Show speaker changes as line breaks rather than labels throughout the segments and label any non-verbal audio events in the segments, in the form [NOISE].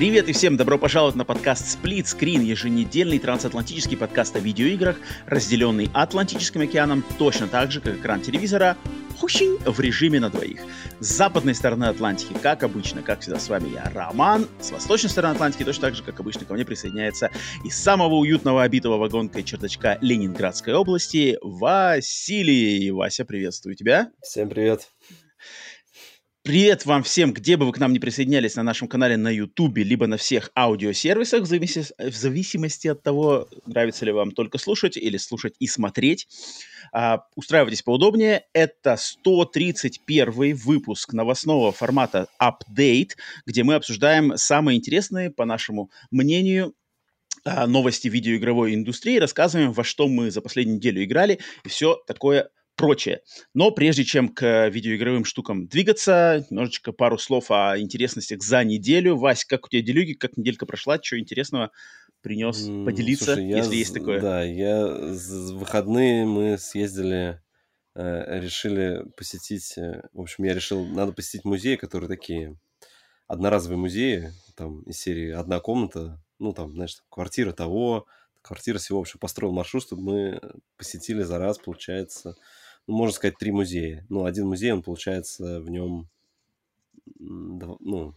Привет и всем добро пожаловать на подкаст Split Screen, еженедельный трансатлантический подкаст о видеоиграх, разделенный Атлантическим океаном точно так же, как экран телевизора, хущень, в режиме на двоих. С западной стороны Атлантики, как обычно, как всегда, с вами я, Роман. С восточной стороны Атлантики точно так же, как обычно, ко мне присоединяется из самого уютного обитого вагонкой чердачка Ленинградской области Василий. Вася, приветствую тебя.
Всем привет.
Привет вам всем, где бы вы к нам не присоединялись на нашем канале на YouTube, либо на всех аудиосервисах, в зависимости, в зависимости от того, нравится ли вам только слушать или слушать и смотреть. А, устраивайтесь поудобнее. Это 131 выпуск новостного формата Update, где мы обсуждаем самые интересные, по нашему мнению, а, новости видеоигровой индустрии, рассказываем, во что мы за последнюю неделю играли и все такое прочее. Но прежде чем к видеоигровым штукам двигаться, немножечко пару слов о интересностях за неделю. Вась, как у тебя делюги, как неделька прошла, что интересного принес поделиться, Слушай, если есть такое?
Да, я в выходные мы съездили, э, решили посетить, э, в общем, я решил, надо посетить музеи, которые такие одноразовые музеи, там из серии одна комната, ну там, знаешь, квартира того, квартира всего, в общем, построил маршрут, чтобы мы посетили за раз, получается, ну, можно сказать, три музея. Ну, один музей, он, получается, в нем, ну,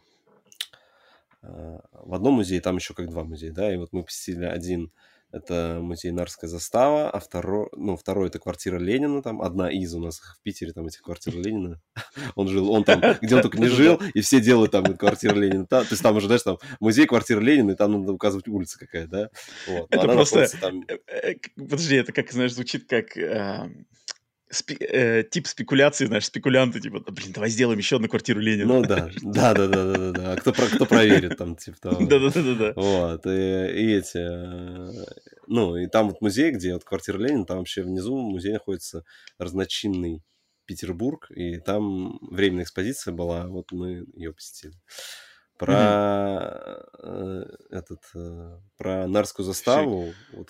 а, в одном музее, там еще как два музея, да, и вот мы посетили один, это музей Нарская застава, а второй, ну, второй это квартира Ленина, там, одна из у нас в Питере, там, эти квартиры Ленина, [LAUGHS] он жил, он там, [LAUGHS] где он только не жил, и все делают там квартиру Ленина, то есть там уже, знаешь, там, музей квартира Ленина, и там надо указывать улица какая, да,
вот. Это просто, э, э, подожди, это как, знаешь, звучит как спе- э, тип спекуляции, знаешь, спекулянты, типа, да, блин, давай сделаем еще одну квартиру Ленина.
Ну да, да, да, да, да, да, А кто, про, кто проверит там, типа того.
Да, да, да, да.
Вот, и, и эти, э, ну, и там вот музей, где вот квартира Ленина, там вообще внизу музей находится разночинный Петербург, и там временная экспозиция была, вот мы ее посетили про э, этот э, про Нарскую заставу.
Вот,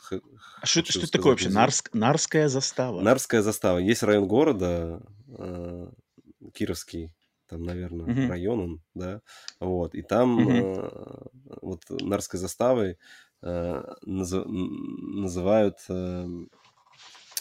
а что, что это такое вообще? Нарск, Нарская застава.
Нарская застава. Есть район города э, Кировский, там, наверное, угу. район он, да, вот, и там угу. э, вот Нарской заставой э, наз, называют э,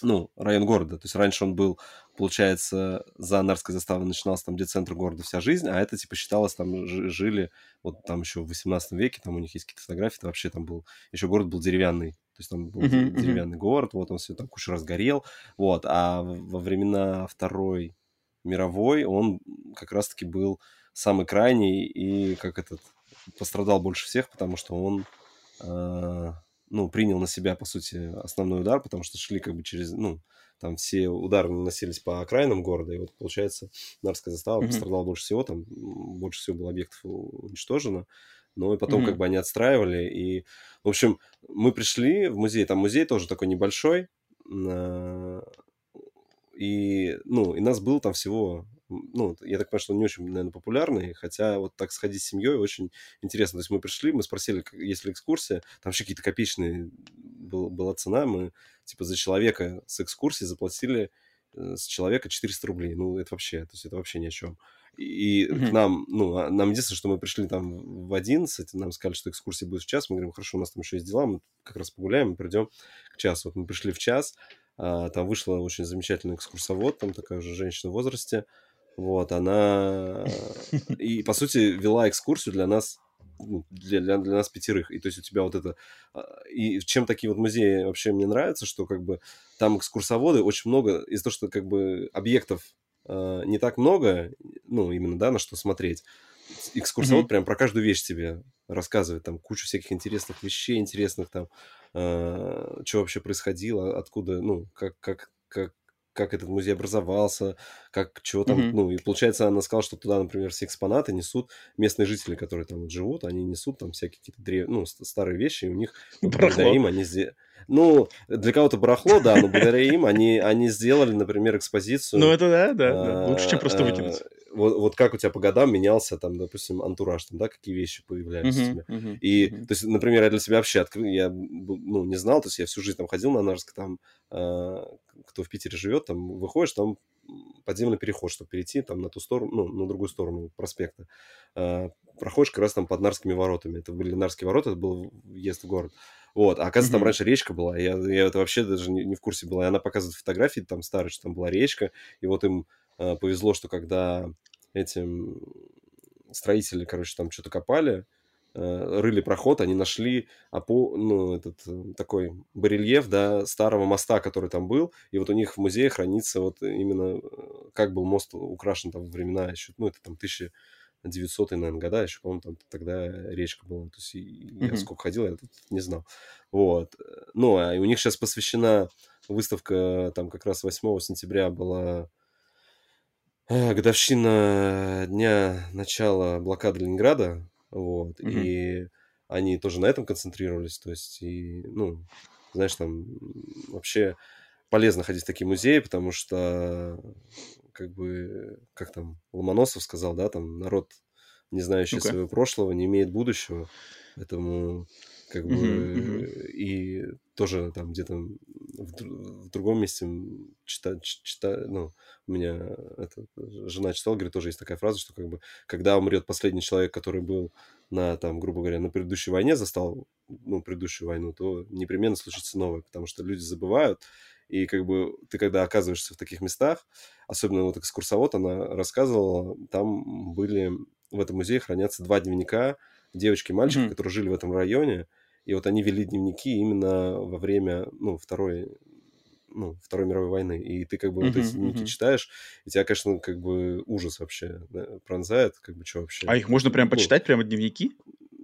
ну, район города. То есть раньше он был, получается, за Нарской заставой начинался там, где центр города вся жизнь, а это, типа, считалось, там жили, вот там еще в 18 веке, там у них есть какие-то фотографии, это вообще там был, еще город был деревянный. То есть там был uh-huh, деревянный uh-huh. город, вот он все там куча раз горел, вот, а во времена Второй мировой он как раз-таки был самый крайний и как этот пострадал больше всех, потому что он э, ну, принял на себя, по сути, основной удар, потому что шли как бы через, ну, там все удары наносились по окраинам города, и вот, получается, Нарская застава mm-hmm. пострадала больше всего, там больше всего было объектов уничтожено, но и потом mm-hmm. как бы они отстраивали, и, в общем, мы пришли в музей, там музей тоже такой небольшой, и, ну, и нас было там всего ну, я так понимаю, что он не очень, наверное, популярный, хотя вот так сходить с семьей очень интересно. То есть мы пришли, мы спросили, есть ли экскурсия, там вообще какие-то копеечные был, была цена, мы типа за человека с экскурсией заплатили э, с человека 400 рублей. Ну, это вообще, то есть это вообще ни о чем. И mm-hmm. к нам, ну, а нам единственное, что мы пришли там в 11, нам сказали, что экскурсия будет в час, мы говорим, хорошо, у нас там еще есть дела, мы как раз погуляем, мы придем к часу. Вот мы пришли в час, там вышла очень замечательный экскурсовод, там такая уже женщина в возрасте, вот, она и, по сути, вела экскурсию для нас, ну, для, для, для нас пятерых. И то есть у тебя вот это... А, и чем такие вот музеи вообще мне нравятся, что как бы там экскурсоводы очень много, из-за того, что как бы объектов э, не так много, ну, именно, да, на что смотреть, экскурсовод mm-hmm. прям про каждую вещь тебе рассказывает, там кучу всяких интересных вещей, интересных там, э, что вообще происходило, откуда, ну, как, как, как как этот музей образовался, как чего там,
Мгм.
ну, и получается, она сказала, что туда, например, все экспонаты несут местные жители, которые там вот живут, они несут там всякие какие-то древ... ну, ст- старые вещи, и у них благодаря
Барахло.
им они сделали... Ну, для кого-то барахло, да, но благодаря им они, они сделали, например,
Ну,
экспозицию
это да, да, да. Лучше, чем просто
а,
выкинуть.
Вот, вот как у тебя по годам менялся, там, допустим, антураж, там, да, какие вещи появлялись у
Мгм,
тебя.
мгм,
И,
мгм.
то есть, например, я для себя вообще открыл, я, ну, не знал, то есть я всю жизнь там ходил на Нарск, там, а, кто в Питере живет, там, выходишь, там подземный переход, чтобы перейти там на ту сторону, ну, на другую сторону проспекта. А, проходишь как раз там под Нарскими воротами. Это были Нарские ворота, это был въезд в город. Вот, а оказывается, там раньше речка была, я, я это вообще даже не, не в курсе была. И она показывает фотографии там старые, что там была речка, и вот им а, повезло, что когда этим строители, короче, там что-то копали, э, рыли проход, они нашли опо, ну, этот э, такой барельеф, да, старого моста, который там был, и вот у них в музее хранится вот именно, э, как был мост украшен там во времена еще, ну, это там 1900 наверное, года, еще, по-моему, там тогда речка была, то есть и- я сколько ходил, я тут не знал. Вот. Ну, а у них сейчас посвящена выставка, там как раз 8 сентября была э, годовщина дня начала блокады Ленинграда, вот,
Мгм.
и они тоже на этом концентрировались, то есть, и, ну, знаешь, там вообще полезно ходить в такие музеи, потому что, как бы, как там Ломоносов сказал, да, там, народ, не знающий
Ну-ка.
своего прошлого, не имеет будущего, поэтому, как бы,
Мгм, мгм.
и тоже там где-то в, в другом месте чита, чита, ну, у меня эта жена читала, говорит, тоже есть такая фраза, что как бы, когда умрет последний человек, который был на, там, грубо говоря, на предыдущей войне, застал, ну, предыдущую войну, то непременно случится новое, потому что люди забывают, и как бы ты, когда оказываешься в таких местах, особенно вот экскурсовод, она рассказывала, там были, в этом музее хранятся два дневника девочки и мальчика,
Мгм.
которые жили в этом районе, и вот они вели дневники именно во время, ну, второй, ну, Второй мировой войны. И ты как бы вот
Мгм,
эти дневники
мгм.
читаешь, и тебя, конечно, как бы ужас вообще да, пронзает, как бы что вообще.
А их можно прям
Ну,
почитать, прямо дневники?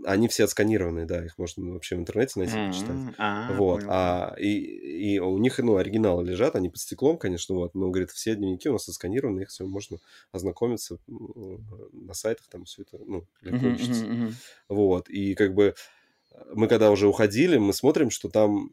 они все отсканированные, да, их можно вообще в интернете найти, почитать.
М, А,
Вот,
понял.
а и, и у них, ну, оригиналы лежат, они под стеклом, конечно, вот, но, говорит, все дневники у нас отсканированы, их все можно ознакомиться на сайтах, там все это, ну, легко ищется.
мгм, мгм.
Вот, и как бы мы когда уже уходили, мы смотрим, что там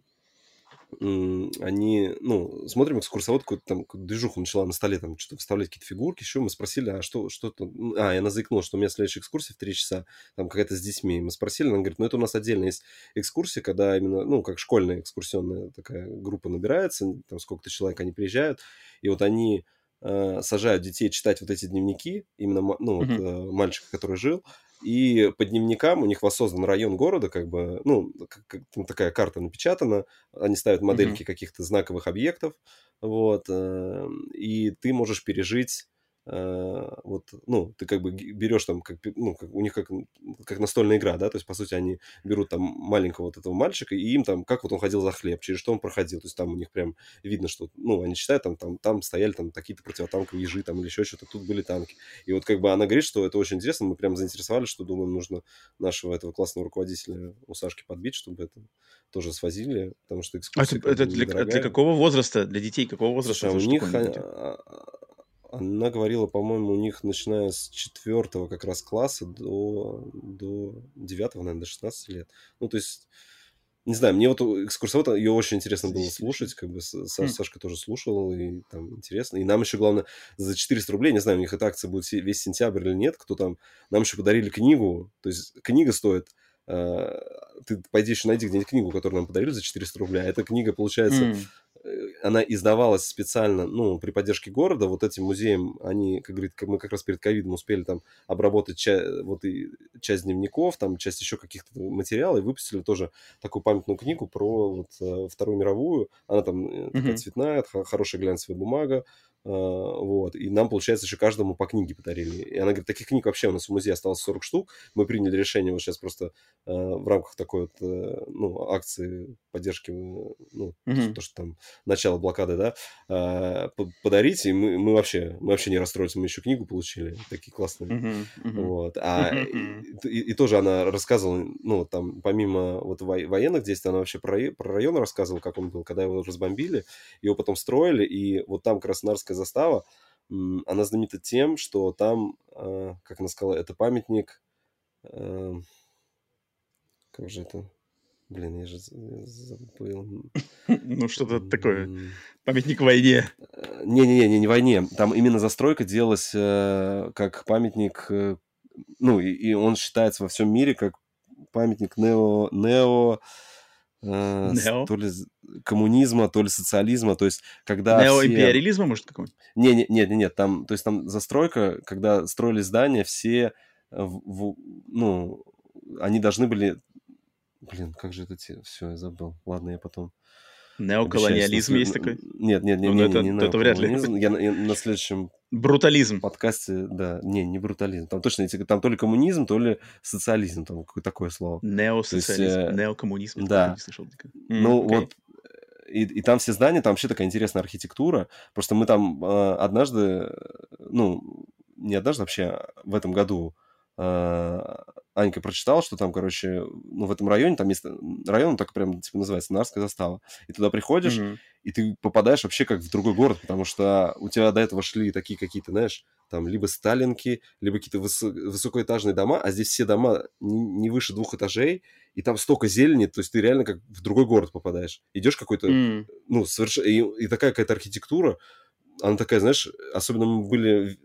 они, ну, смотрим, экскурсовод какую-то там какую-то движуху начала на столе там что-то вставлять какие-то фигурки, еще мы спросили, а что, что то А, я она заикнулась, что у меня следующая экскурсия в 3 часа, там какая-то с детьми. Мы спросили, она говорит, ну, это у нас отдельно есть экскурсия, когда именно, ну, как школьная экскурсионная такая группа набирается, там сколько-то человек они приезжают, и вот они э, сажают детей читать вот эти дневники, именно, ну, вот, э, мальчика, который жил, и по дневникам у них воссоздан район города, как бы, ну, как- там такая карта напечатана, они ставят модельки каких-то знаковых объектов, вот, э, и ты можешь пережить вот, ну, ты как бы берешь там, как, ну, как, у них как, как настольная игра, да, то есть, по сути, они берут там маленького вот этого мальчика, и им там, как вот он ходил за хлеб, через что он проходил, то есть, там у них прям видно, что, ну, они читают, там, там, там стояли там какие-то противотанковые ежи, там, или еще что-то, тут были танки, и вот как бы она говорит, что это очень интересно, мы прям заинтересовались, что, думаем, нужно нашего этого классного руководителя у Сашки подбить, чтобы это тоже свозили, потому что
А
экскурсия
это,
как
это
бы
для, для какого возраста? Для детей какого возраста?
Слушай, а у них, она говорила, по-моему, у них начиная с четвертого как раз класса до, до девятого, наверное, до 16 лет. Ну, то есть, не знаю, мне вот у экскурсовода ее очень интересно было слушать, как бы Са- Са-
Хм.
Сашка тоже слушал, и там интересно. И нам еще, главное, за 400 рублей, не знаю, у них эта акция будет весь сентябрь или нет, кто там, нам еще подарили книгу, то есть книга стоит, э, ты пойди еще найди где-нибудь книгу, которую нам подарили за 400 рублей, а эта книга, получается, э, она издавалась специально, ну, при поддержке города, вот этим музеем, они, как говорит, мы как раз перед ковидом успели там обработать ча- вот и часть дневников, там часть еще каких-то материалов, и выпустили тоже такую памятную книгу про вот э, Вторую мировую, она там э, такая цветная, хорошая глянцевая бумага, вот, и нам, получается, еще каждому по книге подарили. И она говорит, таких книг вообще у нас в музее осталось 40 штук, мы приняли решение вот сейчас просто э, в рамках такой вот, э, ну, акции поддержки, ну, mm-hmm. то, что там начало блокады, да, э, подарить, и мы, мы вообще, мы вообще не расстроились, мы еще книгу получили, такие классные, mm-hmm. Mm-hmm. вот, а mm-hmm. и, и, тоже она рассказывала, ну, там, помимо вот военных действий, она вообще про, про район рассказывала, как он был, когда его разбомбили, его потом строили, и вот там Краснодарская Киевская застава, она знаменита тем, что там, а, как она сказала, это памятник... А, как же это? Блин, я же забыл. [LAUGHS]
Ну, что-то такое. Памятник войне.
Не-не-не, не войне. Там именно застройка делалась э, как памятник... Э, ну, и он считается во всем мире как памятник нео... нео э, то ли коммунизма, то ли социализма, то есть когда
Неоимпериализма, все... может, какой-нибудь?
Не, не, нет, нет, там, то есть там застройка, когда строили здания, все, в, в, ну, они должны были... Блин, как же это... Те... Все, я забыл. Ладно, я потом...
Неоколониализм есть такой?
Нет, нет, нет, ну,
нет, это, не, не это вряд ли.
Я, я на следующем
Брутализм.
подкасте, да, не, не брутализм. Там точно, там то ли коммунизм, то ли социализм, там какое такое слово.
Неосоциализм, есть, э, неокоммунизм.
Да. Не слышал. Ну, okay. вот и, и там все здания, там вообще такая интересная архитектура. Просто мы там э, однажды, ну, не однажды вообще, в этом году э, Анька прочитала, что там, короче, ну, в этом районе, там есть район, так прям, типа, называется, Нарская застава. И туда приходишь, mm-hmm. и ты попадаешь вообще как в другой город, потому что у тебя до этого шли такие какие-то, знаешь, там, либо сталинки, либо какие-то выс- высокоэтажные дома, а здесь все дома не, не выше двух этажей, и там столько зелени, то есть ты реально как в другой город попадаешь. Идешь какой-то, mm. ну, совершенно... И, и такая какая-то архитектура, она такая, знаешь, особенно мы были э,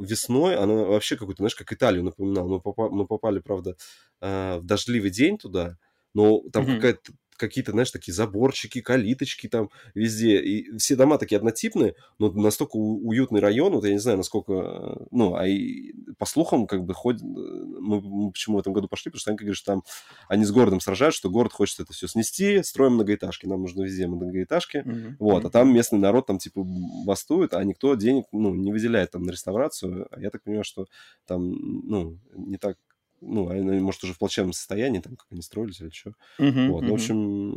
весной, она вообще какую-то, знаешь, как Италию напоминала. Мы, попа- мы попали, правда, э, в дождливый день туда, но там mm-hmm. какая-то какие-то, знаешь, такие заборчики, калиточки там везде. И все дома такие однотипные, но настолько уютный район, вот я не знаю, насколько... Ну, а и по слухам, как бы, ходят... Мы, мы почему в этом году пошли, потому что они говорят, что там они с городом сражают, что город хочет это все снести, строим многоэтажки, нам нужно везде многоэтажки. Mm-hmm. Вот, а там местный народ там, типа, бастует, а никто денег, ну, не выделяет там на реставрацию. А я так понимаю, что там, ну, не так ну, они, может, уже в плачевном состоянии, там, как они строились или что. Uh-huh, вот, uh-huh. в общем,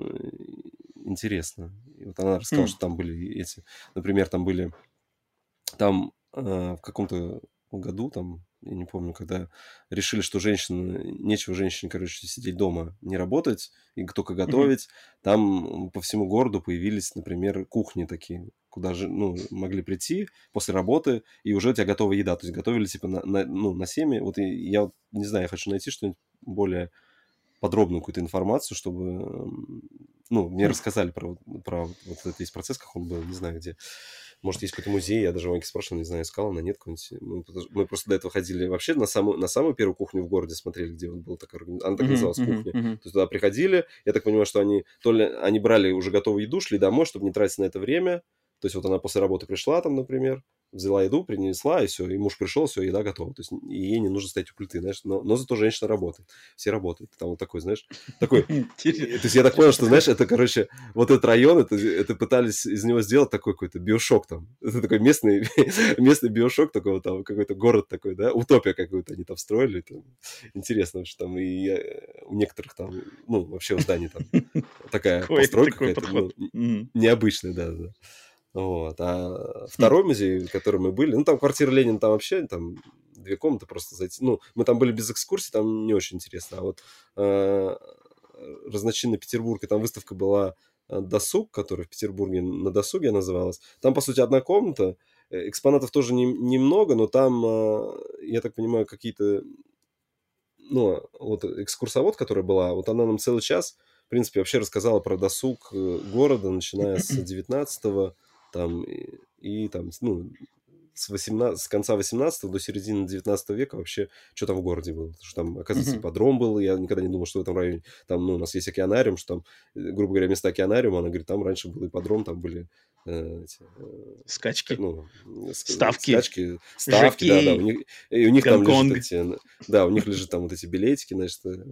интересно. И вот она рассказала, uh-huh. что там были эти, например, там были, там э, в каком-то году, там, я не помню, когда решили, что женщина, нечего женщине, короче, сидеть дома, не работать, и только готовить, mm-hmm. там по всему городу появились, например, кухни такие, куда же, ну, могли прийти после работы, и уже у тебя готова еда, то есть готовили, типа, на, на, ну, на семьи. Вот я вот, не знаю, я хочу найти что-нибудь более подробную какую-то информацию, чтобы, ну, мне рассказали про, про вот этот весь процесс, как он был, не знаю где. Может, есть какой-то музей, я даже Ваньки спрашивал, не знаю, искал, она нет какой-нибудь. Мы, мы просто до этого ходили вообще на самую, на самую первую кухню в городе, смотрели, где вот была такая Она так называлась, uh-huh, кухня. Uh-huh. То есть туда приходили, я так понимаю, что они то ли они брали уже готовую еду, шли домой, чтобы не тратить на это время, то есть вот она после работы пришла там, например, взяла еду, принесла, и все, и муж пришел, все, еда готова. То есть ей не нужно стоять у плиты, знаешь, но, но зато женщина работает. Все работают. Там вот такой, знаешь, такой... [LAUGHS] То есть я так понял, что, знаешь, это, короче, вот этот район, это, это пытались из него сделать такой какой-то биошок там. Это такой местный, [LAUGHS] местный биошок такой вот там, какой-то город такой, да, утопия какую-то они там строили. Там. Интересно, что там и у некоторых там, ну, вообще в здании там [LAUGHS] такая постройка какая-то, ну, необычная, да, да. Вот. А второй музей, в котором мы были, ну, там квартира Ленина, там вообще там две комнаты просто зайти. Ну, мы там были без экскурсии, там не очень интересно. А вот э, разночинный Петербург, и там выставка была э, «Досуг», которая в Петербурге на досуге называлась. Там, по сути, одна комната. Э, экспонатов тоже не, немного, но там, э, я так понимаю, какие-то... Ну, вот экскурсовод, которая была, вот она нам целый час, в принципе, вообще рассказала про досуг э, города, начиная с [CLEARS THROAT] 19 там, и, и там, ну, с, 18, с конца 18 до середины 19 века вообще, что там в городе было. Потому что там, оказывается, mm-hmm. подром был, я никогда не думал, что в этом районе, там, ну, у нас есть океанариум, что там, э, грубо говоря, место океанариума, она говорит, там раньше был и подром, там были э, эти,
э, скачки,
ну,
ставки,
скачки, ставки, Жаки, да, да, у них, и у них там лежат эти, да, у них лежат там вот эти билетики, значит, э,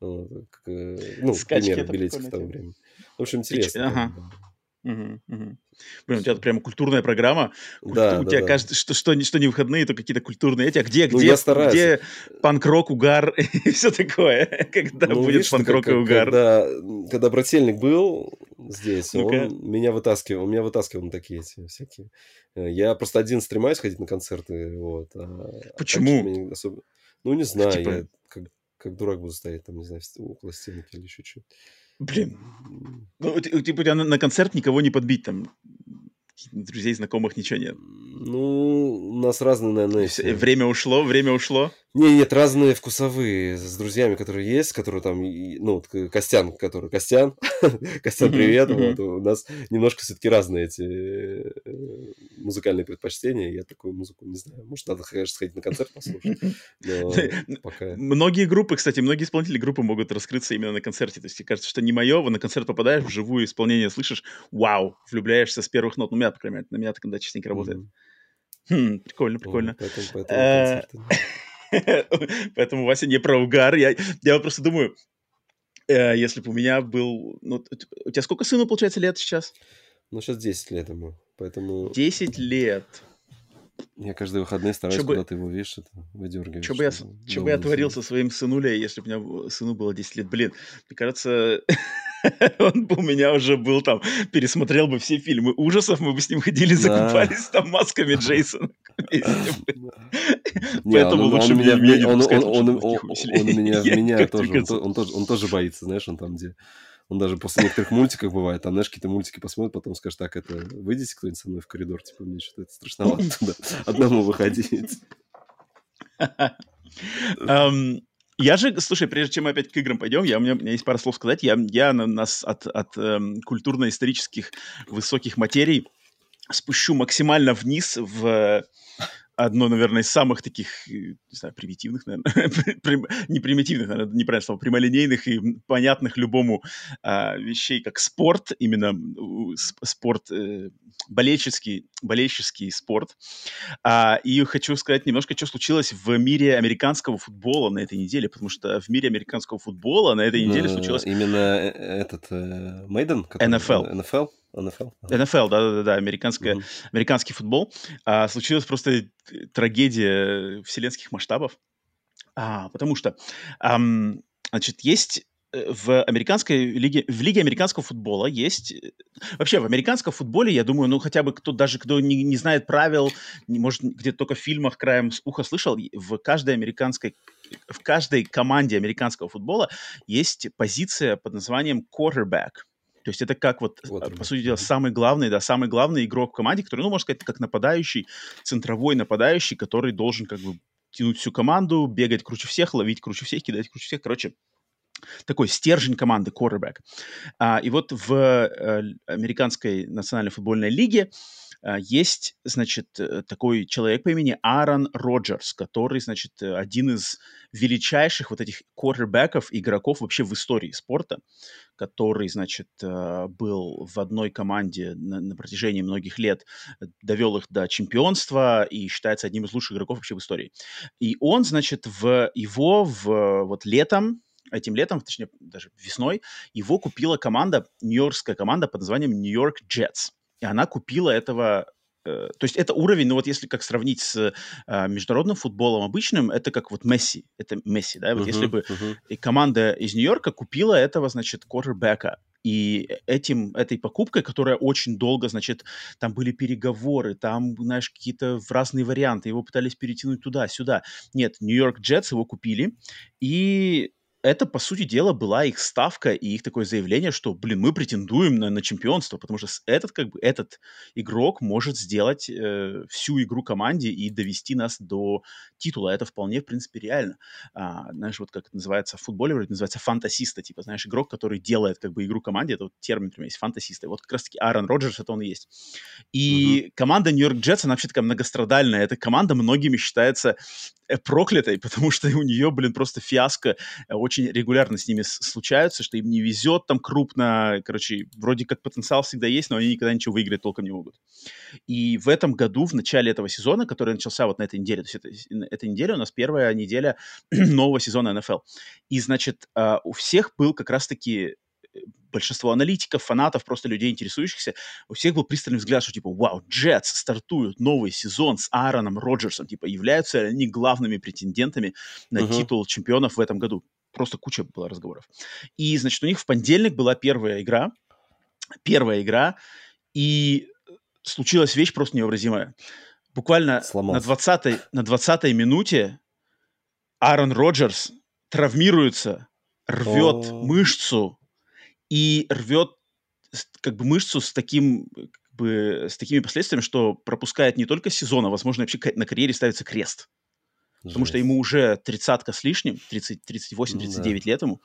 ну, как, ну, Скачки примеры билетиков того времени. В общем, интересно. Ага.
Угу, угу. Блин, у тебя прямо культурная программа.
Да,
у
да,
тебя
да.
каждый, что, что, что не выходные, то какие-то культурные эти. А где,
Ну,
где, где панк-рок, угар [LAUGHS] и все такое? Когда
Ну,
будет панк-рок и угар?
Когда, когда брательник был здесь,
Ну-ка.
он меня вытаскивал, он меня вытаскивал на такие эти всякие. Э, Я просто один стремаюсь ходить на концерты, вот. а так
Почему?
особо- Ну, не знаю,
Типа-
я как, как дурак буду стоять там, не знаю, около стенки или еще что-то.
Блин, ну, те- типа у тебя на, на концерт никого не подбить, там, друзей, знакомых, ничего нет.
Ну, у нас разные, наверное, эти-
Время ушло, время ушло.
Не, нет, разные вкусовые с друзьями, которые есть, которые там, ну, Костян, который Костян, [LAUGHS] Костян, привет, вот, у нас немножко все-таки разные эти э, музыкальные предпочтения, я такую музыку не знаю, может, надо, конечно, сходить на концерт послушать, [LAUGHS] но пока...
Многие группы, кстати, многие исполнители группы могут раскрыться именно на концерте. То есть, кажется, что не мое, на концерт попадаешь, вживую исполнение слышишь, вау, влюбляешься с первых нот. Ну, у меня, по крайней мере, на меня так когда частенько работает. Хм, прикольно, прикольно.
Поэтому,
Э. [LAUGHS] Поэтому Вася не про угар. Я, просто думаю, э, если бы у меня был... Ну, у тебя сколько сыну, получается, лет сейчас?
Ну, сейчас 10 лет ему, поэтому
10 лет.
я каждые выходные стараюсь
Чё бы-
куда-то его, видишь, это выдергивать.
Что бы я,
чтобы
чё бы я творил со своим сынулей, если бы у меня сыну было 10 лет? Блин, мне кажется, [LAUGHS] он бы у меня уже был там, пересмотрел бы все фильмы ужасов, мы бы с ним ходили, закупались там масками [LAUGHS] Джейсона. [LAUGHS] Поэтому
он,
лучше меня-
меня,
меня не
он, меня, тоже, он тоже боится, знаешь, он там где, он даже после некоторых мультиков бывает, там, знаешь, какие-то мультики посмотрит, потом скажет, так, это, выйдите кто-нибудь со мной в коридор, типа, мне что-то это страшновато [LAUGHS] туда одному выходить. [LAUGHS]
Я же, слушай, прежде чем мы опять к играм пойдем, я, у, меня, у меня есть пара слов сказать. Я, я на нас от, от эм, культурно-исторических высоких материй спущу максимально вниз в одно, наверное, из самых таких, э, не знаю, примитивных, наверное, [LAUGHS] не примитивных, наверное, неправильно слово, прямолинейных и понятных любому а, вещей, как спорт, именно спорт, э, болельческий, болельческий спорт. А, и хочу сказать немножко, что случилось в мире американского футбола на этой неделе, потому что в мире американского футбола на этой неделе
Э,
случилось
Именно э, этот э, Мейден? который-
NFL.
NFL? Ага.
НФЛ, да-да-да, американская,
Мгм.
американский футбол. А, случилась просто трагедия вселенских масштабов, а, потому что, ам, значит, есть э, в американской лиге, в лиге американского футбола есть... э, Вообще, в американском футболе, я думаю, ну, хотя бы кто, даже кто не, не знает правил, не, может, где-то только в фильмах краем уха слышал, в каждой американской в каждой команде американского футбола есть позиция под названием quarterback. То есть это как вот, э,
Quarterback,
по сути дела, самый главный, да, самый главный игрок в команде, который, ну, можно сказать, как нападающий, центровой нападающий, который должен как бы тянуть всю команду, бегать круче всех, ловить круче всех, кидать круче всех. Короче, такой стержень команды, quarterback. А, и вот в э, американской национальной футбольной лиге а, есть, значит, э, такой человек по имени Аарон Роджерс, который, значит, э, один из величайших вот этих quarterbackов, игроков вообще в истории спорта, который, значит, э, был в одной команде на, на протяжении многих лет, довел их до чемпионства и считается одним из лучших игроков вообще в истории. И он, значит, в его в вот летом этим летом, точнее, даже весной, его купила команда, нью-йоркская команда под названием Нью-Йорк Джетс. И она купила этого... э, то есть это уровень, ну вот если как сравнить с э, международным футболом обычным, это как вот Месси. Это Месси, да? Вот если
Мгм,
бы
мгм.
и команда из Нью-Йорка купила этого, значит, квотербека. И этим, этой покупкой, которая очень долго, значит, там были переговоры, там, знаешь, какие-то разные варианты, его пытались перетянуть туда-сюда. Нет, Нью-Йорк Джетс его купили, и это, по сути дела, была их ставка и их такое заявление, что, блин, мы претендуем на, на чемпионство, потому что этот, как бы, этот игрок может сделать э, всю игру команде и довести нас до титула. Это вполне, в принципе, реально. А, знаешь, вот как это называется в футболе, вроде называется фантасиста, типа, знаешь, игрок, который делает, как бы, игру команде, это вот термин, например, есть фантасисты. Вот как раз-таки Аарон Роджерс, это он и есть. И команда Нью-Йорк Джетс, она вообще такая многострадальная. Эта команда многими считается проклятой, [LAUGHS] потому что у нее, блин, просто фиаско э, очень регулярно с ними случаются, что им не везет там крупно, короче, вроде как потенциал всегда есть, но они никогда ничего выиграть толком не могут. И в этом году, в начале этого сезона, который начался вот на этой неделе, то есть это, эта неделя у нас первая неделя [CLEARS THROAT] нового сезона НФЛ. И, значит, а, у всех был как раз-таки э, большинство аналитиков, фанатов, просто людей, интересующихся, у всех был пристальный взгляд, что типа, вау, Джетс стартуют новый сезон с Аароном Роджерсом, типа, являются они главными претендентами на uh-huh. титул чемпионов в этом году. Просто куча было разговоров. И, значит, у них в понедельник была первая игра, первая игра, и случилась вещь просто невообразимая. Буквально Сломался. на 20-й, на 20 минуте Аарон Роджерс травмируется, рвет О. мышцу и рвет как бы мышцу с таким как бы с такими последствиями, что пропускает не только сезон, а возможно вообще на карьере ставится крест. Жесть. Потому что ему уже тридцатка с лишним, 30, 38, 39 да. лет ему.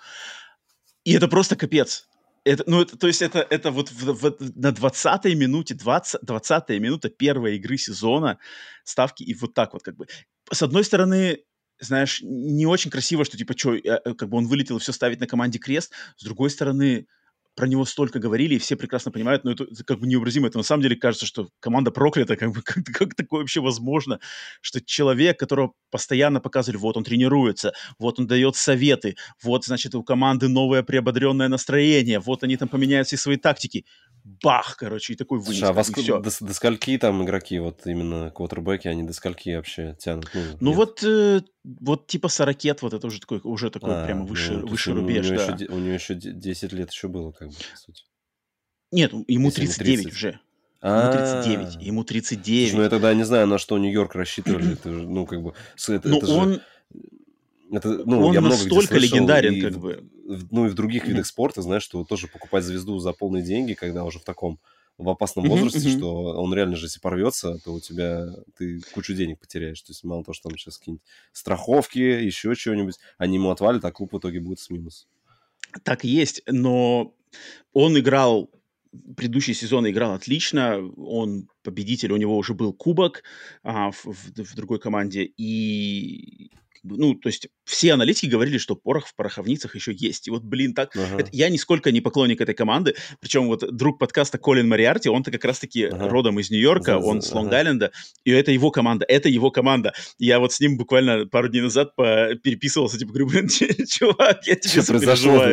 И это просто капец. Это, ну, это, то есть это, это вот в, в, на 20-й минуте, 20, 20-я минута первой игры сезона ставки, и вот так вот как бы. С одной стороны, знаешь, не очень красиво, что типа, что, э, как бы он вылетел и все ставить на команде крест. С другой стороны, про него столько говорили, и все прекрасно понимают, но это, это как бы необразимо. Это на самом деле кажется, что команда проклята, как бы [LAUGHS] как, как такое вообще возможно, что человек, которого постоянно показывали, вот он тренируется, вот он дает советы, вот, значит, у команды новое приободренное настроение, вот они там поменяют все свои тактики бах, короче, и такой вынес. Слушай, а
вас до, до скольки там игроки, вот именно квотербеки, они до скольки вообще тянут?
Ну, ну вот, э, вот типа 40 вот это уже такой, уже такой а, прямо выше, ну, выше рубеж,
у
да.
Еще, у него еще 10 лет еще было, как бы, по сути.
Нет, ему 39 ему уже. Ему 39. Ему 39. Слушай,
ну я тогда не знаю, на что Нью-Йорк рассчитывали. Это, ну, как бы... Это,
ну, он... Это, ну, он я настолько легендарен,
и,
как бы.
Ну, и в других видах спорта, знаешь, что тоже покупать звезду за полные деньги, когда уже в таком в опасном возрасте, что он реально же, если порвется, то у тебя ты кучу денег потеряешь. То есть мало того, что там сейчас какие-нибудь страховки, еще чего-нибудь, они ему отвалят, а клуб в итоге будет с минус.
Так и есть, но он играл предыдущий сезон играл отлично, он победитель, у него уже был кубок а, в, в, в другой команде, и ну, то есть все аналитики говорили, что порох в пороховницах еще есть. И вот, блин, так... Ага. Это, я нисколько не поклонник этой команды. Причем вот друг подкаста Колин Мариарти, он-то как раз-таки ага. родом из Нью-Йорка, он с Лонг-Айленда, ага. и это его команда, это его команда. Я вот с ним буквально пару дней назад переписывался, типа, говорю, блин, [LAUGHS] чувак, я тебе.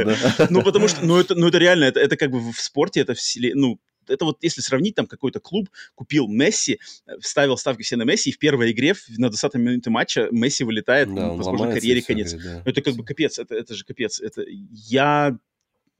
Да? Ну, потому что, ну, это, ну, это реально, это, это как бы в спорте, это в ну, это вот если сравнить, там какой-то клуб купил Месси, э, ставил ставки все на Месси, и в первой игре на 20-й минуте матча Месси вылетает, да, возможно, карьере конец. да. Это как бы капец, это, это же капец. Это я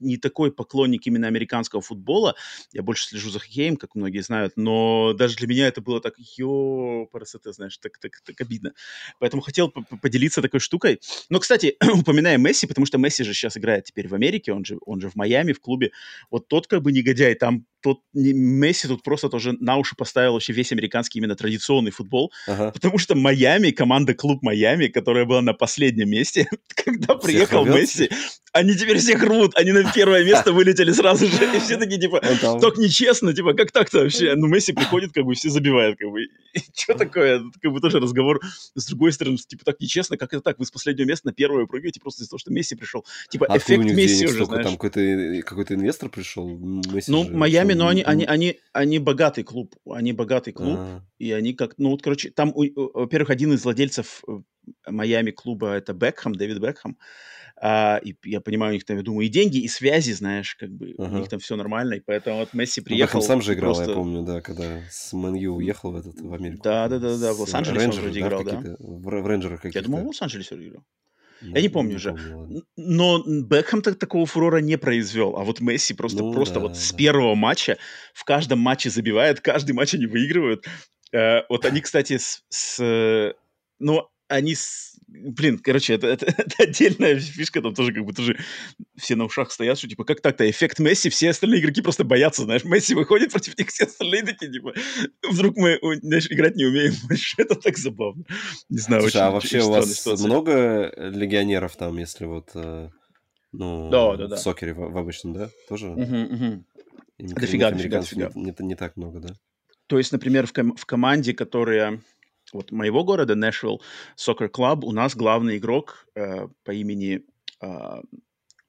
не такой поклонник именно американского футбола. Я больше слежу за хоккеем, как многие знают, но даже для меня это было так, ё, парасоте, знаешь, так, так, так обидно. Поэтому хотел поделиться такой штукой. Но, кстати, [CLEARS THROAT] упоминая Месси, потому что Месси же сейчас играет теперь в Америке, он же, он же в Майами, в клубе. Вот тот как бы негодяй, там тот Месси тут просто тоже на уши поставил вообще весь американский именно традиционный футбол, ага. потому что Майами, команда клуб Майами, которая была на последнем месте, [LAUGHS] когда Всех приехал рвет? Месси, они теперь всех рвут, они на первое место [LAUGHS] вылетели сразу же, и все такие, типа, так нечестно, типа, как так-то вообще? Ну, Месси приходит, как бы, все забивают, как бы, [LAUGHS] что такое? Как бы тоже разговор с другой стороны, типа, так нечестно, как это так? Вы с последнего места на первое прыгаете просто из-за того, что Месси пришел. Типа, а эффект Месси уже, знаешь.
Там какой-то, какой-то инвестор пришел?
Месси ну, Майами, но они, они, они, они богатый клуб, они богатый клуб, А-а-а. и они как, ну, вот, короче, там, во-первых, один из владельцев э, Майами клуба это Бекхэм, Дэвид Бекхэм, а, и я понимаю, у них там, я думаю, и деньги, и связи, знаешь, как бы ага. у них там все нормально, и поэтому вот Месси приехал.
Ну, сам же играл, просто... я помню, да, когда с Мэнью уехал в, этот, в Америку.
Да, да, да, да, в Лос-Анджелесе он вроде играл,
да? В, в Рейнджерах каких-то.
Я думал, в Лос-Анджелесе играл. Ну, я не помню уже. Но Бекхэм так такого фурора не произвел. А вот Месси просто, ну, просто да, вот да. с первого матча в каждом матче забивает, каждый матч они выигрывают. Э, вот они, кстати, с... с ну, они с... Блин, короче, это, это, [LAUGHS] это отдельная фишка, там тоже как бы тоже все на ушах стоят, что типа как так-то, эффект Месси, все остальные игроки просто боятся, знаешь, Месси выходит против них, все остальные такие, типа, вдруг мы, знаешь, играть не умеем больше, [LAUGHS] это так забавно. Не знаю,
Слушай, очень, а вообще у вас ситуация. много легионеров там, если вот, э, ну, да, да, да. в сокере в, в обычном, да, тоже? Угу,
угу. Дофига, дофига, дофига.
Не, не, не так много, да?
То есть, например, в, ком- в команде, которая вот моего города, Нэшвилл Soccer Club, у нас главный игрок э, по имени э,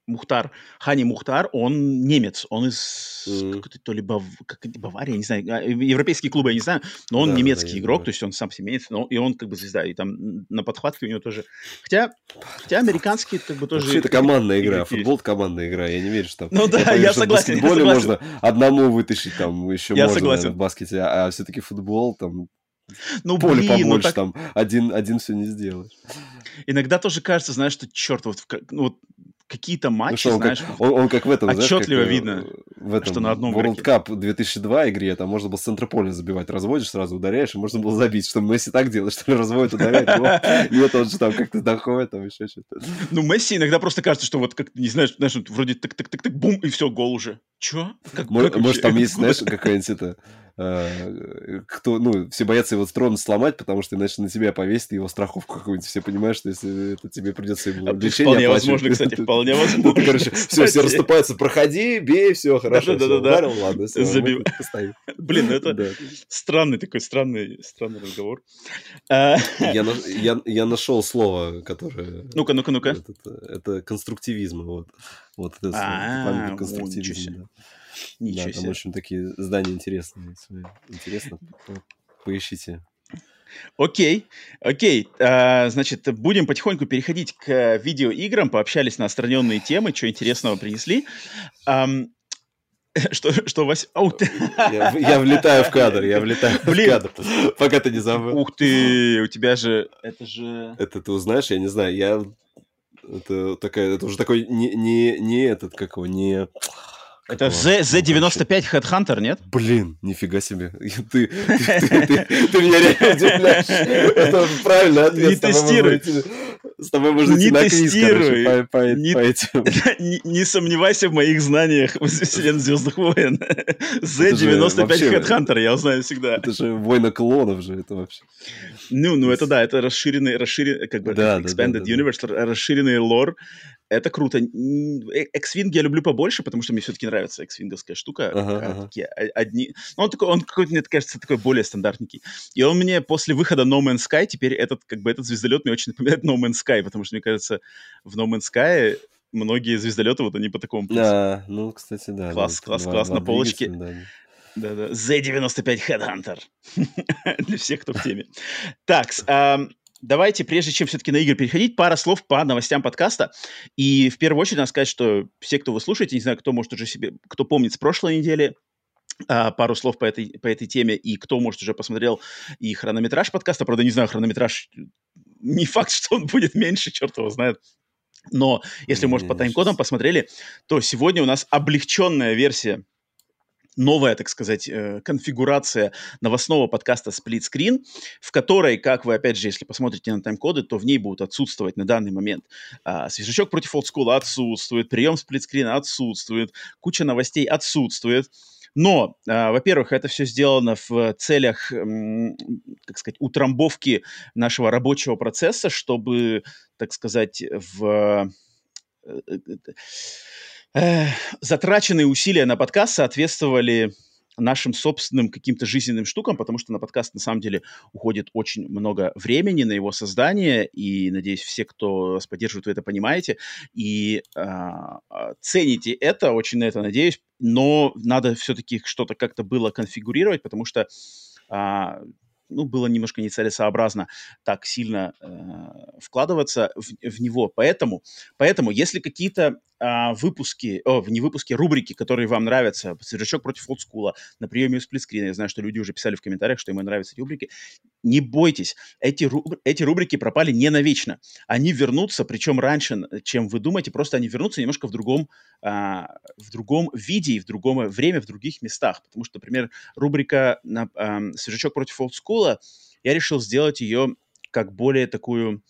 Мухтар, Хани Мухтар, он немец, он из mm. какой-то то ли Бав... как, Баварии, не знаю, а, европейские клубы, я не знаю, но он да, немецкий да, игрок, да. то есть он сам семенец, но и он как бы звезда, и там на подхватке у него тоже. Хотя, хотя американские как бы тоже...
Вообще это командная игра, футбол командная игра, я не верю, что.
Ну да, я, понимаю, я согласен. В баскетболе
можно одному вытащить, там еще я можно согласен. в баскете, а, а все-таки футбол там ну, поле блин, побольше, ну, так... там один, один все не сделаешь.
Иногда тоже кажется, знаешь, что черт, вот, ну, вот какие-то ну матчи,
ну,
он знаешь,
как, он, он как в этом,
отчетливо
знаешь, как,
э, видно,
в этом, что на одном World игроке. Cup 2002 игре, там можно было с центра поля забивать, разводишь, сразу ударяешь, и можно было забить, что Месси так делает, [LAUGHS] что разводит, ударяет, и это он же там как-то доходит, там еще что-то.
Ну, Месси иногда просто кажется, что вот, как, не знаешь, знаешь, вроде так-так-так-так, бум, и все, гол уже. Чё?
Как, может, как может там есть, знаешь, какая-нибудь это кто, ну, все боятся его трон сломать, потому что иначе на тебя повесит его страховку какую-нибудь. Все понимают, что если это тебе придется ему
а лечение Вполне возможно, кстати, [LAUGHS] вполне возможно.
Ну, короче, все, все расступаются, проходи, бей, все, хорошо, да, да, да, ударил, ладно, все,
Забил. [LAUGHS] Блин, ну это странный такой, странный, странный разговор. А,
я нашел слово, которое...
Ну-ка, ну-ка, ну-ка.
Это конструктивизм, вот. Вот это памятник конструктивизма. Ничего да, себе. там очень такие здания интересные. Интересно, поищите.
Окей, окей. А, значит, будем потихоньку переходить к видеоиграм. Пообщались на отстраненные темы, что интересного принесли. [LAUGHS] Что, что Вася... Ау,
я, я влетаю в кадр, я влетаю Блин. в кадр, пока ты не забыл.
Ух ты, у тебя же... Это же...
Это ты узнаешь, я не знаю, я... Это такая, это уже такой не, не, не этот, как его, не...
Это Z, Z95 Headhunter, нет?
Блин, нифига себе. [LAUGHS] Ты, ты, ты, ты меня реально удивляешь. Это правильный ответ.
Не тестируй.
С тобой можно
не короче,
по, по, не, по этим. [LAUGHS]
Не, не сомневайся в моих знаниях вселенной Звездных войн. Z95 Headhunter, я узнаю всегда.
Это же война клонов же, это вообще.
Ну, ну это да, это расширенный, расширенный, как бы, да, expanded да, да, universe, расширенный лор это круто. X-Wing я люблю побольше, потому что мне все-таки нравится X-Wing'овская штука. Ага, ага. Такие одни... Ну, он, такой, он какой-то, мне кажется, такой более стандартненький. И он мне после выхода No Man's Sky, теперь этот, как бы, этот звездолет мне очень напоминает No Man's Sky, потому что, мне кажется, в No Man's Sky многие звездолеты, вот они по такому
пути. Да, ну, кстати, да.
Класс,
да,
класс, класс, на полочке. Да. Да-да. Z95 Headhunter. [LAUGHS] Для всех, кто в теме. [LAUGHS] Так, давайте, прежде чем все-таки на игры переходить, пара слов по новостям подкаста. И в первую очередь надо сказать, что все, кто вы слушаете, не знаю, кто может уже себе, кто помнит с прошлой недели, Uh, пару слов по этой, по этой теме, и кто, может, уже посмотрел и хронометраж подкаста, правда, не знаю, хронометраж, не факт, что он будет меньше, черт его знает. Но если, может, по тайм-кодам посмотрели, то сегодня у нас облегченная версия новая, так сказать, э, конфигурация новостного подкаста Split Screen, в которой, как вы, опять же, если посмотрите на тайм-коды, то в ней будут отсутствовать на данный момент а, свежачок против олдскула отсутствует, прием сплитскрина отсутствует, куча новостей отсутствует. Но, э, во-первых, это все сделано в целях, э, как сказать, утрамбовки нашего рабочего процесса, чтобы, так сказать, в э, затраченные усилия на подкаст соответствовали нашим собственным каким-то жизненным штукам, потому что на подкаст на самом деле уходит очень много времени на его создание, и, надеюсь, все, кто вас поддерживает, вы это понимаете, и а, цените это, очень на это надеюсь, но надо все-таки что-то как-то было конфигурировать, потому что а, ну, было немножко нецелесообразно так сильно э, вкладываться в, в него. Поэтому, поэтому если какие-то э, выпуски, о, не выпуски, рубрики, которые вам нравятся, «Свежачок против олдскула», на приеме у сплитскрина, я знаю, что люди уже писали в комментариях, что им нравятся эти рубрики, не бойтесь, эти, руб... эти рубрики пропали не навечно. Они вернутся, причем раньше, чем вы думаете, просто они вернутся немножко в другом, э, в другом виде и в другом время, в других местах. Потому что, например, рубрика на, э, «Свежачок против олдскула», я решил сделать ее как более такую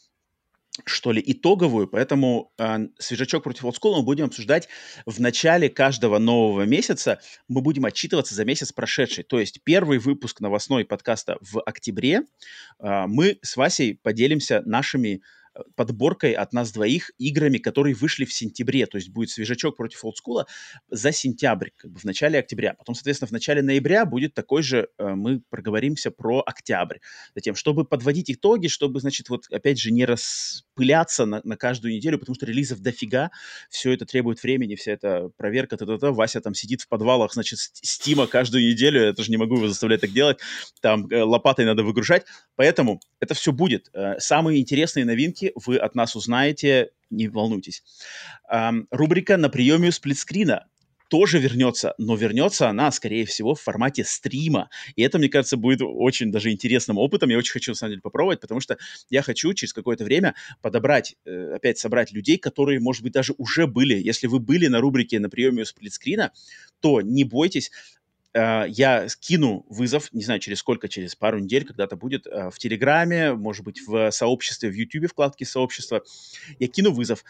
что ли, итоговую, поэтому э, свежачок против олдскула мы будем обсуждать в начале каждого нового месяца. Мы будем отчитываться за месяц прошедший. То есть первый выпуск новостной подкаста в октябре э, мы с Васей поделимся нашими подборкой от нас двоих играми, которые вышли в сентябре. То есть будет свежачок против олдскула за сентябрь, как бы в начале октября. Потом, соответственно, в начале ноября будет такой же, э, мы проговоримся про октябрь. Затем, чтобы подводить итоги, чтобы, значит, вот опять же не распыляться на, на каждую неделю, потому что релизов дофига, все это требует времени, вся эта проверка, т -т -т. Вася там сидит в подвалах, значит, стима каждую неделю, я тоже не могу его заставлять так делать, там э, лопатой надо выгружать, поэтому это все будет. Э, самые интересные новинки вы от нас узнаете, не волнуйтесь. Рубрика «На приеме у сплитскрина» тоже вернется, но вернется она, скорее всего, в формате стрима. И это, мне кажется, будет очень даже интересным опытом. Я очень хочу, на самом деле, попробовать, потому что я хочу через какое-то время подобрать, э, опять собрать людей, которые, может быть, даже уже были. Если вы были на рубрике на приеме у сплитскрина, то не бойтесь, э, я скину вызов, не знаю, через сколько, через пару недель, когда-то будет э, в Телеграме, может быть, в сообществе, в Ютубе, вкладке сообщества. Я кину вызов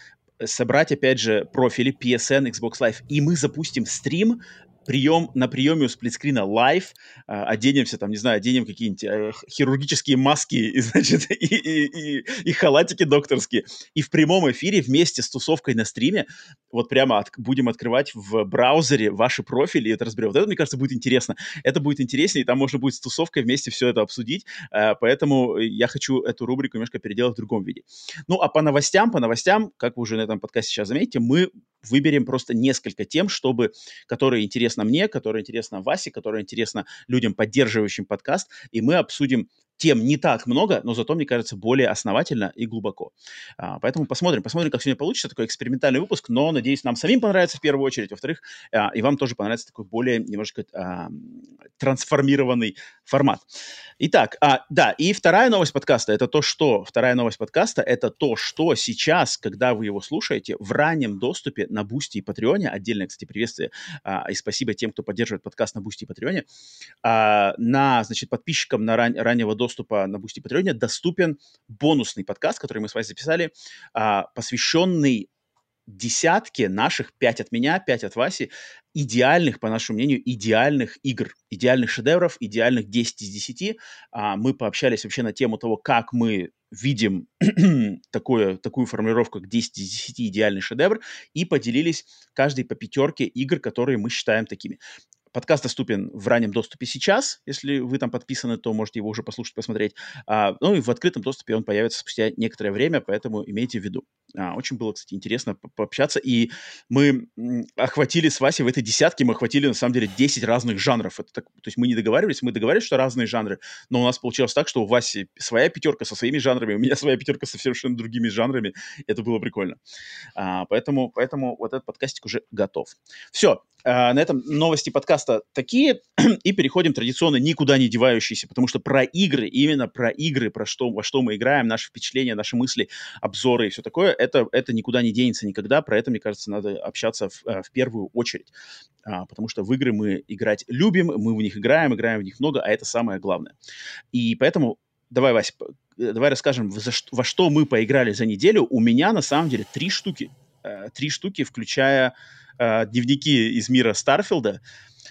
собрать, опять же, профили PSN, Xbox Live, и мы запустим стрим прием, на приеме у Сплит Скрина live, а, оденемся там, не знаю, оденем какие-нибудь э, хирургические маски, [LAUGHS] и, значит, и, и, и, и халатики докторские. И в прямом эфире вместе с тусовкой на стриме вот прямо от, будем открывать в браузере ваши профили и это разберем. Вот это, мне кажется, будет интересно. Это будет интереснее, и там можно будет с тусовкой вместе все это обсудить. Э, поэтому я хочу эту рубрику немножко переделать в другом виде. Ну, а по новостям, по новостям, как вы уже на этом подкасте сейчас заметите, мы выберем просто несколько тем, чтобы, которые интересно мне, которые интересно Васе, которые интересно людям, поддерживающим подкаст, и мы обсудим тем не так много, но зато, мне кажется, более основательно и глубоко. А, поэтому посмотрим, посмотрим, как сегодня получится такой экспериментальный выпуск, но, надеюсь, нам самим понравится в первую очередь, во-вторых, а, и вам тоже понравится такой более немножко а, трансформированный формат. Итак, а, да, и вторая новость подкаста, это то, что, вторая новость подкаста, это то, что сейчас, когда вы его слушаете, в раннем доступе на Boosty и Patreon е, отдельное, кстати, приветствие а, и спасибо тем, кто поддерживает подкаст на Boosty и Patreon е, а, на, значит, подписчикам на ран, раннего доступа доступа на Boosty Patreon доступен бонусный подкаст, который мы с вами записали, а, посвященный десятке наших, пять от меня, пять от Васи, идеальных, по нашему мнению, идеальных игр, идеальных шедевров, идеальных 10 из 10. А, мы пообщались вообще на тему того, как мы видим [CLEARS THROAT] такое, такую формулировку, как 10 из 10 идеальный шедевр, и поделились каждый по пятерке игр, которые мы считаем такими. Подкаст доступен в раннем доступе сейчас. Если вы там подписаны, то можете его уже послушать, посмотреть. А, ну и в открытом доступе он появится спустя некоторое время, поэтому имейте в виду. А, очень было, кстати, интересно по пообщаться. И мы охватили с Васей в этой десятке, мы охватили, на самом деле, 10 разных жанров. Это так, то есть мы не договаривались, мы договаривались, что разные жанры, но у нас получилось так, что у Васи своя пятерка со своими жанрами, у меня своя пятерка со совершенно другими жанрами. Это было прикольно. А, поэтому, поэтому вот этот подкастик уже готов. Все, а, на этом новости подкаста такие, [CLEARS THROAT] и переходим традиционно никуда не девающиеся, потому что про игры, именно про игры, про что, во что мы играем, наши впечатления, наши мысли, обзоры и все такое, это, это никуда не денется никогда, про это, мне кажется, надо общаться в, э, в первую очередь, а, потому что в игры мы играть любим, мы в них играем, играем в них много, а это самое главное. И поэтому давай, Вась, э, давай расскажем, во что мы поиграли за неделю. У меня, на самом деле, три штуки. Э, три штуки, включая э, дневники из мира Старфилда.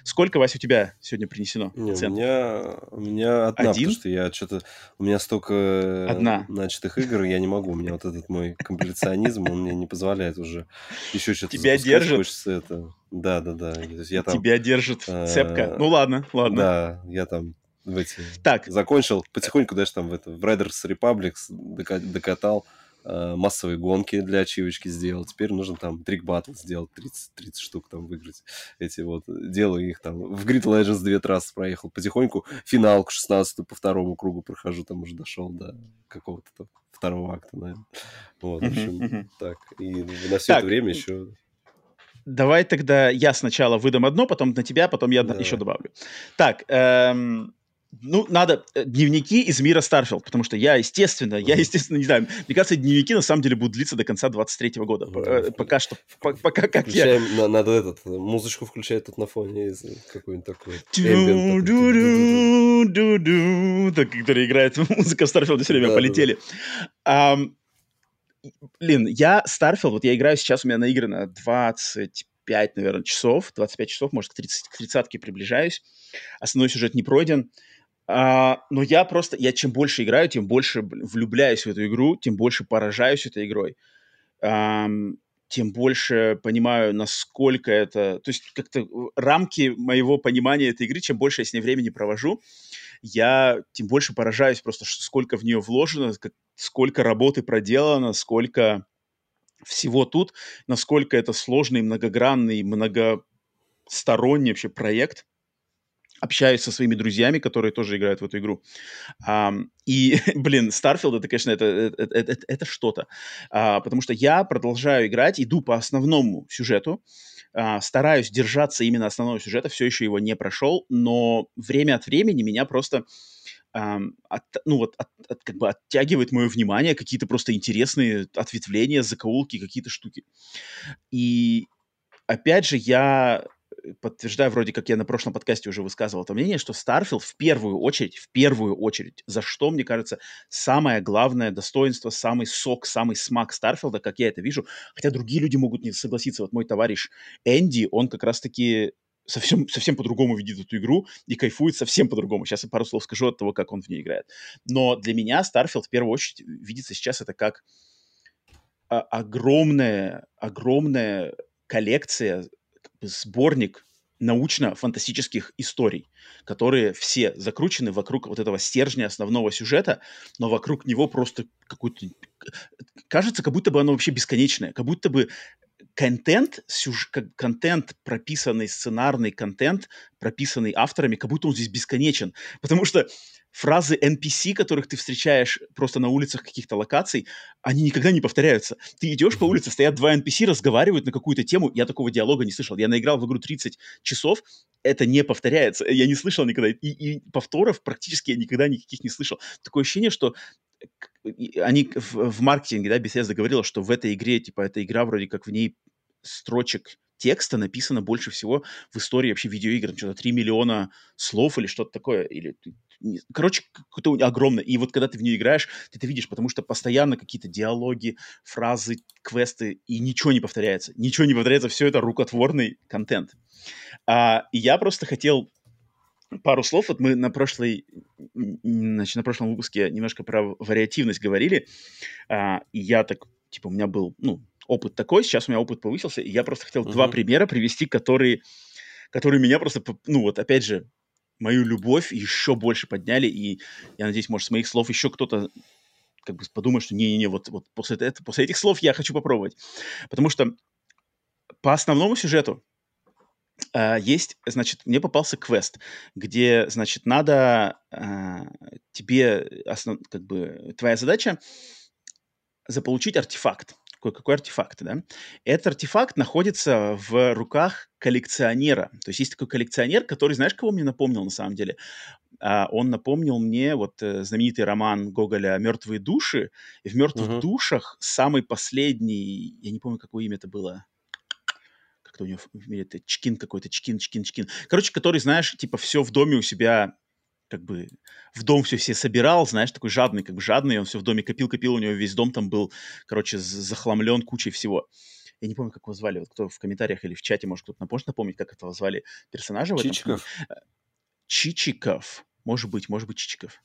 Сколько, Вася, у тебя сегодня принесено?
Не, у меня, у меня одна, Один? потому что я что-то... У меня столько
одна.
начатых игр, я не могу. У меня вот этот мой компиляционизм, он мне не позволяет уже еще что-то
Тебя держит? Хочется
это. Да, да, да.
я там, Тебя держит э, цепка. Ну ладно, ладно.
Да, я там в эти... Так. Закончил потихоньку даже там в, это, в Riders Republics докатал. Э, массовые гонки для ачивочки сделал. Теперь нужно там трик батл сделать, 30, 30 штук там выиграть. Эти вот, делаю их там. В Grid Legends две трассы проехал. Потихоньку финалку 16 по второму кругу прохожу, там уже дошел до какого-то второго акта, наверное. Вот, в общем, так. И на все это время еще
Давай тогда я сначала выдам одно, потом на тебя, потом я еще добавлю. Так, эм, ну, надо э, дневники из мира Starfield, потому что я, естественно, я, естественно, не знаю, мне кажется, дневники на самом деле будут длиться до конца 23 года. Mm-hmm. Пока что, пока как
Включаем, я... Надо этот, музычку включать тут на фоне какой-нибудь такой.
Который играет [LAUGHS] музыка в Starfield е все время, полетели. Блин, я Starfield, вот я играю сейчас, у меня наиграно 25, наверное, часов, 25 часов, может, к 30 к 30 приближаюсь. Основной сюжет не пройден А, но я просто, я чем больше играю, тем больше влюбляюсь в эту игру, тем больше поражаюсь этой игрой. А, тем больше понимаю, насколько это... То есть как-то рамки моего понимания этой игры, чем больше я с ней времени провожу, я тем больше поражаюсь просто, сколько в нее вложено, как, сколько работы проделано, сколько всего тут, насколько это сложный, многогранный, многосторонний вообще проект общаюсь со своими друзьями, которые тоже играют в эту игру. Um, и, [LAUGHS] блин, Starfield, это, конечно, это, это, это, это что-то. Uh, потому что я продолжаю играть, иду по основному сюжету, uh, стараюсь держаться именно основного сюжета, все еще его не прошел, но время от времени меня просто от, ну вот, от, от, как бы оттягивает мое внимание какие-то просто интересные ответвления, закоулки, какие-то штуки. И опять же, я подтверждаю, вроде как я на прошлом подкасте уже высказывал это мнение, что Starfield в первую очередь, в первую очередь, за что, мне кажется, самое главное достоинство, самый сок, самый смак Старфилда, как я это вижу, хотя другие люди могут не согласиться. Вот мой товарищ Энди, он как раз-таки совсем, совсем по-другому видит эту игру и кайфует совсем по-другому. Сейчас я пару слов скажу от того, как он в ней играет. Но для меня Starfield в первую очередь видится сейчас это как а, огромная, огромная коллекция сборник научно-фантастических историй, которые все закручены вокруг вот этого стержня основного сюжета, но вокруг него просто какой-то... Кажется, как будто бы оно вообще бесконечное, как будто бы контент, сюж... контент, прописанный, сценарный контент, прописанный авторами, как будто он здесь бесконечен. Потому что фразы NPC, которых ты встречаешь просто на улицах каких-то локаций, они никогда не повторяются. Ты идешь по улице, стоят два NPC, разговаривают на какую-то тему. Я такого диалога не слышал. Я наиграл в игру 30 часов, это не повторяется. Я не слышал никогда. И, и повторов практически я никогда никаких не слышал. Такое ощущение, что они в, в маркетинге, да, Bethesda говорила, что в этой игре, типа, эта игра вроде как в ней строчек текста написано больше всего в истории вообще видеоигр. Что-то 3 миллиона слов или что-то такое. Или, короче, какое-то огромное. И вот когда ты в нее играешь, ты это видишь, потому что постоянно какие-то диалоги, фразы, квесты, и ничего не повторяется. Ничего не повторяется, все это рукотворный контент. А, и я просто хотел пару слов. Вот мы на прошлой, значит, на прошлом выпуске немножко про вариативность говорили, а, и я так, типа, у меня был, ну, опыт такой, сейчас у меня опыт повысился, и я просто хотел uh-huh. два примера привести, которые, которые меня просто, ну, вот опять же, мою любовь еще больше подняли, и я надеюсь, может, с моих слов еще кто-то как бы подумает, что не-не-не, вот, вот после, это, после этих слов я хочу попробовать. Потому что по основному сюжету Uh, есть, значит, мне попался квест, где, значит, надо uh, тебе, основ, как бы, твоя задача заполучить артефакт. Какой, какой артефакт, да? Этот артефакт находится в руках коллекционера. То есть есть такой коллекционер, который, знаешь, кого мне напомнил на самом деле? Uh, он напомнил мне вот uh, знаменитый роман Гоголя «Мертвые души». И в «Мертвых uh-huh. душах» самый последний, я не помню, какое имя это было, как-то у него в мире это Чкин какой-то, Чкин, Чкин, Чкин. Короче, который, знаешь, типа все в доме у себя как бы в дом все все собирал, знаешь, такой жадный, как бы жадный, он все в доме копил-копил, у него весь дом там был, короче, захламлен кучей всего. Я не помню, как его звали, вот кто в комментариях или в чате, может, кто-то может напомнить, как этого звали персонажа в этом?
Чичиков.
Чичиков. Может быть, может быть, Чичиков.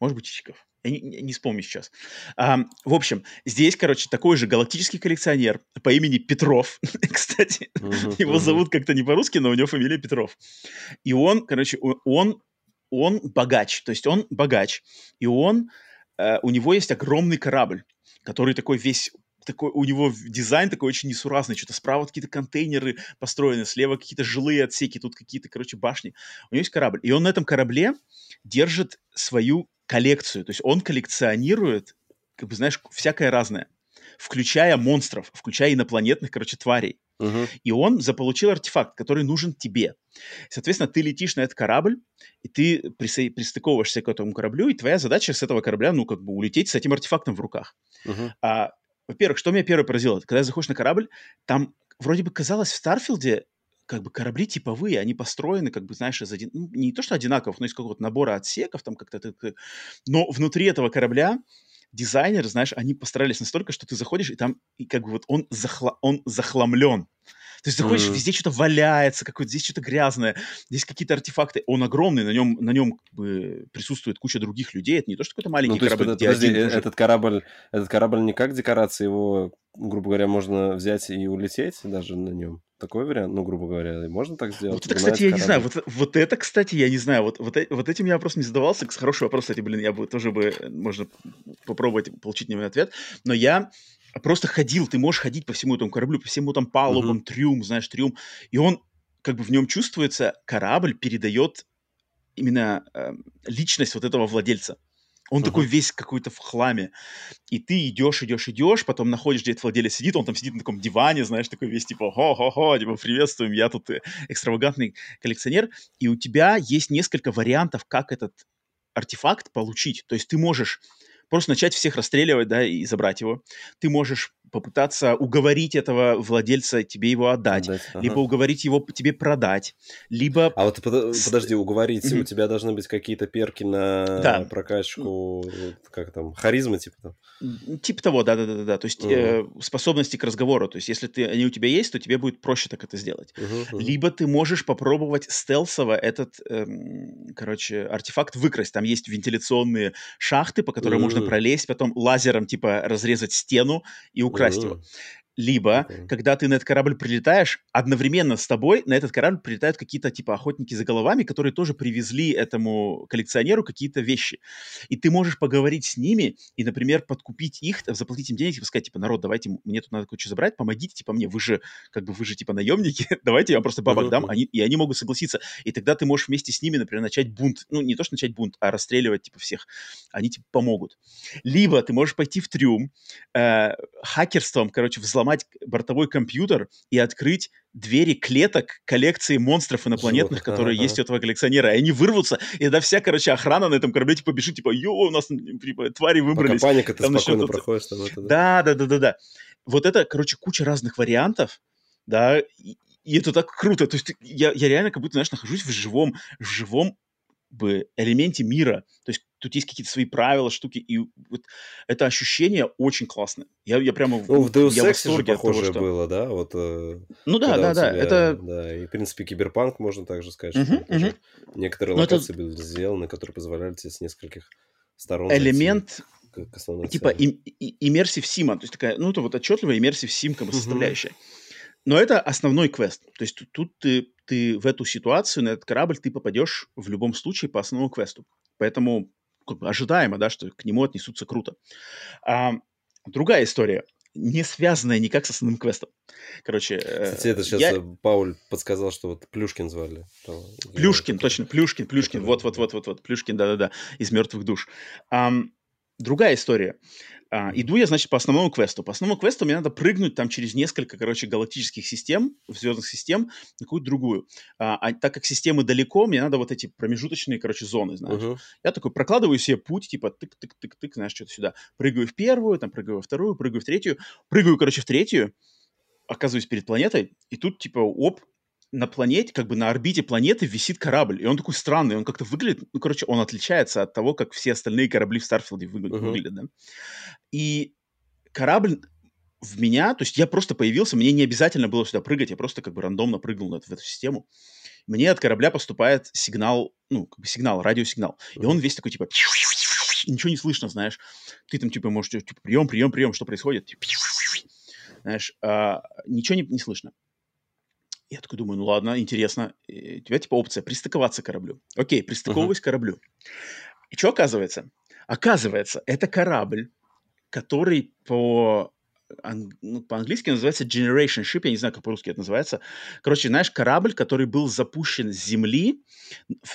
Может быть, Чичиков. Я не, не, не вспомню сейчас. А, в общем, здесь, короче, такой же галактический коллекционер по имени Петров. [LAUGHS] Кстати, uh-huh, его uh-huh. зовут как-то не по-русски, но у него фамилия Петров. И он, короче, он, он богач. То есть он богач. И он, э, у него есть огромный корабль, который такой весь такой, у него дизайн такой очень несуразный, что-то справа какие-то контейнеры построены, слева какие-то жилые отсеки, тут какие-то, короче, башни. У него есть корабль. И он на этом корабле держит свою коллекцию. То есть он коллекционирует, как бы, знаешь, всякое разное, включая монстров, включая инопланетных, короче, тварей. Uh-huh. И он заполучил артефакт, который нужен тебе. Соответственно, ты летишь на этот корабль, и ты присо- пристыковываешься к этому кораблю, и твоя задача с этого корабля, ну, как бы улететь с этим артефактом в руках. Uh-huh. А, во-первых, что меня первое поразило? Когда заходишь на корабль, там вроде бы казалось в Старфилде как бы корабли типовые, они построены, как бы, знаешь, из один... ну, не то что одинаковых, но из какого-то набора отсеков, там как-то... Но внутри этого корабля дизайнеры, знаешь, они постарались настолько, что ты заходишь, и там и как бы вот он, захла... он захламлен. То есть заходишь, mm-hmm. везде что-то валяется, какое-то здесь что-то грязное, здесь какие-то артефакты. Он огромный, на нем, на нем как бы, присутствует куча других людей. Это не то, что какой-то маленький ну,
то
корабль,
есть, подожди, один этот корабль, этот корабль не как декорация, его, грубо говоря, можно взять и улететь даже на нем. Такой вариант, ну, грубо говоря, можно так сделать?
Вот это, кстати, я корабль. не знаю. Вот, вот это, кстати, я не знаю. Вот, вот, э, вот этим я вопрос не задавался. Хороший вопрос, кстати, блин, я бы тоже бы, э, можно попробовать получить на ответ. Но я просто ходил, ты можешь ходить по всему этому кораблю, по всему там палубам, uh-huh. трюм, знаешь, трюм. И он, как бы в нем чувствуется, корабль передает именно э, личность вот этого владельца. Он uh-huh. такой весь какой-то в хламе. И ты идешь, идешь, идешь, потом находишь, где этот владелец сидит, он там сидит на таком диване, знаешь, такой весь типа хо-хо-хо, типа приветствуем, я тут э, экстравагантный коллекционер. И у тебя есть несколько вариантов, как этот артефакт получить. То есть ты можешь просто начать всех расстреливать, да, и забрать его. Ты можешь попытаться уговорить этого владельца тебе его отдать, отдать ага. либо уговорить его тебе продать, либо...
А вот под, подожди, уговорить, mm-hmm. у тебя должны быть какие-то перки на да. прокачку, как там, харизма типа там?
Типа того, да-да-да-да, то есть mm-hmm. э, способности к разговору, то есть если ты, они у тебя есть, то тебе будет проще так это сделать. Mm-hmm. Либо ты можешь попробовать стелсово этот, эм, короче, артефакт выкрасть, там есть вентиляционные шахты, по которым mm-hmm. можно пролезть, потом лазером типа разрезать стену и украсть украсть его. Либо, okay. когда ты на этот корабль прилетаешь, одновременно с тобой на этот корабль прилетают какие-то типа охотники за головами, которые тоже привезли этому коллекционеру какие-то вещи. И ты можешь поговорить с ними и, например, подкупить их, заплатить им денег, типа сказать, типа, народ, давайте, мне тут надо кое-что забрать, помогите, типа, мне, вы же, как бы, вы же, типа, наемники, [LAUGHS] давайте я вам просто бабок uh-huh. дам, они, и они могут согласиться. И тогда ты можешь вместе с ними, например, начать бунт. Ну, не то, что начать бунт, а расстреливать, типа, всех. Они, типа, помогут. Либо ты можешь пойти в трюм, э, хакерством, короче, взломать взломать бортовой компьютер и открыть двери клеток коллекции монстров инопланетных, Жёлтко, которые ага. есть у этого коллекционера. И они вырвутся, и тогда вся, короче, охрана на этом корабле типа бежит, типа, йо, у нас типа, твари выбрались.
Пока паника, ты там спокойно начнет... проходишь. Там это,
да. да, да, да, да, да. Вот это, короче, куча разных вариантов, да, и, и это так круто. То есть я, я реально как будто, знаешь, нахожусь в живом, в живом бы элементе мира. То есть тут есть какие-то свои правила, штуки, и вот это ощущение очень классное. Я, я прямо
ну, в Deus Ex же похоже того, что... было, да? Вот, э,
ну да, да, да.
Тебя, это... Да, и в принципе киберпанк можно также сказать, uh-huh, что uh-huh. некоторые Но локации это... были сделаны, которые позволяли тебе с нескольких сторон
элемент типа им, иммерсив сима, то есть такая, ну это вот отчетливая иммерсив сим как бы составляющая. Но это основной квест. То есть тут ты, ты в эту ситуацию, на этот корабль, ты попадешь в любом случае по основному квесту. Поэтому ожидаемо, да, что к нему отнесутся круто. А, другая история не связанная никак с основным квестом. Короче,
э, Кстати, это сейчас я... Пауль подсказал, что вот Плюшкин звали.
Плюшкин, точно, Плюшкин, Плюшкин, вот-вот-вот-вот-вот, Плюшкин, да-да-да, из «Мертвых душ». Um, другая история. А, иду я, значит, по основному квесту. По основному квесту мне надо прыгнуть там через несколько, короче, галактических систем, звездных систем, на какую-то другую. А, а так как системы далеко, мне надо вот эти промежуточные, короче, зоны, знаешь. Uh-huh. Я такой прокладываю себе путь, типа тык-тык-тык-тык, знаешь, что-то сюда. Прыгаю в первую, там прыгаю во вторую, прыгаю в третью. Прыгаю, короче, в третью, оказываюсь перед планетой, и тут, типа, оп, на планете, как бы на орбите планеты висит корабль, и он такой странный, он как-то выглядит, ну, короче, он отличается от того, как все остальные корабли в Старфилде выглядят, uh-huh. выглядят, да. И корабль в меня, то есть я просто появился, мне не обязательно было сюда прыгать, я просто как бы рандомно прыгнул в эту, в эту систему. Мне от корабля поступает сигнал, ну, как бы сигнал, радиосигнал, uh-huh. и он весь такой, типа, [SNIFFS] ничего не слышно, знаешь. Ты там, типа, можешь, типа, прием, прием, прием, что происходит? Типа, [SNIFFS] знаешь, а, ничего не, не слышно. Я такой думаю, ну ладно, интересно. И у тебя типа опция пристыковаться к кораблю. Окей, пристыковываюсь uh-huh. к кораблю. И что оказывается? Оказывается, это корабль, который по ну, по-английски называется Generation Ship, я не знаю, как по-русски это называется. Короче, знаешь, корабль, который был запущен с Земли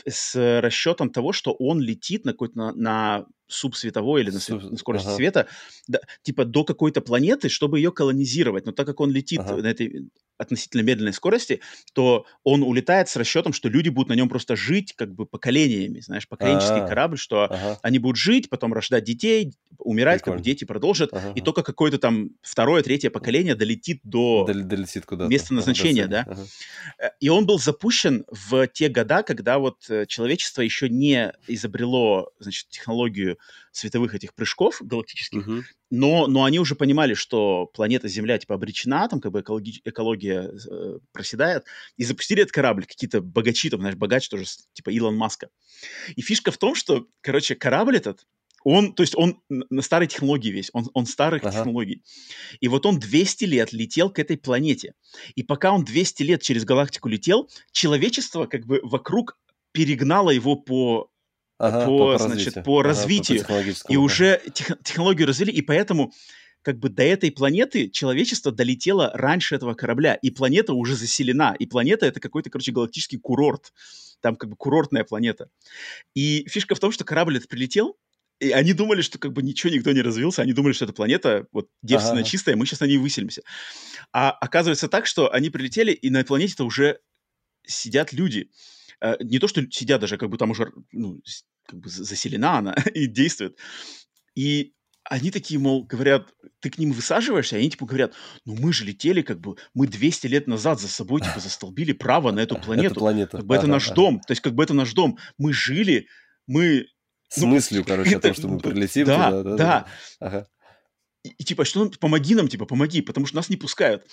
с расчетом того, что он летит на какой-то на, на субсветовой или на, свет, на скорости ага. света, да, типа до какой-то планеты, чтобы ее колонизировать. Но так как он летит ага. на этой относительно медленной скорости, то он улетает с расчетом, что люди будут на нем просто жить как бы поколениями, знаешь, поколенческий А-а-а. корабль, что ага. они будут жить, потом рождать детей, умирать, Прикольно. как бы дети продолжат, ага. и только какое-то там второе, третье поколение долетит до
Дол- долетит куда
места назначения, ага, да. Ага. И он был запущен в те года, когда вот э, человечество еще не изобрело, значит, технологию количестве световых этих прыжков галактических, uh-huh. но, но они уже понимали, что планета Земля, типа, обречена, там, как бы, экологи- экология э, проседает, и запустили этот корабль, какие-то богачи, там, знаешь, богач тоже, типа, Илон Маска. И фишка в том, что, короче, корабль этот, он, то есть он на старой технологии весь, он, он старых ага. технологий. И вот он 200 лет летел к этой планете. И пока он 200 лет через галактику летел, человечество как бы вокруг перегнало его по ага, по, по, значит, развитию. по ага, развитию. По и уже тех, технологию развили, и поэтому как бы до этой планеты человечество долетело раньше этого корабля, и планета уже заселена, и планета это какой-то, короче, галактический курорт, там как бы курортная планета. И фишка в том, что корабль этот прилетел, и они думали, что как бы ничего никто не развился, они думали, что эта планета вот девственно ага. чистая, мы сейчас на ней выселимся. А оказывается так, что они прилетели, и на планете-то уже сидят люди. Э, не то, что сидят даже, как бы там уже ну, как бы заселена она [LAUGHS] и действует. И они такие, мол, говорят, ты к ним высаживаешься, а они типа говорят, ну мы же летели, как бы, мы 200 лет назад за собой типа застолбили право на эту [LAUGHS] планету. Эту планету. Как бы это наш дом, то есть как бы это наш дом. Мы жили, мы
с ну, мыслью, короче, это, о том, что мы прилетим да,
туда. Да, да. Ага. И, и типа, что помоги нам, типа, помоги, потому что нас не пускают.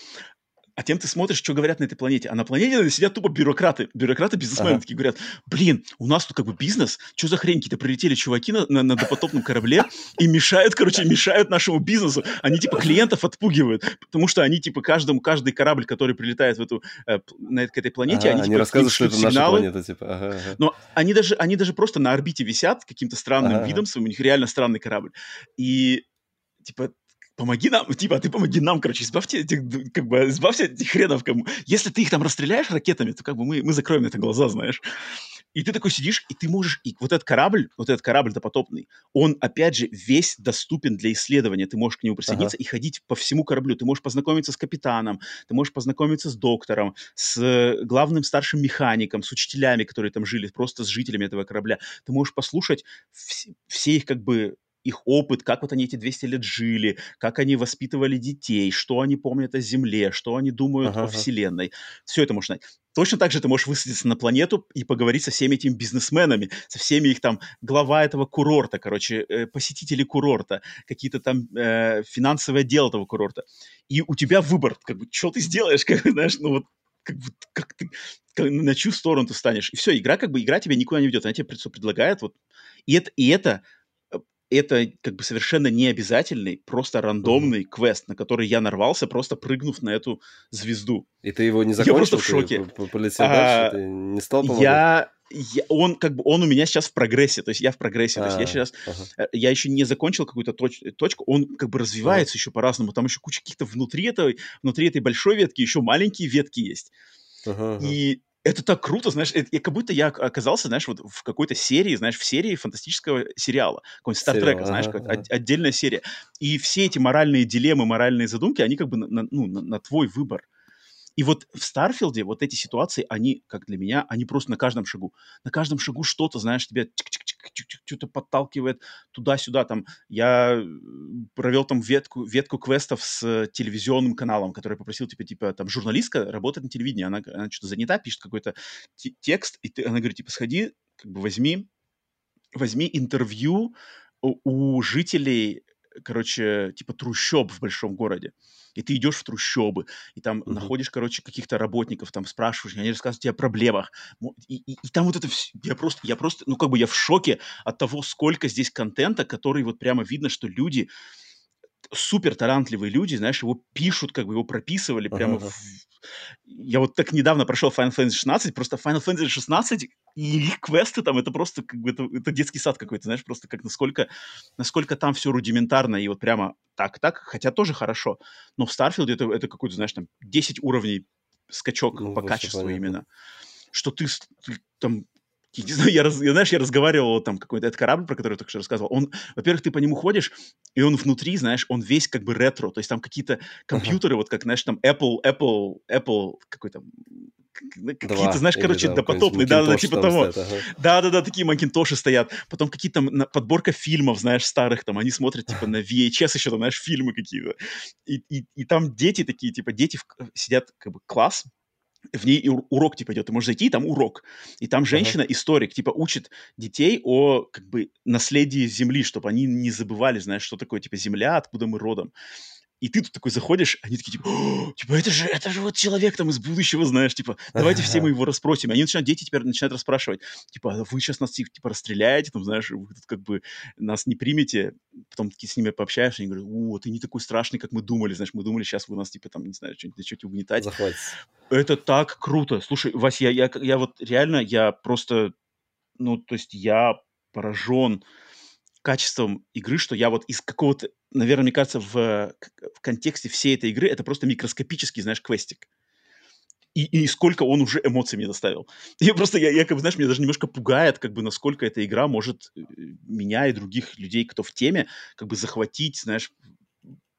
А тем ты смотришь, что говорят на этой планете. А на планете сидят тупо бюрократы. Бюрократы, бизнесмены ага. такие говорят, блин, у нас тут как бы бизнес, что за хрень, какие-то прилетели чуваки на, на, на допотопном корабле и мешают, короче, мешают нашему бизнесу. Они типа клиентов отпугивают, потому что они типа каждому, каждый корабль, который прилетает в эту, э, на, к этой планете, ага, они,
они типа, рассказывают, что это сигналы. наша планета, типа. Ага,
ага. Но они даже, они даже просто на орбите висят каким-то странным ага. видом своим, у них реально странный корабль. И типа помоги нам, типа, ты помоги нам, короче, избавьте этих, как бы, избавься этих хренов кому. Если ты их там расстреляешь ракетами, то как бы мы, мы закроем это глаза, знаешь. И ты такой сидишь, и ты можешь, и вот этот корабль, вот этот корабль допотопный, он, опять же, весь доступен для исследования. Ты можешь к нему присоединиться ага. и ходить по всему кораблю. Ты можешь познакомиться с капитаном, ты можешь познакомиться с доктором, с главным старшим механиком, с учителями, которые там жили, просто с жителями этого корабля. Ты можешь послушать все, все их, как бы, их опыт, как вот они эти 200 лет жили, как они воспитывали детей, что они помнят о Земле, что они думают ага, о Вселенной. Все это можно знать. Точно так же ты можешь высадиться на планету и поговорить со всеми этими бизнесменами, со всеми их там, глава этого курорта, короче, э, посетители курорта, какие-то там э, финансовые отделы этого курорта. И у тебя выбор, как бы, что ты сделаешь, [LAUGHS] как, знаешь, ну вот как, как ты, как, на чью сторону ты станешь. И все, игра как бы, игра тебя никуда не ведет, она тебе предлагает вот, и это, и это это как бы совершенно не обязательный, просто рандомный mm-hmm. квест, на который я нарвался, просто прыгнув на эту звезду.
И ты его не закончил?
Я просто в шоке.
Полетел а, дальше? Ты не стал помогать?
Я... Я, он как бы он у меня сейчас в прогрессе, то есть я в прогрессе, а, то есть я сейчас а, ага. Э, я еще не закончил какую-то точ, точку, он как бы развивается ага. еще по-разному, там еще куча каких-то внутри этой внутри этой большой ветки еще маленькие ветки есть, ага, и это так круто, знаешь, это, как будто я оказался, знаешь, вот в какой-то серии, знаешь, в серии фантастического сериала, какой-нибудь Стартрека, знаешь, ага, ага. отдельная серия. И все эти моральные дилеммы, моральные задумки, они как бы на, ну, на, на твой выбор. И вот в Старфилде вот эти ситуации, они, как для меня, они просто на каждом шагу. На каждом шагу что-то, знаешь, тебя что-то подталкивает туда-сюда. Там я провел там ветку, ветку квестов с телевизионным каналом, который попросил, типа, типа, там, журналистка работает на телевидении, она, она что-то занята, пишет какой-то текст, и ты, она говорит, типа, сходи, как бы возьми, возьми интервью у жителей короче, типа трущоб в большом городе. И ты идешь в трущобы, и там uh-huh. находишь, короче, каких-то работников, там спрашиваешь, они рассказывают тебе о проблемах. И, и, и там вот это все, я просто, я просто, ну, как бы я в шоке от того, сколько здесь контента, который вот прямо видно, что люди, супер талантливые люди, знаешь, его пишут, как бы его прописывали прямо uh-huh. в... Я вот так недавно прошел Final Fantasy 16, просто Final Fantasy 16 и их квесты там, это просто как бы, это, это детский сад какой-то, знаешь, просто как насколько, насколько там все рудиментарно и вот прямо так-так, хотя тоже хорошо, но в Starfield это, это какой-то, знаешь, там 10 уровней скачок ну, по качеству понятно. именно. Что ты, ты там я не знаю, я, раз, я, знаешь, я разговаривал там какой-то этот корабль, про который я только что рассказывал. Он, во-первых, ты по нему ходишь, и он внутри, знаешь, он весь как бы ретро, то есть там какие-то компьютеры, uh-huh. вот как, знаешь, там Apple, Apple, Apple какой-то какие-то, знаешь, Или, короче, да, допотопные, да, да, типа того. Ага. Да, да, да, такие макинтоши стоят. Потом какие-то подборка фильмов, знаешь, старых, там, они смотрят, типа, на VHS еще, там, знаешь, фильмы какие-то. И, и, и там дети такие, типа, дети в, сидят, как бы, класс, в ней урок, типа, идет. Ты можешь зайти, и там урок. И там женщина-историк, типа, учит детей о, как бы, наследии Земли, чтобы они не забывали, знаешь, что такое, типа, Земля, откуда мы родом. И ты тут такой заходишь, они такие, типа, типа, это же, это же вот человек там из будущего, знаешь, типа, давайте все мы его расспросим. И они начинают, дети теперь начинают расспрашивать, типа, «А вы сейчас нас, типа, расстреляете, там, знаешь, вы тут как бы нас не примете. Потом такие с ними пообщаешься, они говорят, о, ты не такой страшный, как мы думали, знаешь, мы думали, сейчас вы нас, типа, там, не знаю, что-нибудь начнете угнетать. Захватить. Это так круто. Слушай, Вася, я, я, я вот реально, я просто, ну, то есть я поражен качеством игры, что я вот из какого-то, наверное, мне кажется, в, в контексте всей этой игры это просто микроскопический, знаешь, квестик. И, и сколько он уже эмоций мне доставил. [LAUGHS] Я просто, я, я, как бы, знаешь, меня даже немножко пугает, как бы, насколько эта игра может э, меня и других людей, кто в теме, как бы захватить, знаешь,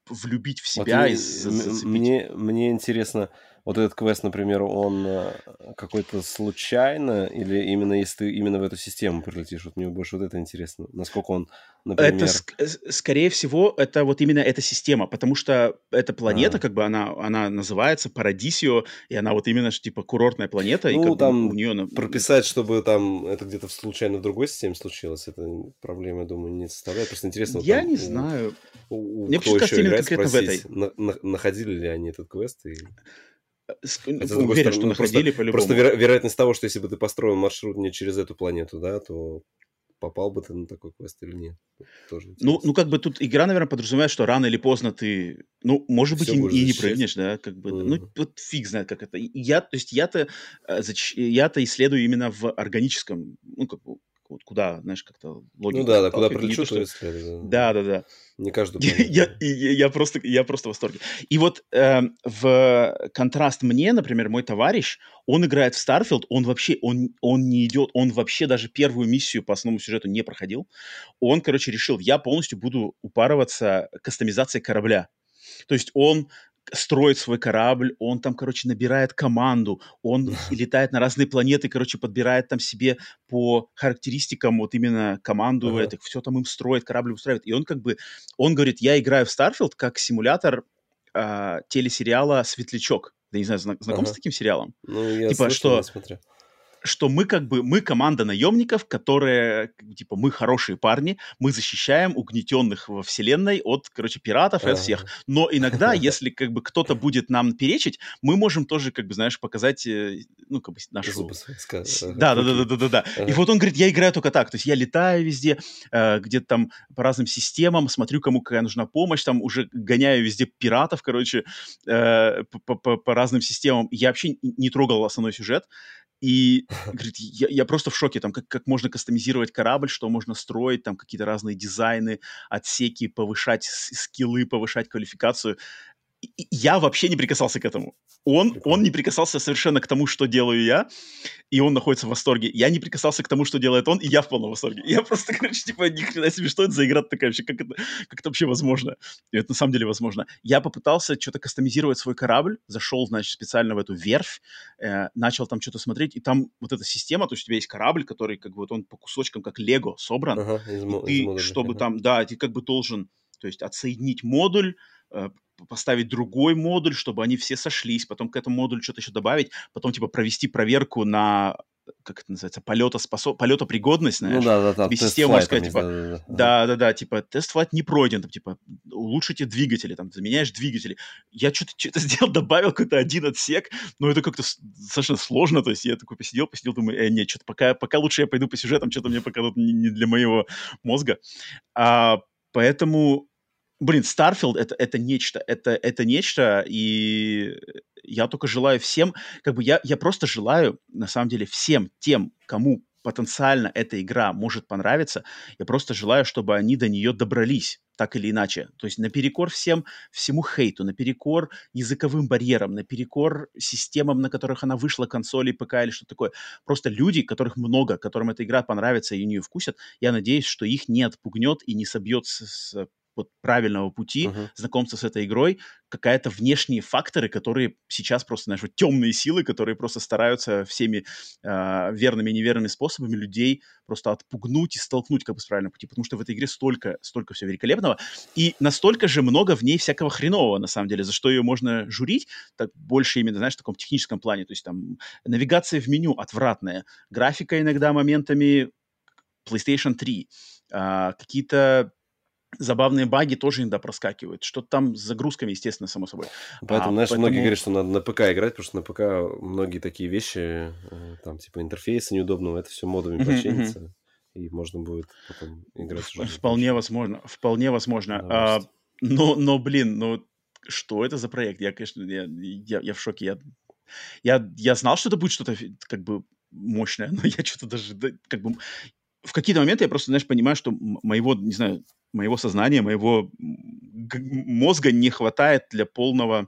влюбить в себя вот и
зацепить. Мне, мне интересно, вот этот квест, например, он э, какой-то случайно или именно если ты именно в эту систему прилетишь? Вот мне больше вот это интересно. Насколько он,
например... Это, ск- скорее всего, это вот именно эта система, потому что эта планета, а. как бы, она, она называется Парадисио, и она вот именно, типа, курортная планета.
Ну,
и как
там бы, у нее... прописать, чтобы там это где-то случайно в другой системе случилось, это проблема, я думаю, не составляет. Просто интересно...
Я
там,
не у, знаю.
У, у, Мне кто еще играет, конкретно спросить, в этой. На, на, находили ли они этот квест и... Хотя, уверен, стороны, что ну, находили по-любому. Просто веро- вероятность того, что если бы ты построил маршрут не через эту планету, да, то попал бы ты на такой квест или нет.
Тоже ну, ну, как бы тут игра, наверное, подразумевает, что рано или поздно ты, ну, может быть, и, и не прыгнешь, да, как бы, mm-hmm. ну, вот фиг знает, как это. Я, то есть я-то, э, я-то исследую именно в органическом, ну, как бы, вот куда, знаешь, как-то
логика. Ну да, да, куда прилечу, то исследую.
Да, да, да.
Не каждую
я, я, я, просто, я просто в восторге. И вот э, в контраст мне, например, мой товарищ, он играет в Starfield, он вообще, он, он не идет, он вообще даже первую миссию по основному сюжету не проходил. Он, короче, решил, я полностью буду упарываться кастомизацией корабля. То есть он строит свой корабль, он там, короче, набирает команду, он летает на разные планеты, короче, подбирает там себе по характеристикам вот именно команду uh-huh. этих, все там им строит, корабль устраивает. И он как бы, он говорит, я играю в Starfield как симулятор э, телесериала «Светлячок». Я не знаю, знаком uh-huh. с таким сериалом?
Ну, я типа, слышал, что
что мы как бы, мы команда наемников, которые, типа, мы хорошие парни, мы защищаем угнетенных во вселенной от, короче, пиратов и от всех. Но иногда, [LAUGHS] если как бы кто-то будет нам перечить, мы можем тоже, как бы, знаешь, показать, э, ну, как бы, нашу... Да, да, да, да, да, да. И вот он говорит, я играю только так, то есть я летаю везде, э, где-то там по разным системам, смотрю, кому какая нужна помощь, там уже гоняю везде пиратов, короче, э, по разным системам. Я вообще не трогал основной сюжет, и [LAUGHS] говорит, я, я просто в шоке, там, как, как можно кастомизировать корабль, что можно строить, там, какие-то разные дизайны, отсеки, повышать скиллы, повышать квалификацию я вообще не прикасался к этому. Он, он не прикасался совершенно к тому, что делаю я, и он находится в восторге. Я не прикасался к тому, что делает он, и я в полном восторге. Я просто, [LAUGHS] короче, типа, ни хрена себе, что это за игра такая вообще, как это, как это вообще возможно? И это на самом деле возможно. Я попытался что-то кастомизировать свой корабль, зашел, значит, специально в эту верфь, э, начал там что-то смотреть, и там вот эта система, то есть у тебя есть корабль, который как бы вот он по кусочкам, как лего собран, ага, из, и ты, из чтобы ага. там, да, ты как бы должен, то есть отсоединить модуль, э, поставить другой модуль, чтобы они все сошлись, потом к этому модулю что-то еще добавить, потом, типа, провести проверку на как это называется, полета способ... полетопригодность, ну знаешь.
Ну да, да, да.
Тебе система может сказать, типа, да, да, да, да, да, типа, тест-флайт не пройден, там, типа, улучшите двигатели, там, заменяешь двигатели. Я что-то что сделал, добавил какой-то один отсек, но это как-то достаточно сложно, то есть я такой посидел, посидел, думаю, э, нет, что-то пока, пока лучше я пойду по сюжетам, что-то мне пока тут не, не для моего мозга. А, поэтому блин, Starfield это, это нечто, это, это нечто, и я только желаю всем, как бы я, я просто желаю, на самом деле, всем тем, кому потенциально эта игра может понравиться, я просто желаю, чтобы они до нее добрались, так или иначе. То есть наперекор всем, всему хейту, наперекор языковым барьерам, наперекор системам, на которых она вышла, консоли, ПК или что-то такое. Просто люди, которых много, которым эта игра понравится и нее вкусят, я надеюсь, что их не отпугнет и не собьет с, вот правильного пути uh-huh. знакомства с этой игрой какая-то внешние факторы, которые сейчас просто, знаешь, вот темные силы, которые просто стараются всеми э, верными и неверными способами людей просто отпугнуть и столкнуть как бы с правильного пути, потому что в этой игре столько, столько всего великолепного, и настолько же много в ней всякого хренового, на самом деле, за что ее можно журить, так больше именно, знаешь, в таком техническом плане, то есть там навигация в меню отвратная, графика иногда моментами PlayStation 3, а, какие-то забавные баги тоже иногда проскакивают. Что-то там с загрузками, естественно, само собой.
Поэтому, а, знаешь, поэтому... многие говорят, что надо на ПК играть, потому что на ПК многие такие вещи, э, там, типа, интерфейса неудобного, это все модами починится. И можно будет потом играть
уже. Вполне возможно, вполне возможно. А, но, но, блин, ну, что это за проект? Я, конечно, я, я, я в шоке. Я, я, я знал, что это будет что-то, как бы, мощное, [LAUGHS] но я что-то даже, как бы, в какие-то моменты я просто, знаешь, понимаю, что моего, не знаю, моего сознания, моего мозга не хватает для полного,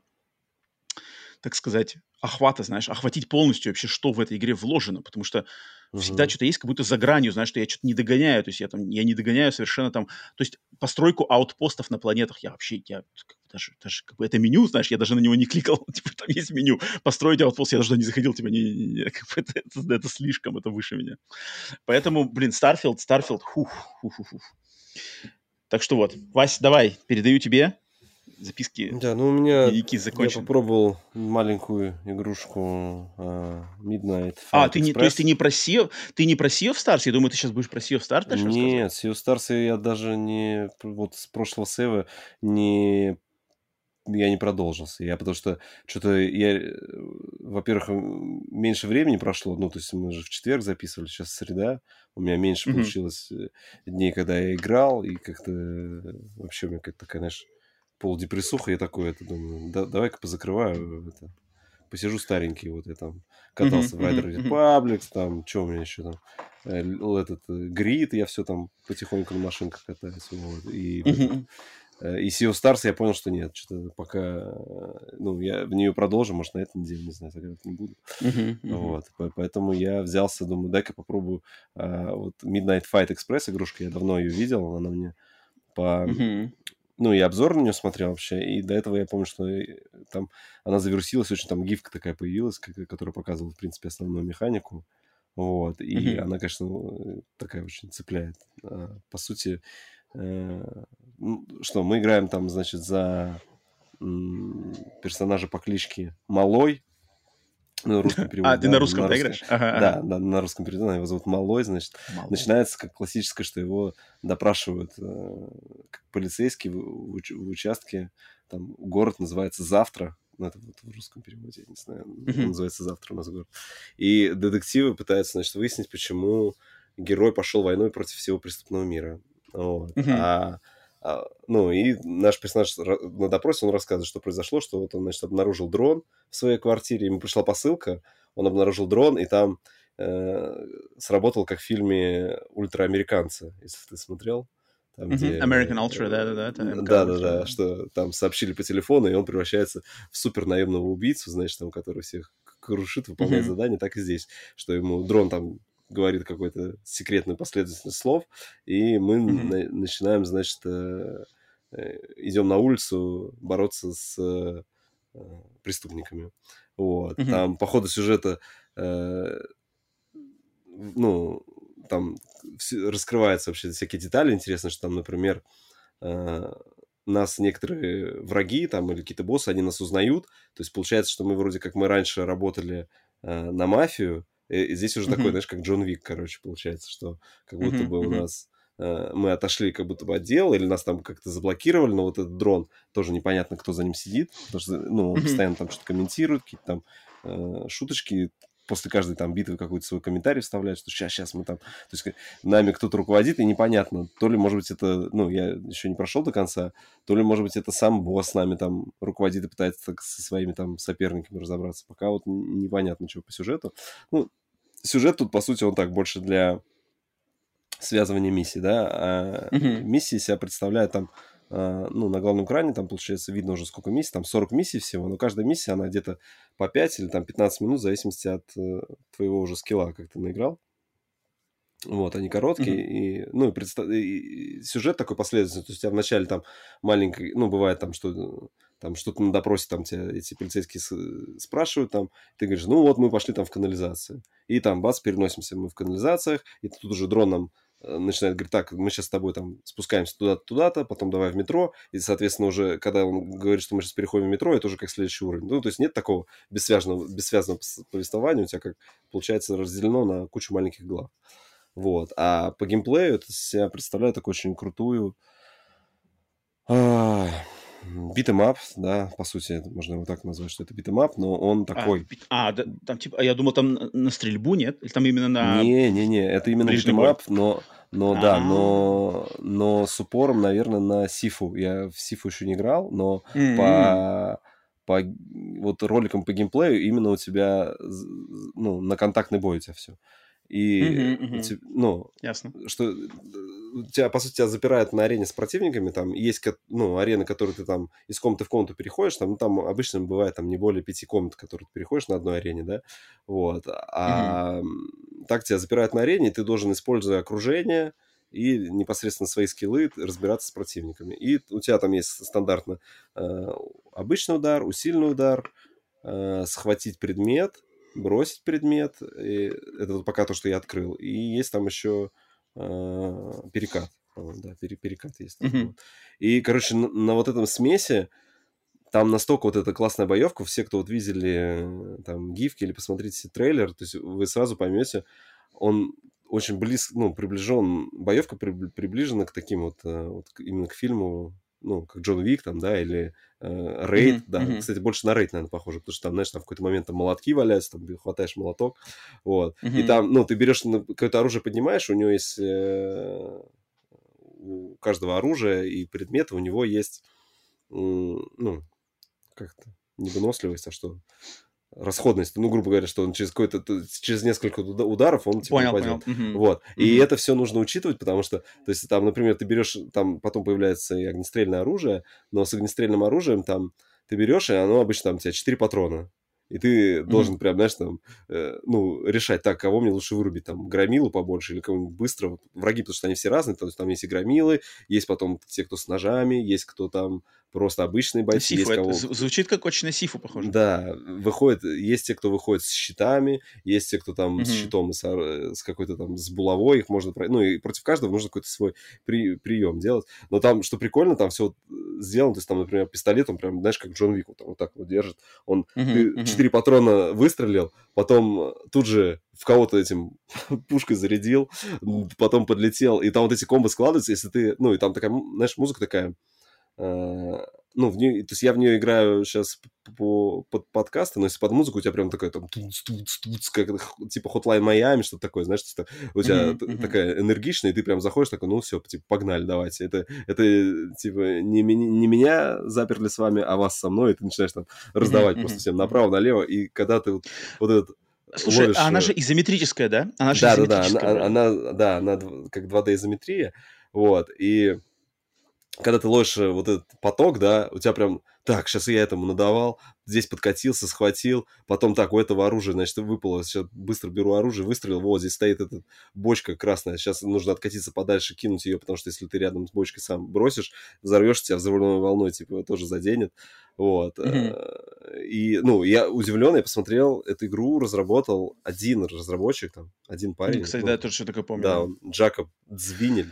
так сказать, охвата, знаешь, охватить полностью вообще, что в этой игре вложено, потому что uh-huh. всегда что-то есть, как будто за гранью, знаешь, что я что-то не догоняю, то есть я там, я не догоняю совершенно там, то есть постройку аутпостов на планетах я вообще, я даже, даже как бы это меню, знаешь, я даже на него не кликал, [LAUGHS] типа там есть меню, построить аутпост, я даже не заходил, типа, не, не, не, как бы это, это, это слишком, это выше меня. Поэтому, блин, Starfield, хух, хух, хух, хух. Так что вот, Вась, давай, передаю тебе записки.
Да, ну у меня я попробовал маленькую игрушку uh, Midnight
Fight А, ты не, то есть ты не про Sea, ты не про Sea of Stars? Я думаю, ты сейчас будешь про Sea of Stars
Нет, Sea of Stars я даже не... Вот с прошлого сейва не я не продолжился. Я потому что что-то я, во-первых, меньше времени прошло. Ну, то есть мы же в четверг записывали, сейчас среда. У меня меньше mm-hmm. получилось э, дней, когда я играл, и как-то вообще у меня как-то, конечно, полудепрессуха. Я такой, это думаю, да, давай-ка позакрываю это. Посижу старенький, вот я там катался mm-hmm. в Rider Republic, там, что у меня еще там, э, этот, э, грид, я все там потихоньку на машинках катаюсь, вот, и mm-hmm. И Sea of Stars я понял, что нет, что-то пока, э, ну, я в нее продолжу, может, на этой неделе, не знаю, загадать не буду. Uh-huh, uh-huh. Вот, поэтому я взялся, думаю, дай-ка попробую а, вот Midnight Fight Express игрушка, я давно ее видел, она мне по... Uh-huh. Ну, и обзор на нее смотрел вообще, и до этого я помню, что э, там она завершилась, очень там гифка такая появилась, которая показывала, в принципе, основную механику. Вот, и mm-hmm. она, конечно, такая очень цепляет. А, по сути, что мы играем там, значит, за персонажа по кличке Малой. [LAUGHS]
На русском переводе. А, ты на русском на играешь?
Ага, да, да, на русском переводе. Его зовут Малой, значит. Малой. Начинается как классическое, что его допрашивают э, как полицейский в, в, в участке. Там город называется «Завтра». Ну, это вот в русском переводе, я не знаю. Mm-hmm. называется «Завтра» у нас город. И детективы пытаются, значит, выяснить, почему герой пошел войной против всего преступного мира. Вот. Mm-hmm. А а, ну, и наш персонаж на допросе, он рассказывает, что произошло, что вот он, значит, обнаружил дрон в своей квартире, ему пришла посылка, он обнаружил дрон, и там э, сработал, как в фильме «Ультраамериканцы», если ты смотрел.
Там, mm-hmm. где, American Ultra, да-да-да.
Да-да-да, что там сообщили по телефону, и он превращается в супер наемного убийцу, значит, там, который всех крушит, выполняет mm-hmm. задание, так и здесь, что ему дрон там говорит какой-то секретную последовательность слов, и мы mm-hmm. на- начинаем, значит, э, э, идем на улицу бороться с э, преступниками. Вот. Mm-hmm. Там по ходу сюжета, э, ну, там раскрываются вообще всякие детали. Интересно, что там, например, э, нас некоторые враги там или какие-то боссы, они нас узнают. То есть получается, что мы вроде как мы раньше работали э, на мафию, и здесь уже такой, знаешь, как Джон Вик, короче, получается, что как будто бы у нас э, мы отошли как будто бы от дела, или нас там как-то заблокировали, но вот этот дрон, тоже непонятно, кто за ним сидит, потому что, ну, он постоянно там что-то комментирует, какие-то там э, шуточки после каждой там битвы какой-то свой комментарий вставляют, что сейчас, сейчас мы там... То есть нами кто-то руководит, и непонятно, то ли, может быть, это... Ну, я еще не прошел до конца, то ли, может быть, это сам босс нами там руководит и пытается так со своими там соперниками разобраться. Пока вот непонятно, что по сюжету. Ну, сюжет тут, по сути, он так больше для связывания миссий, да, а mm-hmm. миссии себя представляют там ну, на главном экране там, получается, видно уже сколько миссий, там 40 миссий всего, но каждая миссия, она где-то по 5 или там 15 минут, в зависимости от э, твоего уже скилла, как ты наиграл. Вот, они короткие, mm-hmm. и, ну, и, предста... и сюжет такой последовательный, то есть у тебя вначале там маленький, ну, бывает там, что там что-то на допросе там тебя эти полицейские спрашивают там, ты говоришь, ну вот мы пошли там в канализацию, и там бац, переносимся мы в канализациях, и тут уже дрон нам э, начинает говорить, так, мы сейчас с тобой там спускаемся туда-то, туда-то, потом давай в метро, и, соответственно, уже, когда он говорит, что мы сейчас переходим в метро, это уже как следующий уровень. Ну, то есть нет такого бессвязного, бессвязного повествования, у тебя как, получается, разделено на кучу маленьких глав. Вот. А по геймплею это себя представляет такую очень крутую beat 'em up, да, по сути, можно его так назвать, что это beat 'em up, но он а, такой...
А, а да, там типа, я думал, там на стрельбу, нет? Или там именно на...
Не-не-не, это именно beat 'em up, но, но да, но, но с упором, наверное, на Sifu. Я в Sifu еще не играл, но по по вот роликам по геймплею именно у тебя ну, на контактный бой у тебя все. И, угу, угу. ну,
Ясно.
что у тебя, по сути, тебя запирают на арене с противниками, там есть, ну, арены, которые ты там из комнаты в комнату переходишь, там, ну, там обычно бывает там не более пяти комнат, которые ты переходишь на одной арене, да, вот, а угу. так тебя запирают на арене, и ты должен, используя окружение и непосредственно свои скиллы, разбираться с противниками. И у тебя там есть стандартно э, обычный удар, усиленный удар, э, схватить предмет, бросить предмет. И это вот пока то, что я открыл. И есть там еще э, перекат. Да, перекат есть. Mm-hmm. И, короче, на, на вот этом смеси там настолько вот эта классная боевка, все, кто вот видели там гифки или посмотрите трейлер, то есть вы сразу поймете, он очень близко, ну, приближен, боевка приближена к таким вот, э, вот именно к фильму ну, как Джон Вик там, да, или э, Рейд, mm-hmm. да, mm-hmm. кстати, больше на Рейд, наверное, похоже, потому что там, знаешь, там в какой-то момент там молотки валяются, там хватаешь молоток, вот, mm-hmm. и там, ну, ты берешь какое-то оружие, поднимаешь, у него есть, э, у каждого оружия и предмета у него есть, э, ну, как-то, не выносливость, а что, расходность, ну, грубо говоря, что он через какой-то, через несколько ударов он типа
понял, упадет. Понял.
Угу. Вот. Угу. И это все нужно учитывать, потому что, то есть, там, например, ты берешь, там потом появляется и огнестрельное оружие, но с огнестрельным оружием там ты берешь, и оно обычно там у тебя 4 патрона. И ты должен mm-hmm. прям, знаешь, там, э, ну, решать, так, кого мне лучше вырубить, там, громилу побольше или кого-нибудь быстро. Вот, враги, потому что они все разные, то есть там есть и громилы, есть потом те, кто с ножами, есть кто там просто обычные бойцы. Сифу,
есть кого... Звучит как очень на Сифу похоже.
Да, выходит, есть те, кто выходит с щитами, есть те, кто там mm-hmm. с щитом, с, с какой-то там, с булавой, их можно... Ну, и против каждого нужно какой-то свой при, прием делать. Но там, что прикольно, там все вот сделано, то есть там, например, пистолет, он прям, знаешь, как Джон Вик, вот, вот так вот держит. Он четыре mm-hmm. патрона выстрелил, потом тут же в кого-то этим [LAUGHS] пушкой зарядил, потом подлетел, и там вот эти комбо складываются, если ты, ну, и там такая, знаешь, музыка такая, Э, ну, в нее, то есть я в нее играю сейчас по, под подкасты, но если под музыку у тебя прям такая там туц, туц, туц, как типа Hotline Miami, что-то такое, знаешь, что у тебя mm-hmm, mm-hmm. такая энергичная, и ты прям заходишь такой, ну все, типа, погнали, давайте. Это, это типа не, не меня заперли с вами, а вас со мной, и ты начинаешь там раздавать mm-hmm, просто всем направо-налево, и когда ты вот, вот этот
Слушай, ловишь... а она же изометрическая, да?
Она же да, да, да, она, она, да, она как 2D изометрия, вот, и когда ты ловишь э, вот этот поток, да, у тебя прям, так, сейчас я этому надавал, здесь подкатился, схватил, потом так, у этого оружия, значит, выпало, сейчас быстро беру оружие, выстрелил, вот, здесь стоит эта бочка красная, сейчас нужно откатиться подальше, кинуть ее, потому что если ты рядом с бочкой сам бросишь, взорвешься, тебя взрывной волной, типа, тоже заденет, вот. Mm-hmm. И, ну, я удивлен, я посмотрел, эту игру разработал один разработчик, там, один парень.
Кстати,
ну,
да, я тоже что такое помню.
Да, он, Джакоб Дзвинель.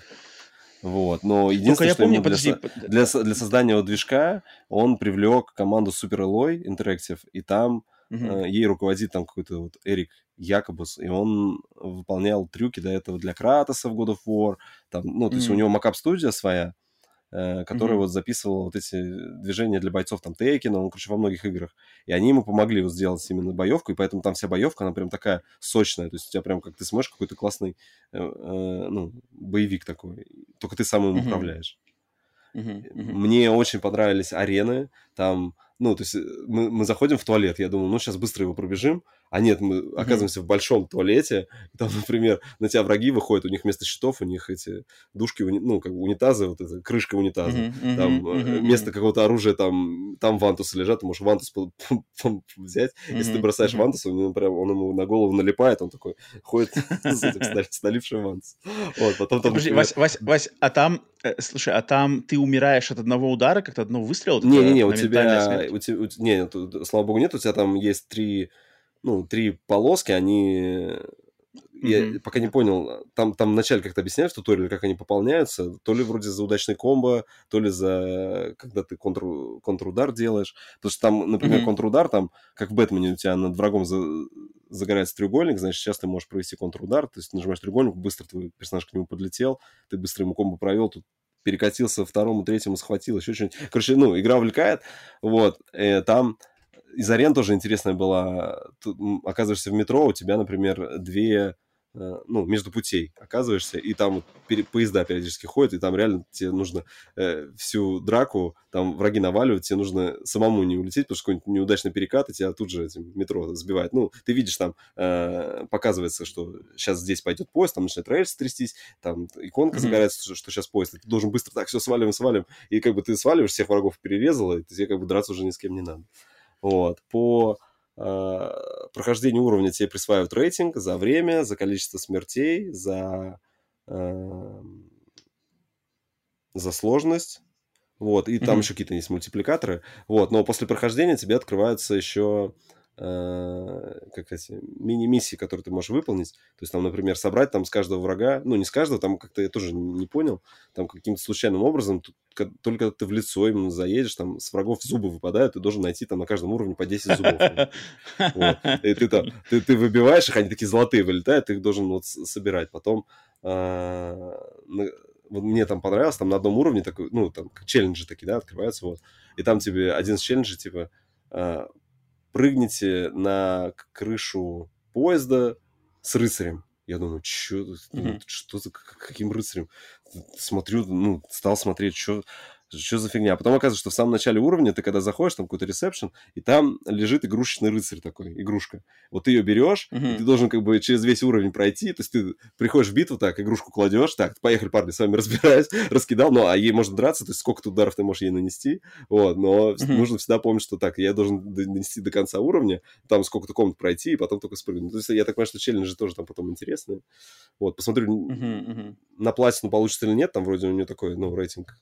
Вот. Но единственное, я что помню, подожди, для, для, для создания вот движка он привлек команду Super Alloy Interactive, и там угу. э, ей руководит там какой-то вот Эрик Якобус, и он выполнял трюки до этого для Кратоса в God of War, там, ну, то есть у него макап-студия своя, Э, который mm-hmm. вот записывал вот эти движения для бойцов там Тейкина, он, короче, во многих играх. И они ему помогли вот сделать именно боевку, и поэтому там вся боевка, она прям такая сочная. То есть у тебя прям, как ты смотришь, какой-то классный, э, э, ну, боевик такой. Только ты сам им mm-hmm. управляешь. Mm-hmm. Mm-hmm. Мне очень понравились арены. Там, ну, то есть мы, мы заходим в туалет, я думаю, ну, сейчас быстро его пробежим, А нет, мы mm-hmm. оказываемся в большом туалете, [LAUGHS] там, например, на тебя враги выходят, у них вместо щитов у них эти душки, ну, как бы унитазы, вот эта крышка унитаза, mm-hmm. там mm-hmm. вместо какого-то оружия там, там вантусы лежат, ты можешь вантус [LAUGHS] взять, mm-hmm. если ты бросаешь mm-hmm. вантус, он, прям, он ему на голову налипает, он такой ходит [LAUGHS] с этим налипшим вантус.
Вот, потом там... Вась, Вась, Вась, а там, э, слушай, а там ты умираешь от одного удара, как-то одного выстрела?
Не-не-не, у тебя, у тебя, не, слава богу, нет, у тебя там есть три ну, три полоски, они... Я mm-hmm. пока не понял, там, там вначале как-то объясняют в туториале, как они пополняются, то ли вроде за удачный комбо, то ли за когда ты контр, контрудар делаешь. Потому что там, например, mm-hmm. контрудар, там, как в Бэтмене у тебя над врагом за, загорается треугольник, значит, сейчас ты можешь провести контрудар, то есть нажимаешь треугольник, быстро твой персонаж к нему подлетел, ты быстро ему комбо провел, тут перекатился второму, третьему, схватил, еще что-нибудь. Короче, ну, игра увлекает, вот, э, там из арен тоже интересная была. Тут, оказываешься в метро, у тебя, например, две э, ну, между путей оказываешься, и там пере, поезда периодически ходят, и там реально тебе нужно э, всю драку, там враги наваливают, тебе нужно самому не улететь, потому что какой-нибудь неудачный перекат, и тебя тут же этим метро сбивает. Ну, ты видишь там, э, показывается, что сейчас здесь пойдет поезд, там начинает рельс трястись, там иконка mm-hmm. загорается, что, что сейчас поезд, и ты должен быстро так, все, сваливаем, свалим, и как бы ты сваливаешь, всех врагов перерезал, и тебе как бы драться уже ни с кем не надо. Вот. По э, прохождению уровня тебе присваивают рейтинг за время, за количество смертей, за, э, за сложность. Вот, и там mm-hmm. еще какие-то есть мультипликаторы. Вот, но после прохождения тебе открываются еще Э, как эти мини-миссии, которые ты можешь выполнить. То есть там, например, собрать там с каждого врага, ну не с каждого, там как-то я тоже не понял, там каким-то случайным образом, только ты в лицо им заедешь, там с врагов зубы выпадают, ты должен найти там на каждом уровне по 10 зубов. И ты там, ты выбиваешь их, они такие золотые вылетают, ты их должен вот собирать. Потом э, вот мне там понравилось, там на одном уровне такой, ну, там челленджи такие, да, открываются, вот, и там тебе один из челленджей, типа, э, прыгните на крышу поезда с рыцарем. Я думаю, чё, mm-hmm. что за каким рыцарем? Смотрю, ну, стал смотреть, что что за фигня? А потом оказывается, что в самом начале уровня ты когда заходишь, там какой-то ресепшн, и там лежит игрушечный рыцарь такой, игрушка. Вот ты ее берешь, uh-huh. и ты должен как бы через весь уровень пройти, то есть ты приходишь в битву, так, игрушку кладешь, так, поехали, парни, с вами [LAUGHS] разбираюсь, раскидал, ну, а ей можно драться, то есть сколько ударов ты можешь ей нанести, вот, но uh-huh. нужно всегда помнить, что так, я должен донести до конца уровня, там сколько-то комнат пройти, и потом только спрыгнуть. То есть я так понимаю, что челленджи тоже там потом интересные. Вот, посмотрю, uh-huh. на платину получится или нет, там вроде у нее такой, ну, рейтинг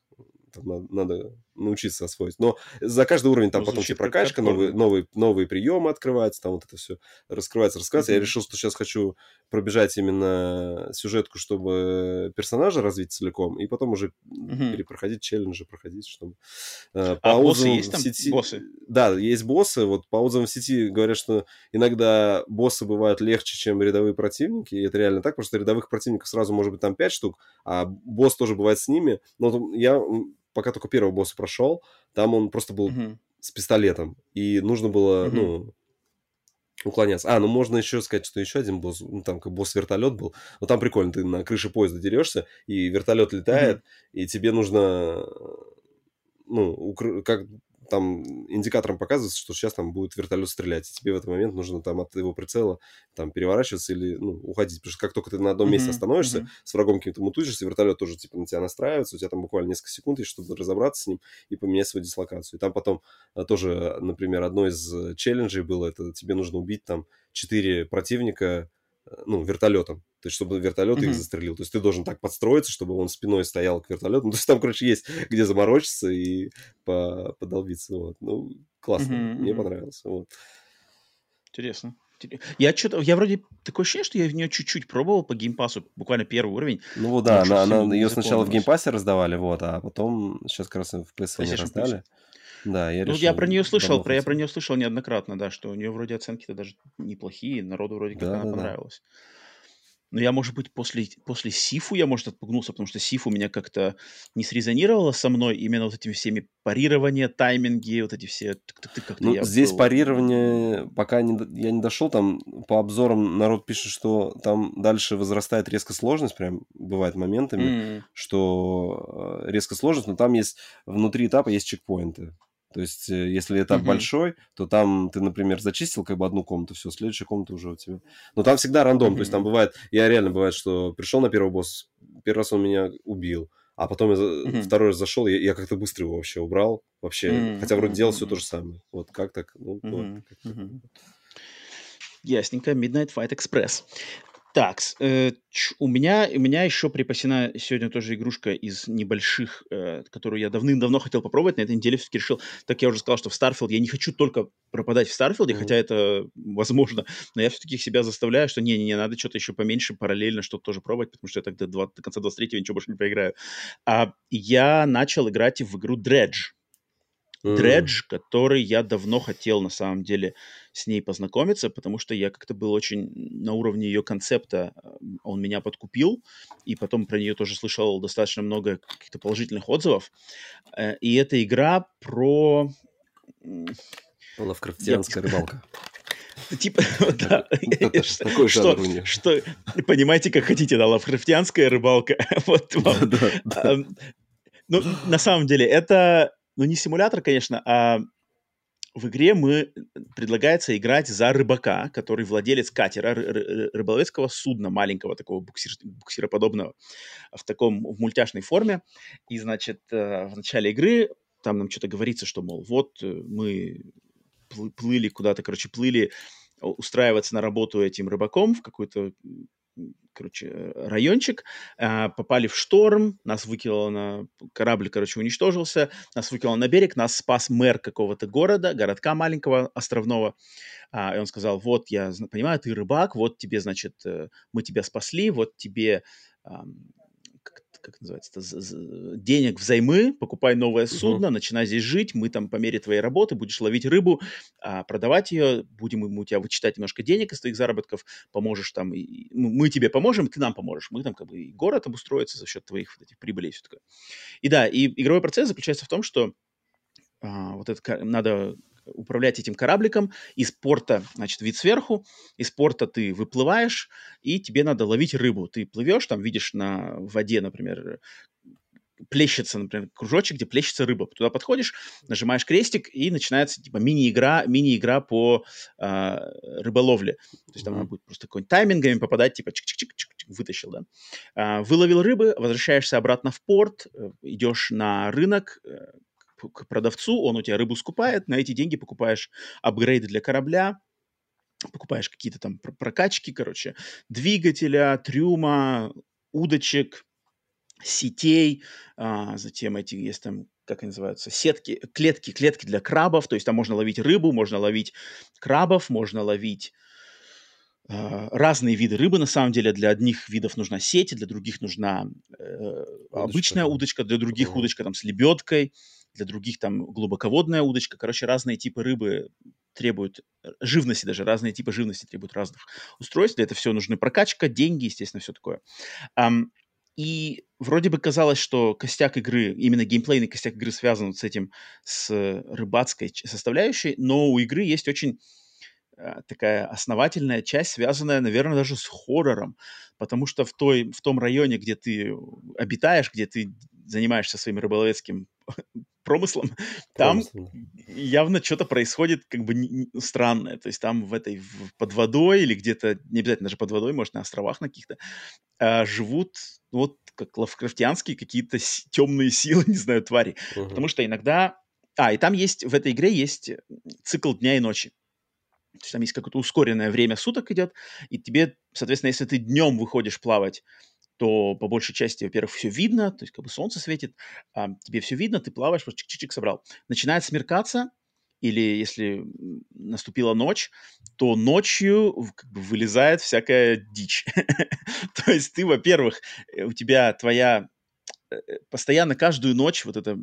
там надо, научиться освоить. Но за каждый уровень там ну, потом тебе прокачка, новые, новые, новые приемы открываются, там вот это все раскрывается, раскрывается. Mm-hmm. Я решил, что сейчас хочу пробежать именно сюжетку, чтобы персонажа развить целиком, и потом уже mm-hmm. перепроходить челленджи, проходить, чтобы...
Э, по а боссы есть там?
Сети...
Боссы?
Да, есть боссы. Вот по отзывам в сети говорят, что иногда боссы бывают легче, чем рядовые противники, и это реально так, потому что рядовых противников сразу может быть там 5 штук, а босс тоже бывает с ними. Но я пока только первого босса прошел, там он просто был mm-hmm. с пистолетом, и нужно было, mm-hmm. ну, уклоняться. А, ну можно еще сказать, что еще один босс, ну там как босс-вертолет был. Ну там прикольно, ты на крыше поезда дерешься, и вертолет летает, mm-hmm. и тебе нужно, ну, укр... как там индикатором показывается, что сейчас там будет вертолет стрелять, и тебе в этот момент нужно там от его прицела там переворачиваться или ну, уходить, потому что как только ты на одном месте остановишься, mm-hmm. с врагом каким-то мутузишься, вертолет тоже типа на тебя настраивается, у тебя там буквально несколько секунд есть, чтобы разобраться с ним и поменять свою дислокацию. И там потом а, тоже, например, одно из челленджей было, это тебе нужно убить там четыре противника, ну, вертолетом. То есть, чтобы вертолет mm-hmm. их застрелил. То есть, ты должен так подстроиться, чтобы он спиной стоял к вертолету. Ну, то есть, там, короче, есть где заморочиться и по подолбиться. Вот. Ну, классно. Mm-hmm. Мне понравилось. Вот.
Интересно. Я что-то, я вроде такое ощущение, что я в нее чуть-чуть пробовал по Game Pass у, буквально первый уровень.
Ну да, она, она, ее сначала в Game Pass е раздавали, вот, а потом сейчас как раз в PlayStation раздали. Да, я
Ну, я про нее слышал, про, я про нее слышал неоднократно, да, что у нее вроде оценки-то даже неплохие, народу вроде как она Да-да-да. понравилась. Но я, может быть, после, после Сифу я, может, отпугнулся, потому что Сифу меня как-то не срезонировало со мной именно вот этими всеми парирования, тайминги, вот эти все...
Ну, здесь был... парирование, пока не, я не дошел, там по обзорам народ пишет, что там дальше возрастает резко сложность, прям бывает моментами, mm-hmm. что э, резко сложность, но там есть внутри этапа есть чекпоинты. То есть, э, если этап
Мгм.
большой, то там ты, например, зачистил как бы одну комнату, все, следующая комната уже у тебя. Но там всегда рандом, то есть там бывает, я реально бывает, что пришел на первый босс, первый раз он меня убил, а потом я
Мгм.
второй раз зашел, я, я как-то быстро его вообще убрал, вообще,
Мгм,
хотя вроде делал все то же самое. Вот как так? Ну, вот
Мгм,
как-то
мгм.
так.
Ясненько, Midnight Fight Express. Так, у меня, у меня еще припасена сегодня тоже игрушка из небольших, э, которую я давным-давно хотел попробовать. На этой неделе все-таки решил, так я уже сказал, что в Starfield я не хочу только пропадать в
Мгм.
хотя это возможно, но я все-таки себя заставляю, что не-не-не, надо что-то еще поменьше, параллельно что-то тоже пробовать, потому что я тогда до, до конца 23-го ничего больше не поиграю. А я начал играть в игру Dredge. Дредж, который я давно хотел на самом деле с ней познакомиться, потому что я как-то был очень на уровне ее концепта, он меня подкупил, и потом про нее тоже слышал достаточно много каких-то положительных отзывов. Э, И эта игра про...
Лавкрафтианская рыбалка. [LAUGHS]
Типа, да, что, что, понимаете, как хотите, да, лавкрафтианская рыбалка. [LAUGHS] Вот вам Ну, на самом деле, это, ну, не симулятор, конечно, а в игре мы предлагается играть за рыбака, который владелец катера, ры- ры- рыболовецкого судна, маленького такого буксир, буксироподобного, в таком в мультяшной форме. И, значит, э, в начале игры там нам что-то говорится, что, мол, вот э, мы плы- плыли куда-то, короче, плыли устраиваться на работу этим рыбаком в какой-то короче, э, райончик, а, попали в шторм, нас выкинуло на... Корабль, короче, уничтожился, нас выкинуло на берег, нас спас мэр какого-то города, городка маленького, островного, А, и он сказал, вот, я понимаю, ты рыбак, вот тебе, значит, э, мы тебя спасли, вот тебе... как, называется это, денег взаймы, покупай новое судно, начинай здесь жить, мы там по мере твоей работы будешь ловить рыбу, а, продавать ее, будем мы у тебя вычитать немножко денег из твоих заработков, поможешь там, и- и мы тебе поможем, ты нам поможешь, мы там как бы и город обустроится за счет твоих вот этих прибылей и все такое. И да, и игровой процесс заключается в том, что а, вот это надо управлять этим корабликом, из порта, значит, вид сверху, из порта ты выплываешь, и тебе надо ловить рыбу. Ты плывешь, там видишь на воде, например, плещется, например, кружочек, где плещется рыба. Туда подходишь, нажимаешь крестик, и начинается типа мини-игра, мини-игра по а, рыболовле. То есть там
Мгм.
она будет просто какой-нибудь таймингами попадать, типа чик-чик-чик, вытащил, да. А, выловил рыбы, возвращаешься обратно в порт, э, идешь на рынок, э, к- продавцу, он у тебя рыбу скупает, на эти деньги покупаешь апгрейды для корабля, покупаешь какие-то там пр- прокачки, короче, двигателя, трюма, удочек, сетей, а, затем эти есть там, как они называются, сетки, клетки, клетки для крабов, то есть там можно ловить рыбу, можно ловить крабов, можно ловить а, разные виды рыбы, на самом деле. Для одних видов нужна сеть, для других нужна э, обычная
да.
удочка, для других
Мгм.
удочка там с лебедкой, для других там глубоководная удочка. Короче, разные типы рыбы требуют э, живности даже, разные типы живности требуют разных устройств. Для этого все нужны прокачка, деньги, естественно, все такое. Ам, и вроде бы казалось, что костяк игры, именно геймплейный костяк игры связан с этим, с э, рыбацкой составляющей, но у игры есть очень э, такая основательная часть, связанная, наверное, даже с хоррором, потому что в, той, в том районе, где ты обитаешь, где ты занимаешься своим рыболовецким [LAUGHS] промыслом, [LAUGHS] там явно что-то происходит как бы странное. То есть там в этой, в- под водой или где-то, не обязательно даже под водой, может, на островах на каких-то, а, живут вот как лавкрафтианские какие-то темные силы, [LAUGHS] не знаю, твари.
Мгм.
Потому что иногда... А, и там есть, в этой игре есть э, цикл дня и ночи. То есть там есть какое-то ускоренное время суток идет, и тебе, соответственно, если ты днем выходишь плавать, то по большей части, во-первых, все видно, то есть как бы солнце светит, а, тебе все видно, ты плаваешь, вот чик-чик-чик собрал. Начинает смеркаться, или если наступила ночь, то ночью как бы вылезает всякая дичь. [LAUGHS] То есть ты, во-первых, э, у тебя твоя э, э, постоянно каждую ночь вот это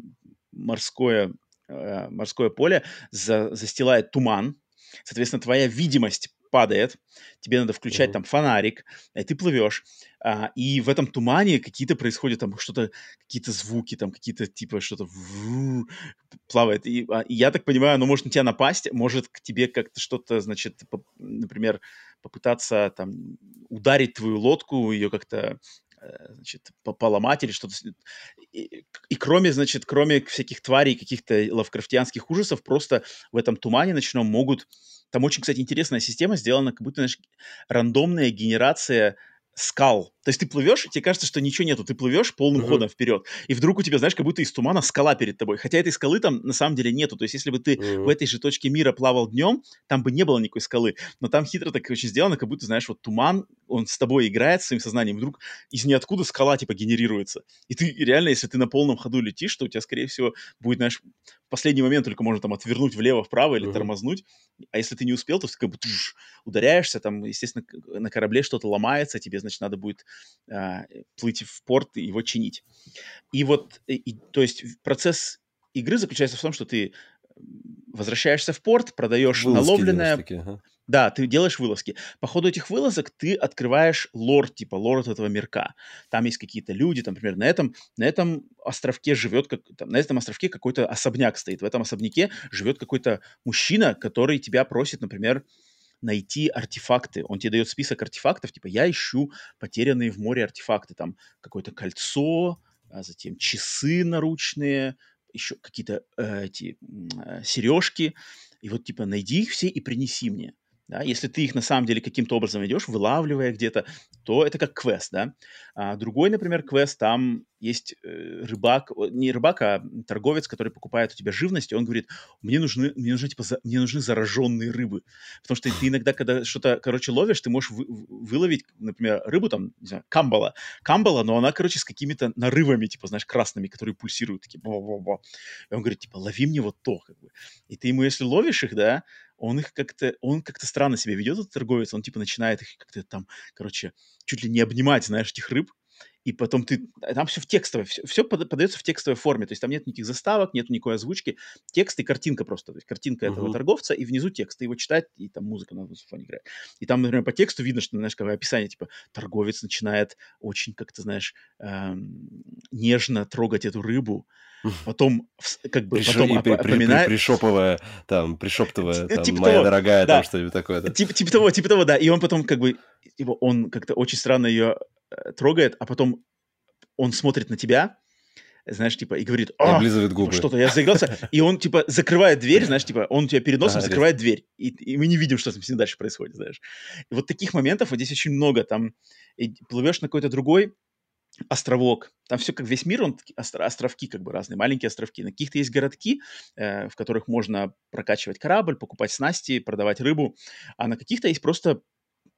морское, морское поле за- застилает туман. Соответственно, твоя видимость падает. Тебе надо включать
Мгм.
там фонарик, и ты плывешь. А, и в этом тумане какие-то происходят там что-то, какие-то звуки, там какие-то типа что-то плавает. И, а, и я так понимаю, оно может на тебя напасть, может к тебе как-то что-то, значит, по- например, попытаться там ударить твою лодку, ее как-то Э, значит, поломать или что-то. И, и кроме, значит, кроме всяких тварей, каких-то лавкрафтианских ужасов, просто в этом тумане ночном могут... Там очень, кстати, интересная система сделана, как будто, знаешь, рандомная генерация скал. То есть ты плывешь, и тебе кажется, что ничего нету. Ты плывешь полным uh-huh. ходом вперед, и вдруг у тебя, знаешь, как будто из тумана скала перед тобой. Хотя этой скалы там на самом деле нету. То есть если бы ты uh-huh. в этой же точке мира плавал днем, там бы не было никакой скалы. Но там хитро так очень сделано, как будто, знаешь, вот туман, он с тобой играет своим сознанием, вдруг из ниоткуда скала типа генерируется. И ты реально, если ты на полном ходу летишь, то у тебя, скорее всего, будет, знаешь, в последний момент только можно там отвернуть влево-вправо или uh-huh. тормознуть. А если ты не успел, то ты как бы ударяешься, там, естественно, на корабле что-то ломается, тебе, значит, надо будет плыть в порт и его чинить. И вот, и, то есть процесс игры заключается в том, что ты возвращаешься в порт, продаешь Вылазки наловленное... Такие, ага. Да, ты делаешь вылазки. По ходу этих вылазок ты открываешь лор, типа лор от этого мирка. Там есть какие-то люди, там, например, на этом, на этом островке живет, как, там, на этом островке какой-то особняк стоит. В этом особняке живет какой-то мужчина, который тебя просит, например, найти артефакты. Он тебе дает список артефактов, типа я ищу потерянные в море артефакты, там какое-то кольцо, а затем часы наручные, еще какие-то э, эти э, сережки. И вот типа найди их все и принеси мне. Да? Если ты их на самом деле каким-то образом идешь, вылавливая где-то, то это как квест. Да? А другой, например, квест, там есть э, рыбак, не рыбак, а торговец, который покупает у тебя живность, и он говорит, мне нужны, мне нужны, типа, за, мне нужны зараженные рыбы. Потому что ты иногда, когда что-то, короче, ловишь, ты можешь вы, выловить, например, рыбу, там, не знаю, камбала. Камбала, но она, короче, с какими-то нарывами, типа, знаешь, красными, которые пульсируют, такие, бо-бо-бо. И он говорит, типа, лови мне вот то, как бы. И ты ему, если ловишь их, да, он их как-то, он как-то странно себя ведет, этот торговец, он типа начинает их как-то там, короче, чуть ли не обнимать, знаешь, этих рыб, и потом ты... Там все в текстовой, все, все подается в текстовой форме, то есть там нет никаких заставок, нет никакой озвучки, текст и картинка просто, то есть картинка uh-huh. этого торговца, и внизу текст, ты его читать, и там музыка на фоне играет. И там, например, по тексту видно, что, знаешь, как описание, типа, торговец начинает очень, как ты знаешь, эм, нежно трогать эту рыбу, потом как бы Приш... потом
при, опоминает... При, при, пришепывая, там, пришептывая, там, типа моя того, дорогая, да. там что-нибудь такое. Да.
Типа, типа того, типа того, да. И он потом как бы, его, он как-то очень странно ее Э, трогает, а потом он смотрит на тебя, знаешь, типа, и говорит,
а, облизывает
губы. что-то, я заигрался, и он, типа, закрывает дверь, [LAUGHS] знаешь, типа, он у тебя перед носом закрывает дверь, и, и мы не видим, что с ним дальше происходит, знаешь. И вот таких моментов вот здесь очень много, там, плывешь на какой-то другой островок, там все как весь мир, он островки как бы разные, маленькие островки. На каких-то есть городки, э, в которых можно прокачивать корабль, покупать снасти, продавать рыбу, а на каких-то есть просто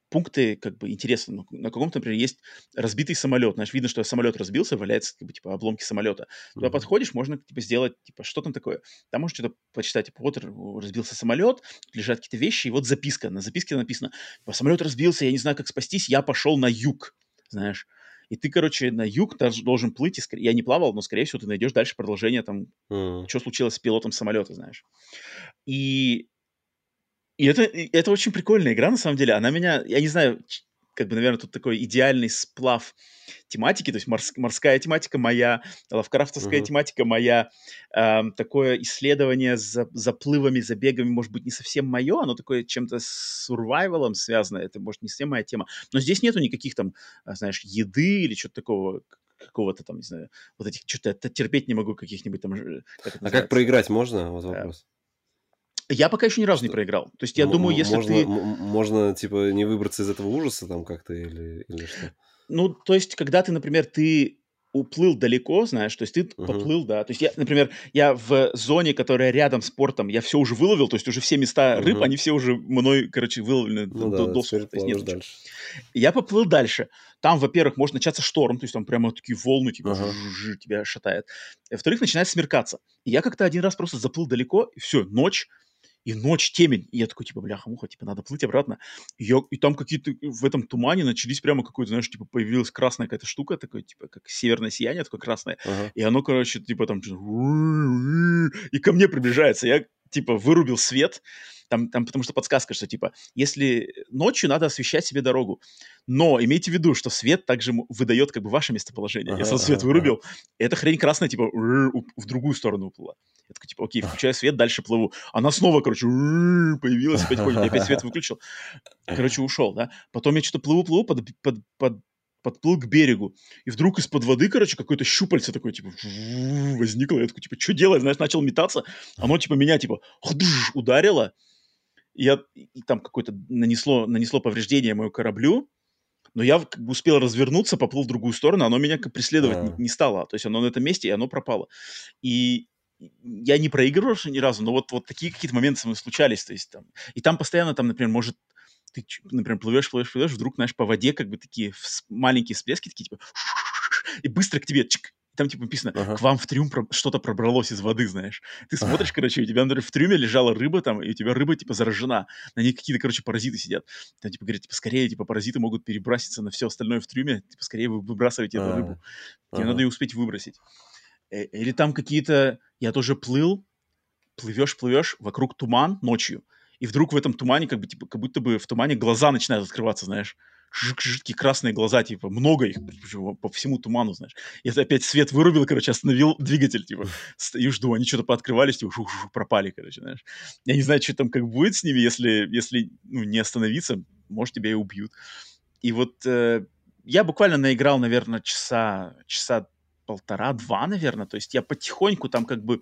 пункты как бы интересны. Ну, на каком-то, например, есть разбитый самолет. Знаешь, видно, что самолет разбился, валяется как бы, типа обломки самолета. Туда mm-hmm. подходишь, можно типа сделать, типа, что там такое. Там можешь что-то почитать, типа, вот разбился самолет, лежат какие-то вещи, и вот записка. На записке написано, типа, самолет разбился, я не знаю, как спастись, я пошел на юг, знаешь. И ты, короче, на юг должен плыть. И, я не плавал, но, скорее всего, ты найдешь дальше продолжение там, mm. что случилось с пилотом самолета, знаешь. И и это, это очень прикольная игра, на самом деле. Она меня, я не знаю, как бы, наверное, тут такой идеальный сплав тематики, то есть морс, морская тематика моя, лавкрафтовская uh-huh. тематика моя, э, такое исследование за заплывами, забегами, может быть, не совсем мое, оно такое чем-то с сурвайвалом связано, это, может, не совсем моя тема. Но здесь нету никаких там, а, знаешь, еды или что-то такого, какого-то там, не знаю, вот этих, что-то терпеть не могу, каких-нибудь там...
Как а как проиграть можно? Вот вопрос.
Я пока еще ни разу не проиграл. То есть я М- думаю, если
можно,
ты...
Можно, типа, не выбраться из этого ужаса там как-то или, или что?
Ну, то есть, когда ты, например, ты уплыл далеко, знаешь, то есть ты uh-huh. поплыл, да. То есть я, например, я в зоне, которая рядом с портом, я все уже выловил, то есть уже все места рыб, uh-huh. они все уже мной, короче, выловлены ну, до, да, до суда. Нет, дальше. Я поплыл дальше. Там, во-первых, может начаться шторм, то есть там прямо такие волны, типа, uh-huh. тебя шатает. Во-вторых, начинает смеркаться. И я как-то один раз просто заплыл далеко, и все, ночь, и ночь, темень. И я такой, типа, бляха-муха, типа, надо плыть обратно. И, я, и там какие-то в этом тумане начались прямо какой-то, знаешь, типа, появилась красная какая-то штука, такой, типа, как северное сияние, такое красное. Ага. И оно, короче, типа, там, и ко мне приближается. Я, типа, вырубил свет, там, там потому что подсказка, что типа, если ночью надо освещать себе дорогу, но имейте в виду, что свет также выдает как бы ваше местоположение. Ага, если он свет ага, вырубил, ага. эта хрень красная типа в другую сторону уплыла. Я такой, типа, окей, включаю свет, дальше плыву. Она снова, короче, появилась, опять ходит, я опять свет выключил. Короче, ушел, да. Потом я что-то плыву-плыву под, под, под подплыл к берегу, и вдруг из-под воды, короче, какое-то щупальце такое, типа, возникло, я такой, типа, что делать, знаешь, начал метаться, оно, типа, меня, типа, ударило, я, там какое-то нанесло, нанесло повреждение моему кораблю, но я как бы успел развернуться, поплыл в другую сторону, оно меня как преследовать yeah. не, не стало, то есть оно на этом месте, и оно пропало. И я не проигрывал ни разу, но вот, вот такие какие-то моменты со мной случались, то есть там, и там постоянно там, например, может ты, например, плывешь, плывешь, плывешь, вдруг, знаешь, по воде как бы такие маленькие всплески, такие, типа, [LAUGHS] и быстро к тебе, чик, там, типа, написано, ага. к вам в трюм про- что-то пробралось из воды, знаешь. Ты смотришь, короче, у тебя, например, в трюме лежала рыба там, и у тебя рыба, типа, заражена. На ней какие-то, короче, паразиты сидят. Там, типа, говорят, типа, скорее, типа, паразиты могут перебраситься на все остальное в трюме, типа, скорее вы выбрасываете эту рыбу. Тебе надо ее успеть выбросить. Э, или там какие-то... Я тоже плыл, плывешь, плывешь, вокруг туман ночью, и вдруг в этом тумане, как бы, типа, как будто бы в тумане глаза начинают открываться, знаешь. Жидкие красные глаза, типа, много их по всему туману, знаешь. Это опять свет вырубил, короче, остановил двигатель, типа. Стою, жду, они что-то пооткрывались, типа, шу -шу, пропали, короче, знаешь. Я не знаю, что там как будет с ними, если, если ну, не остановиться, может, тебя и убьют. И вот э, я буквально наиграл, наверное, часа, часа полтора-два, наверное. То есть я потихоньку там как бы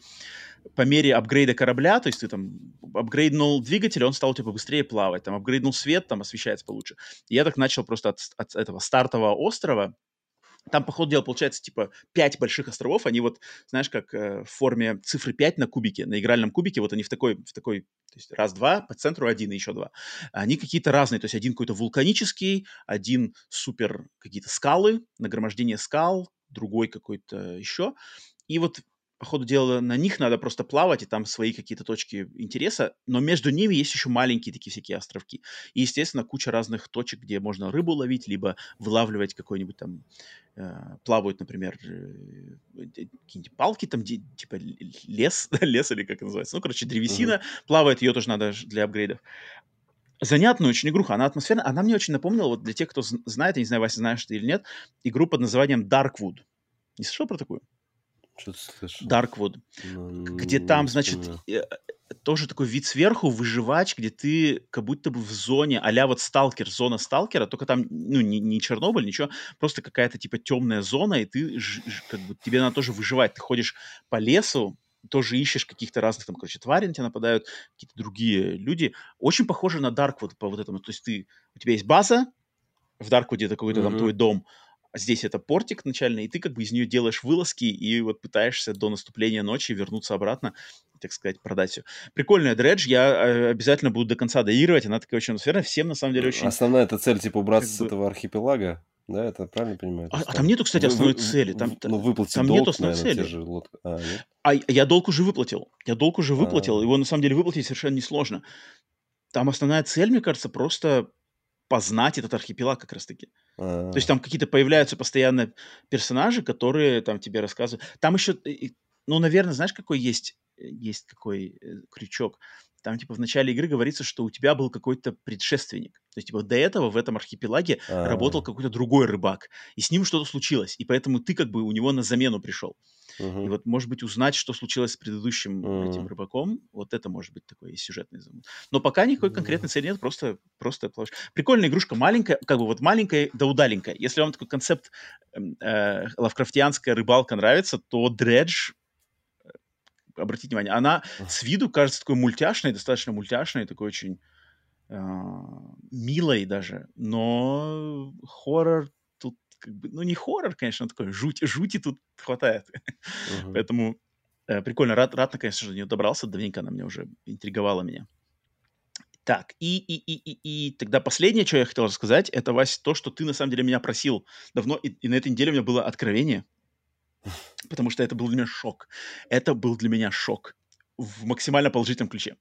по мере апгрейда корабля, то есть ты там апгрейднул двигатель, он стал типа быстрее плавать, там апгрейднул свет, там освещается получше. И я так начал просто от, от этого стартового острова, там, по ходу дела, получается, типа, пять больших островов, они вот, знаешь, как э, в форме цифры 5 на кубике, на игральном кубике, вот они в такой, в такой, то есть раз-два, по центру один и еще два. Они какие-то разные, то есть один какой-то вулканический, один супер какие-то скалы, нагромождение скал, другой какой-то еще. И вот по ходу дела на них надо просто плавать, и там свои какие-то точки интереса, но между ними есть еще маленькие такие всякие островки. И, естественно, куча разных точек, где можно рыбу ловить, либо вылавливать какой-нибудь там, э, плавают, например, э, какие-нибудь палки там, где, типа лес, [LAUGHS] лес или как называется, ну, короче, древесина uh-huh. плавает, ее тоже надо для апгрейдов. Занятная очень игруха, она атмосферная, она мне очень напомнила, вот для тех, кто знает, я не знаю, Вася, знаешь ты или нет, игру под названием Darkwood. Не слышал про такую?
Что-то слышал.
Darkwood, ну, где там, значит, э, тоже такой вид сверху, выживач, где ты как будто бы в зоне, а вот сталкер, зона сталкера, только там, ну, не, не Чернобыль, ничего, просто какая-то типа темная зона, и ты, ж, ж, как бы, тебе надо тоже выживать. Ты ходишь по лесу, тоже ищешь каких-то разных, там, короче, тварей на тебя нападают, какие-то другие люди. Очень похоже на Darkwood по вот этому. То есть ты, у тебя есть база, в Дарквуде это какой-то mm-hmm. там твой дом, здесь это портик начальный, и ты как бы из нее делаешь вылазки и вот пытаешься до наступления ночи вернуться обратно, так сказать, продать все. Прикольная дредж, я э, обязательно буду до конца доигрывать, она такая очень атмосферная, всем на самом деле очень...
Основная это цель, типа, убраться с бы... этого архипелага, да, это правильно понимаю?
А, а там нету, кстати, основной вы, цели. Там,
ну, выплатить
там
долг,
нету основной
наверное,
цели.
Же лод... а,
а я долг уже выплатил. Я долг уже выплатил. А-а-а. Его на самом деле выплатить совершенно несложно. Там основная цель, мне кажется, просто познать этот архипелаг как раз-таки. А-а-а. То есть там какие-то появляются постоянно персонажи, которые там тебе рассказывают. Там еще, ну, наверное, знаешь, какой есть, есть какой э, крючок? Там, типа, в начале игры говорится, что у тебя был какой-то предшественник. То есть, типа, до этого в этом архипелаге А-а-а. работал какой-то другой рыбак. И с ним что-то случилось. И поэтому ты как бы у него на замену пришел. Uh-huh. И вот, может быть, узнать, что случилось с предыдущим uh-huh. этим рыбаком, вот это может быть такой сюжетный замут. Но пока никакой конкретной цели нет, просто, просто плаваешь. Прикольная игрушка, маленькая, как бы вот маленькая да удаленькая. Если вам такой концепт эм, э, лавкрафтианская рыбалка нравится, то Дредж э, обратите внимание, она с виду кажется такой мультяшной, достаточно мультяшной, такой очень э, милой даже, но хоррор как бы, ну, не хоррор, конечно, такой, жуть, жути тут хватает. [LAUGHS] Uh-huh. Поэтому э, прикольно, рад, рад, конечно же, до нее добрался, давненько она мне уже интриговала меня. Так, и, и, и, и, и тогда последнее, что я хотел рассказать, это, Вась, то, что ты на самом деле меня просил давно, и, и на этой неделе у меня было откровение, [LAUGHS] потому что это был для меня шок. Это был для меня шок в максимально положительном ключе.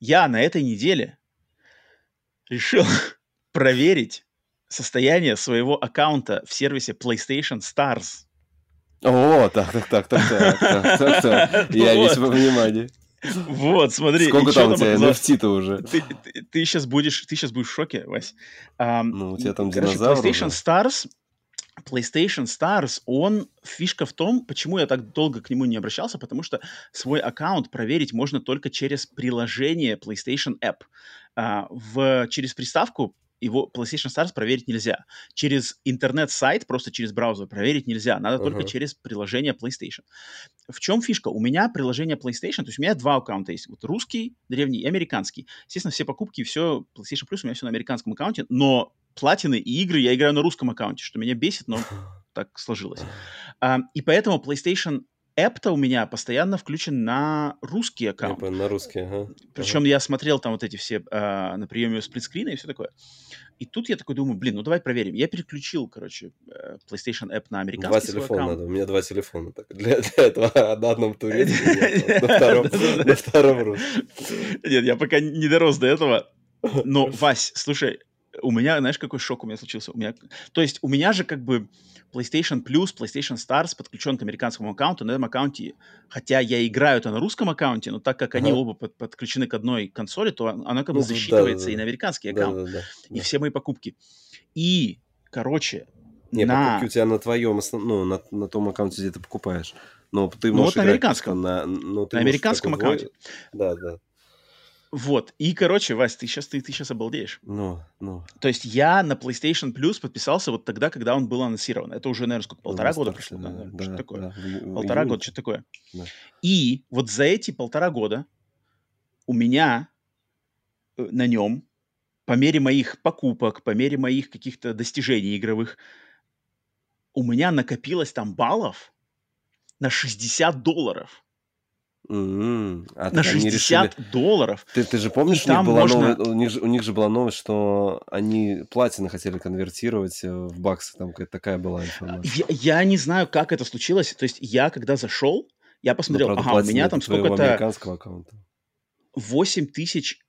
Я на этой неделе решил [LAUGHS] проверить состояние своего аккаунта в сервисе PlayStation Stars.
О, так, так, так, так, так, так, так, я весь во внимании.
Вот, смотри.
Сколько там у тебя NFT-то уже?
Ты, ты, сейчас будешь, ты сейчас будешь в шоке, Вась.
Ну, у тебя там короче, динозавр
PlayStation. Stars, PlayStation Stars, он, фишка в том, почему я так долго к нему не обращался, потому что свой аккаунт проверить можно только через приложение PlayStation App. А, в, через приставку его PlayStation Stars проверить нельзя. Через интернет-сайт, просто через браузер проверить нельзя. Надо uh-huh. только через приложение PlayStation. В чем фишка? У меня приложение PlayStation, то есть у меня два аккаунта есть. Вот русский, древний и американский. Естественно, все покупки, все PlayStation Plus у меня все на американском аккаунте, но платины и игры я играю на русском аккаунте, что меня бесит, но [LAUGHS] так сложилось. И поэтому PlayStation App-то у меня постоянно включен на русский аккаунт.
Я на русский, ага.
Причем ага. я смотрел там вот эти все а, на приеме сплитскрина и все такое. И тут я такой думаю, блин, ну давай проверим. Я переключил, короче, э, PlayStation App на американский
Два телефона аккаунт. надо. У меня два телефона. Так, для, для этого [LAUGHS] на одном турецком, [LAUGHS] на втором русском.
Нет, я пока не дорос до этого. Но, [LAUGHS] Вась, слушай, у меня, знаешь, какой шок у меня случился? У меня, то есть у меня же как бы PlayStation Plus, PlayStation Stars подключен к американскому аккаунту. На этом аккаунте, хотя я играю это на русском аккаунте, но так как ага. они оба под, подключены к одной консоли, то оно как бы ну, засчитывается да, да, и на американский аккаунт. Да, да, да, и да. все мои покупки. И, короче,
не, на... покупки у тебя на твоем, ну, на, на том аккаунте, где ты покупаешь. Но ты
ну, вот на американском. На, ну, ты на американском аккаунте.
Да, да.
Вот. И, короче, Вась, ты сейчас, ты, ты сейчас обалдеешь.
Ну, ну.
То есть я на PlayStation Plus подписался вот тогда, когда он был анонсирован. Это уже, наверное, сколько, полтора года прошло? Да, да, что такое? Да, полтора года, что такое. Да. И вот за эти полтора года у меня э, на нем, по мере моих покупок, по мере моих каких-то достижений игровых, у меня накопилось там баллов на 60 долларов.
Mm-hmm.
А на 60 решили... долларов.
Ты, ты же помнишь, у них, была можно... новость, у, них же, у них же была новость, что они платины хотели конвертировать э, в баксы. Там какая-то такая была информация.
Я, я не знаю, как это случилось. То есть я, когда зашел, я посмотрел, правда, ага, у меня там сколько-то...
американского аккаунта.
8 тысяч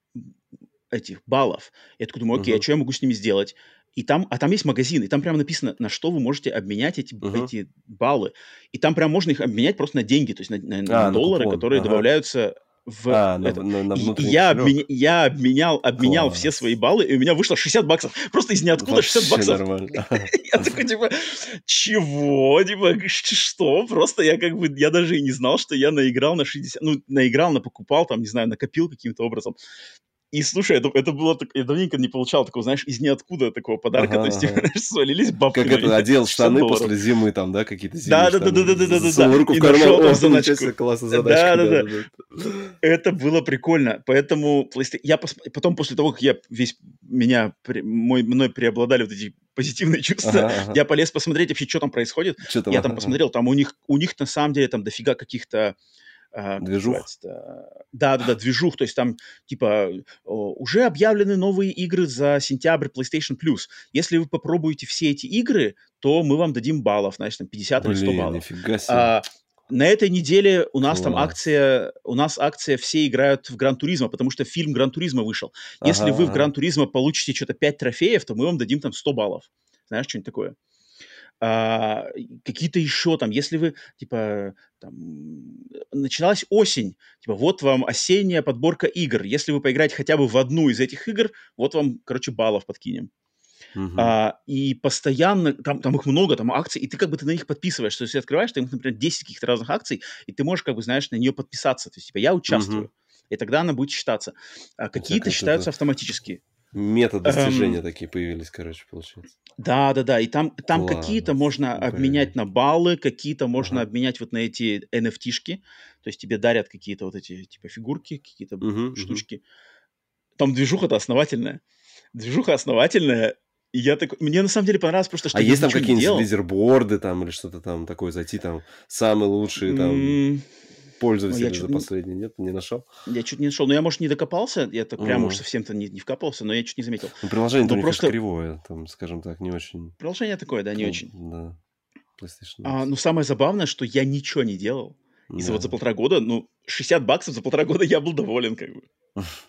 этих баллов. Я такой думаю, окей, uh-huh. а что я могу с ними сделать? И там, а там есть магазин, и там прямо написано, на что вы можете обменять эти, uh-huh. эти баллы. И там прям можно их обменять просто на деньги, то есть на, на, на а, доллары, купон. которые ага. добавляются в а, это. На, на, на и я, обменя, я обменял, обменял Класс. все свои баллы, и у меня вышло 60 баксов. Просто из ниоткуда Вообще 60 баксов. нормально. [LAUGHS] Я такой, типа, чего? Типа, что? Просто я как бы, я даже и не знал, что я наиграл на 60, ну, наиграл, на покупал, там, не знаю, накопил каким-то образом. И слушай, это, это было так, я давненько не получал такого, знаешь, из ниоткуда такого подарка. Ага, то есть, [LAUGHS] ага. солились бабки.
Как это, одел штаны после зимы, там, да, какие-то
зимние
да,
штаны. Да, да, да, да, да, да.
руку в карман, о, заначку.
классно, задачка. Да, да, да. Это было прикольно. Поэтому я потом, после того, как я весь, меня, мой, мной преобладали вот эти позитивные [LAUGHS] чувства. Ага, ага. Я полез посмотреть вообще, что там происходит. Что там, я там посмотрел, там у них, у них на самом деле там дофига каких-то
движух.
Да, да, да, движух. То есть там типа уже объявлены новые игры за сентябрь PlayStation Plus. Если вы попробуете все эти игры, то мы вам дадим баллов, значит, там 50 Блин, или 100 баллов.
Нифига себе. А,
на этой неделе у нас Класс. там акция, у нас акция все играют в Гран Туризма, потому что фильм Гран Туризма вышел. Если ага, вы в Гран Туризма получите что-то 5 трофеев, то мы вам дадим там 100 баллов. Знаешь, что-нибудь такое а, какие-то еще там, если вы, типа, там, начиналась осень, типа, вот вам осенняя подборка игр, если вы поиграете хотя бы в одну из этих игр, вот вам, короче, баллов подкинем. Uh-huh. А, и постоянно, там, там их много, там акций, и ты как бы ты на них подписываешь, то есть ты открываешь, там, например, 10 каких-то разных акций, и ты можешь, как бы, знаешь, на нее подписаться, то есть, типа, я участвую, uh-huh. и тогда она будет считаться. А какие-то считаются автоматически.
Метод достижения эм... такие появились, короче, получается.
Да, да, да. И там, там какие-то можно обменять на баллы, какие-то можно ага. обменять вот на эти NFT-шки. То есть тебе дарят какие-то вот эти типа фигурки, какие-то угу, штучки. Угу. Там движуха-то основательная. Движуха основательная. И я так... Мне на самом деле понравилось просто, что
А есть там какие-нибудь лидерборды там или что-то там такое, зайти там, самые лучшие там... Mm пользователя за последний, нет? Не нашел?
Я чуть не нашел. Но я, может, не докопался. Я так прямо уж совсем-то не, не вкопался, но я чуть не заметил.
Ну, приложение но просто... кривое, там, скажем так, не очень...
Приложение такое, да, не
ну,
очень.
Да. PlayStation.
А, но самое забавное, что я ничего не делал. И за вот за полтора года, ну, 60 баксов за полтора года я был доволен, как бы.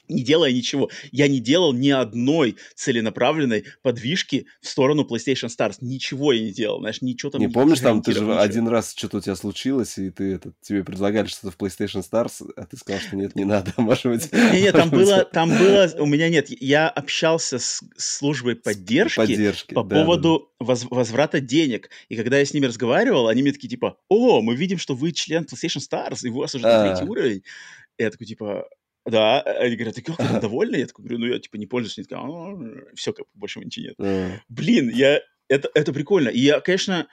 Не делая ничего. Я не делал ни одной целенаправленной подвижки в сторону PlayStation Stars. Ничего я не делал, знаешь, ничего там
не помнишь, там ты же ничего. один раз что-то у тебя случилось, и ты это, тебе предлагали что-то в PlayStation Stars, а ты сказал, что нет, не надо, [LAUGHS] может быть.
Не-не, там было, там было, у меня нет, я общался с службой поддержки, поддержки по да, поводу да. Воз, возврата денег, и когда я с ними разговаривал, они мне такие типа, о, мы видим, что вы член PlayStation Stars, и у вас уже третий уровень. И я такой типа, Да, а, они говорят, ты как, ты довольна? Я такой говорю, ну, я, типа, не пользуюсь. Они такие, «А, все, как больше ничего нет.
А.
Блин, я... Это, это прикольно. И я, конечно,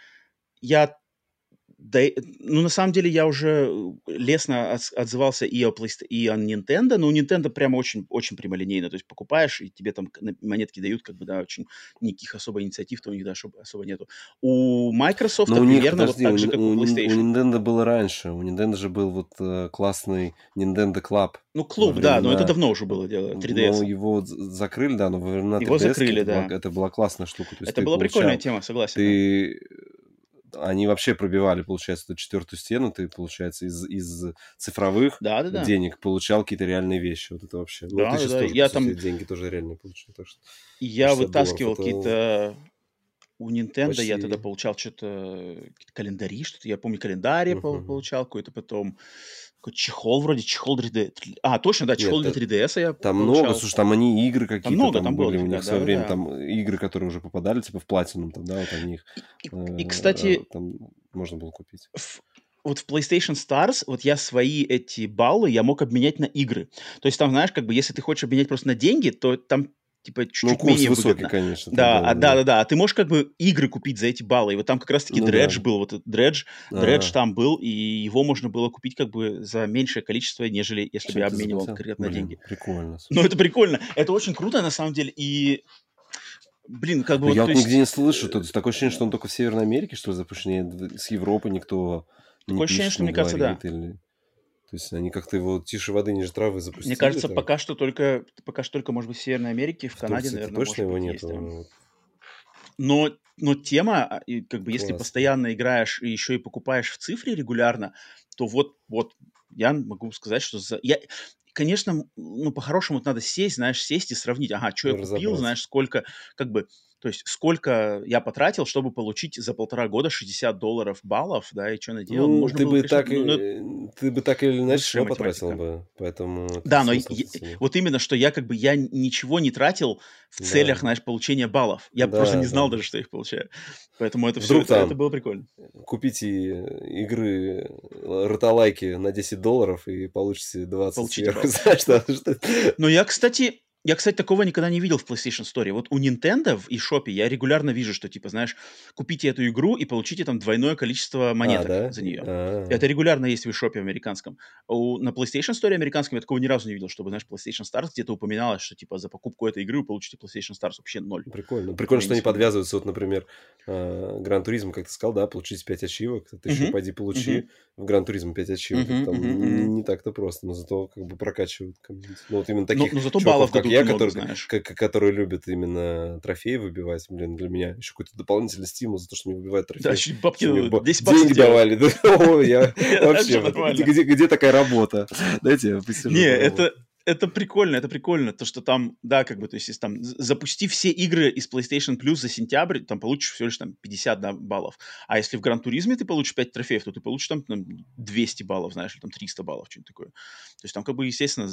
я да, ну, на самом деле, я уже э, лестно отзывался и о, PlayStation, и о Nintendo, но у Nintendo прямо очень, очень прямолинейно, то есть покупаешь, и тебе там монетки дают, как бы, да, очень никаких особо инициатив-то у них даже особо, особо нету. У Microsoft
но у них,
примерно
подожди,
вот так же,
у,
как
у,
у PlayStation.
У Nintendo было раньше, у Nintendo же был вот э, классный Nintendo Club.
Ну, клуб, времена... да, но это давно уже было дело, 3DS.
Ну, его закрыли, да, но во времена 3DS
его закрыли,
это,
да.
была, это была классная штука.
Это
получал,
была прикольная тема, согласен.
Ты они вообще пробивали, получается, эту четвертую стену, ты, получается, из, из цифровых
да, да, да.
денег получал какие-то реальные вещи. Вот это вообще. Ну,
да,
ты сейчас
да,
тоже,
я там...
деньги тоже реальные получил. Так что
я вытаскивал
это...
какие-то... У Nintendo
Почти...
я тогда получал что-то... Календари, что-то. Я помню, календарь uh-huh. получал какой-то потом какой чехол вроде, чехол 3D. А, точно, да, чехол
Нет,
для 3DS я
Там
получал.
много, слушай, там они игры какие-то
там, много,
там,
там
были
было,
у них
да,
в свое
да,
время,
да.
там игры, которые уже попадали, типа в платину, там, да, вот они их,
и,
э,
и, кстати,
там можно было купить.
В, вот в PlayStation Stars, вот я свои эти баллы я мог обменять на игры. То есть там, знаешь, как бы, если ты хочешь обменять просто на деньги, то там типа чуть-чуть
ну, курс
менее
высокий,
выгодно.
конечно.
Да, а, да, да, да. А ты можешь как бы игры купить за эти баллы. И вот там как раз-таки
Ну
дредж
да.
был, вот этот дредж,
А,
дредж там был, и его можно было купить как бы за меньшее количество, нежели если бы я обменивал
заплатил?
конкретно
Блин,
деньги.
прикольно. [LAUGHS]
Ну, это прикольно. Это очень круто, на самом деле. И, блин, как бы
Ну,
вот,
я вот
есть,
нигде не слышу. Есть такое ощущение, что он только в Северной Америке, что ли, запущен. С Европы никто не
Такое ощущение,
пишет,
что,
не
мне кажется,
говорит. Или... То есть они как-то его тише воды, ниже травы запустили.
мне кажется,
так.
пока что только, пока что только, может быть, в Северной Америке, в,
В
Канаде,
Турции-то
наверное,
точно его нет.
Но, но тема, а, как бы если
Классно.
постоянно играешь и еще и покупаешь в цифре регулярно, то вот, вот я могу сказать, что за... я, конечно, ну, по-хорошему надо сесть, знаешь, сесть и сравнить, ага, что я купил, знаешь, сколько, как бы, то есть сколько я потратил, чтобы получить за полтора года 60 долларов баллов, да, и что наделал.
Ну,
Можно
ты бы
конечно,
так,
ну, ну,
э, ты бы так или иначе
высшая
всё потратил бы, поэтому это
Да, но я- вот именно, что я как бы, я ничего не тратил в
Да.
целях, знаешь, получения баллов. Я
Да,
просто не знал
да.
даже, что я их получаю. Поэтому это все,
Вдруг
это,
там
это было прикольно.
Купите игры э, ротолайки на 10 долларов и получите 20
Получите
сверху. [LAUGHS]
Но я, кстати, я, кстати, такого никогда не видел в PlayStation Store. Вот у Nintendo в eShop я регулярно вижу, что, типа, знаешь, купите эту игру и получите там двойное количество
А,
монеток
да?
за нее.
А,
Это регулярно есть в eShop американском. А У, на PlayStation Store американском я такого ни разу не видел, чтобы, знаешь, PlayStation Stars где-то упоминалось, что, типа, за покупку этой игры вы получите PlayStation Stars вообще ноль.
Прикольно. Прикольно, что они подвязываются. Вот, например, Гран Туризм, как ты сказал, да, получить 5 ачивок. Ты еще пойди получи в Гран Туризм 5 ачивок. Там не, так-то просто, но зато как бы прокачивают. Ну, вот именно
Но,
таких
но зато баллов дадут
я,
много,
которые,
знаешь.
к- к- которые любят именно трофеи выбивать. Блин, для меня еще какой-то дополнительный стимул за то, что мне выбивают трофеи.
Да, чуть бабки
Что мне
дадут,
ба-
10 баксов
деньги давали. Да, [LAUGHS] я [LAUGHS] вообще, где, такая работа? Дайте я посижу.
Не, это, это прикольно, это прикольно, то, что там, да, как бы, то есть, если там, запусти все игры из PlayStation Plus за сентябрь, там получишь всего лишь там 50 да, баллов. А если в Гран Туризме ты получишь 5 трофеев, то ты получишь там, там 200 баллов, знаешь, или там 300 баллов, что-нибудь такое. То есть там, как бы, естественно,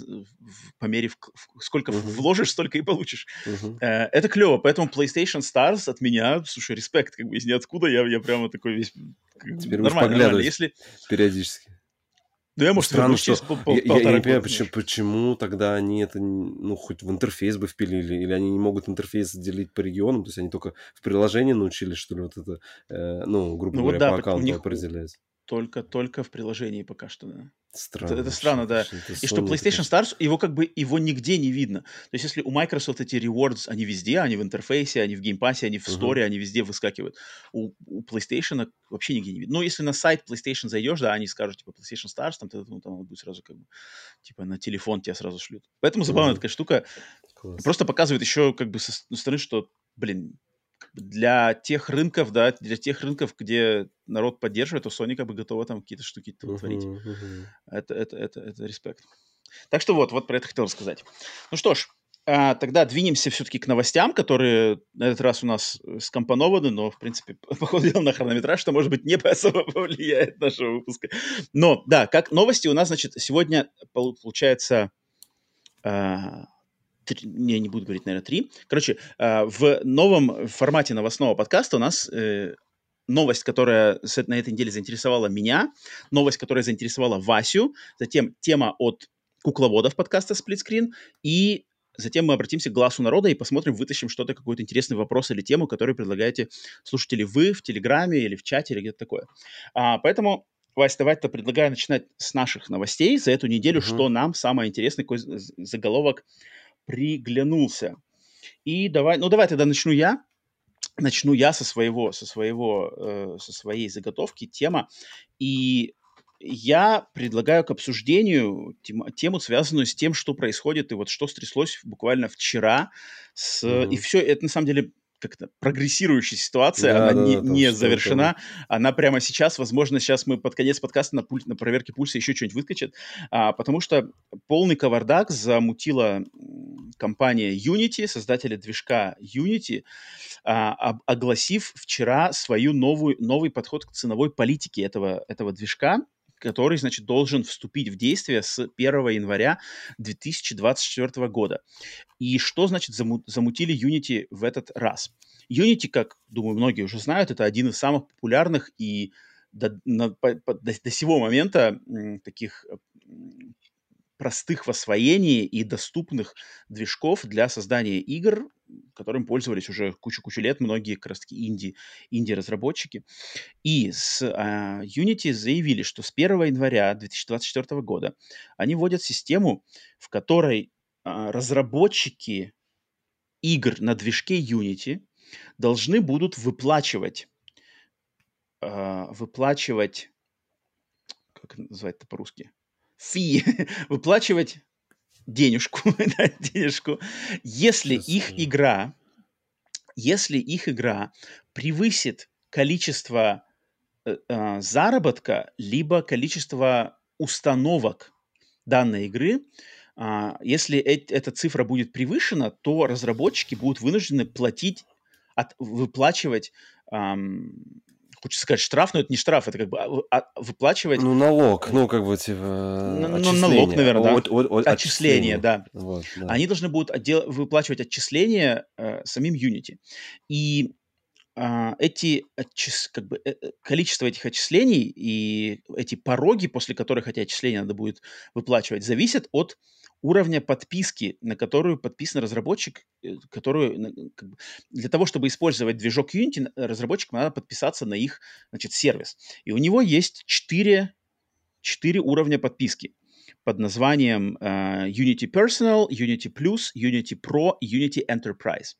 по мере, в- в- сколько
Мгм.
вложишь, столько и получишь.
Мгм.
Э, Это клево, поэтому PlayStation Stars от меня, слушай, респект, как бы из ниоткуда, я, я прямо такой весь... как
Теперь
нормально, нормально. Если...
периодически.
Ну, я, может,
Странно, что
пол-
я, я- не понимаю, почему, почему тогда они это, ну, хоть в интерфейс бы впилили, или они не могут интерфейс делить по регионам, то есть они только в приложении научились, что ли, вот это, э, ну, грубо
Ну вот
говоря,
да,
по аккаунту
них
определять.
Только, только в приложении пока что, да.
Странно.
Это, это странно, да.
это
И что PlayStation Stars, его как бы, его нигде не видно. То есть если у Microsoft эти rewards, они везде, они в интерфейсе, они в Game Pass е, они в
store
е, они везде выскакивают. У, у PlayStation вообще нигде не видно. Ну, если на сайт PlayStation зайдешь, да, они скажут, типа, PlayStation Stars, там, ну, там будет сразу как бы, типа, на телефон тебя сразу шлют. Поэтому забавная
Мгм.
такая штука.
класс.
Просто показывает еще как бы со с- стороны, что, блин, для тех рынков, да, для тех рынков, где народ поддерживает, то Sony как бы готова там какие-то штуки творить.
Мгм, мгм.
Это, это, это, это респект. Так что вот, вот про это хотел рассказать. Ну что ж, а, тогда двинемся все-таки к новостям, которые на этот раз у нас э, скомпонованы, но, в принципе, [LAUGHS] походу дела на хронометраж, что, может быть, не [LAUGHS] особо повлияет нашего выпуска. Но, да, как новости у нас, значит, сегодня полу- получается... а, три- не, не буду говорить, наверное, три. Короче, а, в новом формате новостного подкаста у нас э, новость, которая на этой неделе заинтересовала меня, новость, которая заинтересовала Васю, затем тема от кукловодов подкаста «Сплитскрин», и затем мы обратимся к глазу народа и посмотрим, вытащим что-то, какой-то интересный вопрос или тему, который предлагаете слушатели вы в Телеграме или в чате или где-то такое. А, поэтому Вась, давай-то предлагаю начинать с наших новостей за эту неделю, uh-huh. что нам самое интересное, какой заголовок приглянулся. И давай, ну давай тогда начну я. Начну я со своего, со своего, э, со своей заготовки тема. И я предлагаю к обсуждению тему, тему, связанную с тем, что происходит и вот что стряслось буквально вчера. С, mm-hmm. И все это на самом деле как-то прогрессирующая ситуация, да, она да, не, да, не завершена. Она прямо сейчас, возможно, сейчас мы под конец подкаста на, пуль, на проверке пульса еще что-нибудь выскочит, а, потому что полный кавардак замутила компания Unity, создатели движка Unity, а, огласив вчера свою новую, новый подход к ценовой политике этого, этого движка который, значит, должен вступить в действие с 1 января 2024 года. И что, значит, замутили Unity в этот раз? Unity, как, думаю, многие уже знают, это один из самых популярных и до, на, по, по, до, до сего момента м, таких простых в освоении и доступных движков для создания игр, которым пользовались уже кучу-кучу лет многие как раз-таки инди, инди-разработчики. И с uh, Unity заявили, что с 1 января 2024 года они вводят систему, в которой uh, разработчики игр на движке Unity должны будут выплачивать uh, выплачивать как называется это по-русски? фи, [LAUGHS] выплачивать денежку, [LAUGHS] да, денежку, если их игра, если их игра превысит количество э, э, заработка, либо количество установок данной игры, э, если э- эта цифра будет превышена, то разработчики будут вынуждены платить, от, выплачивать эм, хочется сказать штраф, но это не штраф, это как бы а, а, выплачивать...
Ну, налог, ну, как бы, типа,
Ну, налог, наверное, да. От, от, от, отчисление, да. Вот, да. Они должны будут отдел... выплачивать отчисления э, самим Unity. И э, эти отчис... как бы, э, э, количество этих отчислений и эти пороги, после которых эти отчисления надо будет выплачивать, зависят от уровня подписки, на которую подписан разработчик, э, которую как бы, для того, чтобы использовать движок Unity, разработчикам надо подписаться на их значит, сервис. И у него есть четыре, четыре уровня подписки под названием uh, Unity Personal, Unity Plus, Unity Pro Unity Enterprise.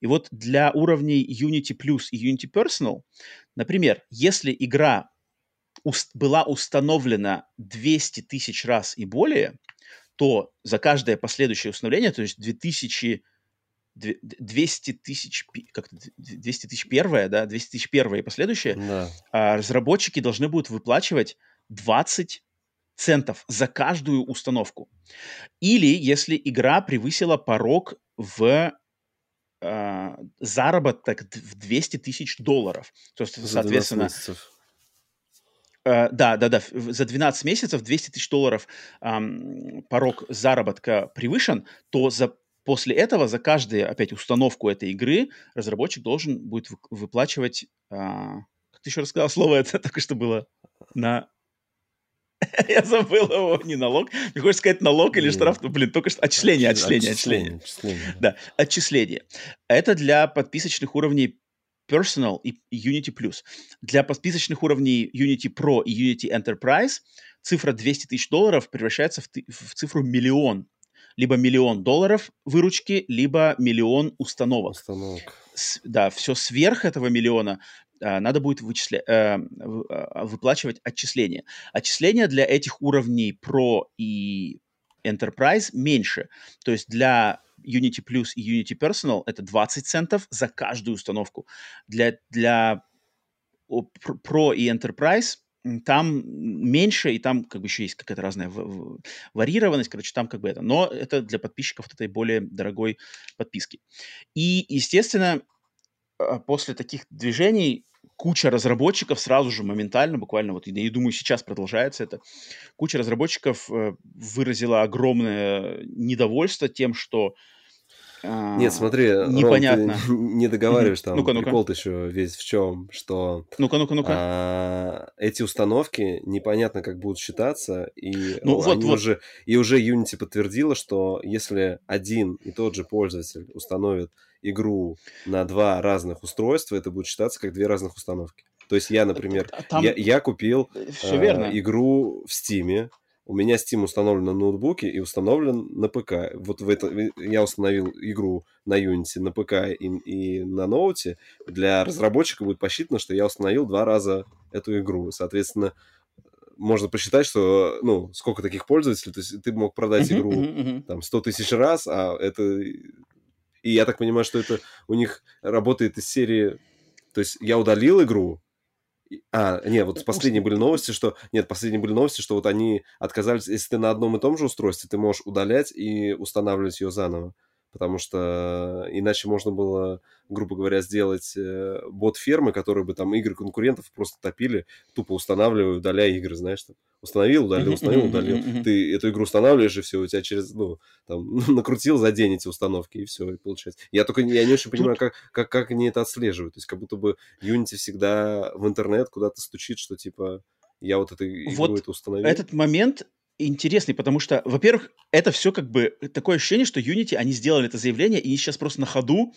И вот для уровней Unity Plus и Unity Personal, например, если игра уст- была установлена 200 тысяч раз и более, то за каждое последующее установление, то есть 2000 200 тысяч, как 200 тысяч первое, да, 200 тысяч первое и последующее, да. а, разработчики должны будут выплачивать 20 центов за каждую установку. Или если игра превысила порог в а, заработок в 200 тысяч долларов. То есть, соответственно, Э, да, да, да. За 12 месяцев 200 тысяч долларов эм, порог заработка превышен, то за, после этого за каждую, опять, установку этой игры разработчик должен будет выплачивать... Э, как ты еще рассказал слово это [LAUGHS] только что было? На... [LAUGHS] Я забыл его, не налог. Не хочешь сказать налог или штраф? Ну, блин, только что отчисление, отчисление, отчисление. Да, отчисление. Это для подписочных уровней Personal и Unity Plus. Для подписочных уровней Unity Pro и Unity Enterprise цифра 200 тысяч долларов превращается в, в цифру миллион. Либо миллион долларов выручки, либо миллион установок.
Установок.
С, да, все сверх этого миллиона надо будет вычисля... э, выплачивать отчисления. Отчисления для этих уровней Pro и Enterprise меньше. То есть для Unity Plus и Unity Personal это 20 центов за каждую установку. Для, для Pro и Enterprise там меньше, и там как бы еще есть какая-то разная варьированность, короче, там как бы это. Но это для подписчиков этой более дорогой подписки. И, естественно, после таких движений куча разработчиков сразу же, моментально, буквально, вот, я думаю, сейчас продолжается это, куча разработчиков э, выразила огромное недовольство тем, что
а, Нет, смотри, непонятно. Ром, ты [LAUGHS] не договариваешь там. Ну-ка, ну-ка. Прикол еще весь в чем, что...
Ну-ка, ну-ка, ну-ка.
А, эти установки непонятно как будут считаться, и ну, вот, вот. уже и уже Unity подтвердила, что если один и тот же пользователь установит игру на два разных устройства, это будет считаться как две разных установки. То есть я, например, Там... я, я купил э, игру в Стиме, у меня Steam установлен на ноутбуке и установлен на ПК. Вот в это я установил игру на Unity на ПК и, и на ноуте. Для разработчика будет посчитано, что я установил два раза эту игру. Соответственно, можно посчитать, что, ну, сколько таких пользователей, то есть ты мог продать игру там 100 тысяч раз, а это... И я так понимаю, что это у них работает из серии... То есть я удалил игру, а, нет, вот последние были новости, что... Нет, последние были новости, что вот они отказались... Если ты на одном и том же устройстве, ты можешь удалять и устанавливать ее заново потому что иначе можно было, грубо говоря, сделать э, бот фермы, которые бы там игры конкурентов просто топили, тупо устанавливая, удаляя игры, знаешь, там, установил, удалил, установил, удалил. Ты эту игру устанавливаешь, и все, у тебя через, ну, там, [LAUGHS] накрутил за день эти установки, и все, и получается. Я только, я не очень понимаю, как, как, как они это отслеживают, то есть как будто бы Unity всегда в интернет куда-то стучит, что типа я вот эту игру вот это установил.
этот момент интересный, потому что, во-первых, это все как бы такое ощущение, что Unity, они сделали это заявление, и они сейчас просто на ходу,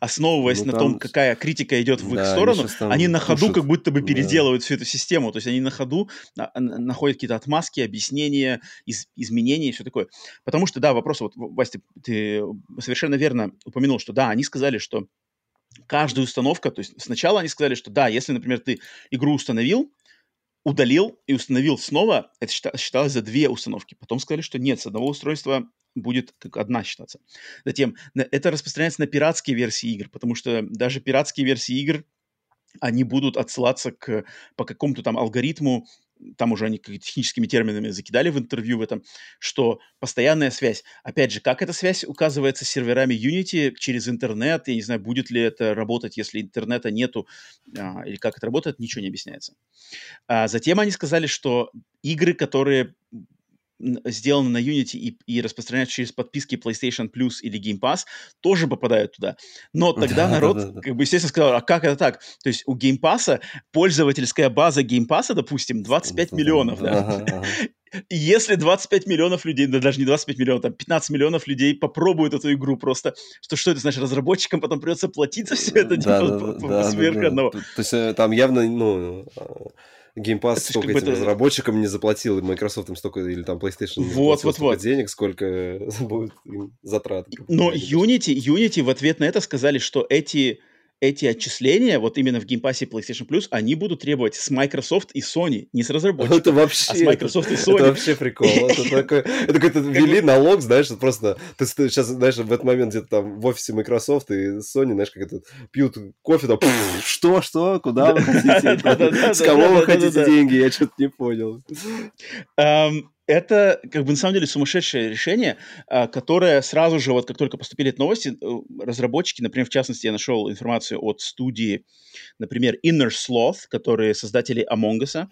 основываясь ну, на там... том, какая критика идет в да, их сторону, они, они на ходу как будто бы переделывают да. всю эту систему. То есть они на ходу на, находят какие-то отмазки, объяснения, из, изменения и все такое. Потому что, да, вопрос, вот, Вася, ты совершенно верно упомянул, что да, они сказали, что каждая установка, то есть сначала они сказали, что да, если, например, ты игру установил, удалил и установил снова, это считалось за две установки. Потом сказали, что нет, с одного устройства будет как одна считаться. Затем это распространяется на пиратские версии игр, потому что даже пиратские версии игр, они будут отсылаться к, по какому-то там алгоритму, там уже они техническими терминами закидали в интервью в этом, что постоянная связь. Опять же, как эта связь указывается серверами Unity через интернет, я не знаю, будет ли это работать, если интернета нету, а, или как это работает, ничего не объясняется. А затем они сказали, что игры, которые сделаны на Unity и, и распространяются через подписки PlayStation Plus или Game Pass, тоже попадают туда. Но тогда да, народ, да, да, да. как бы, естественно, сказал, а как это так? То есть у Game Pass пользовательская база Game Pass, допустим, 25 миллионов, да? Ага, ага. [LAUGHS] И если 25 миллионов людей, да даже не 25 миллионов, там 15 миллионов людей попробуют эту игру просто, что что это значит, разработчикам потом придется платить за все это да, дело да, по, да, сверх да, одного.
То, есть э, там явно, ну, Game Pass это столько этим это... разработчикам не заплатил, и Microsoft им столько, или там PlayStation не вот, вот, вот. денег, сколько [LAUGHS] будет им затрат.
Но Unity, Unity в ответ на это сказали, что эти эти отчисления, вот именно в и PlayStation Plus, они будут требовать с Microsoft и Sony, не с разработчиков,
это вообще,
а с Microsoft и Sony.
Это вообще прикол. Это какой-то ввели налог, знаешь, просто ты сейчас, знаешь, в этот момент где-то там в офисе Microsoft и Sony, знаешь, как это, пьют кофе, там, что, что, куда вы хотите, [LAUGHS] с кого вы хотите деньги, я что-то не понял
это, как бы, на самом деле сумасшедшее решение, а, которое сразу же, вот как только поступили эти новости, э, разработчики, например, в частности, я нашел информацию от студии, например, Inner Sloth, которые создатели Among Us,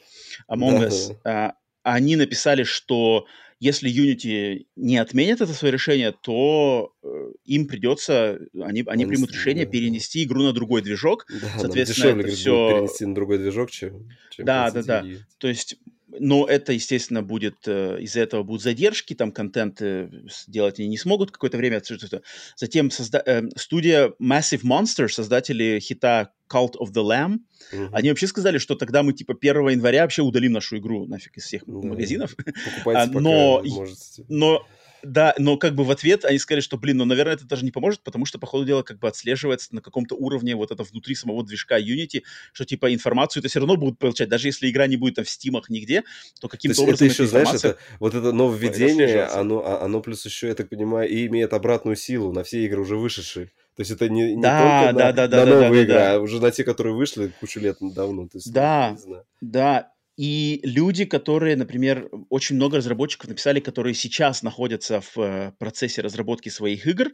Among Us, да. они написали, что если Unity не отменит это свое решение, то э, им придется, они, они примут решение перенести игру на другой движок. Да, Соответственно, дешевле, это все...
перенести на другой движок, чем, чем
Да, да, да. То есть но это, естественно, будет, э, из-за этого будут задержки, там контент э, делать они не смогут какое-то время. Затем созда- э, студия Massive Monster, создатели хита Cult of the Lamb, угу. они вообще сказали, что тогда мы типа 1 января вообще удалим нашу игру нафиг из всех да. магазинов. Покупайте, но, можете. но да, но как бы в ответ они сказали, что, блин, ну, наверное, это даже не поможет, потому что, по ходу дела, как бы отслеживается на каком-то уровне вот это внутри самого движка Unity, что, типа, информацию это все равно будут получать. Даже если игра не будет там в стимах нигде, то каким-то то образом
это еще, знаешь, это, вот это нововведение, оно, а, оно плюс еще, я так понимаю, и имеет обратную силу на все игры уже вышедшие. То есть это не, не да, только да, на, да, на да, новые да, игры, да, а уже на те, которые вышли кучу лет давно. То есть,
да, да. И люди, которые, например, очень много разработчиков написали, которые сейчас находятся в э, процессе разработки своих игр,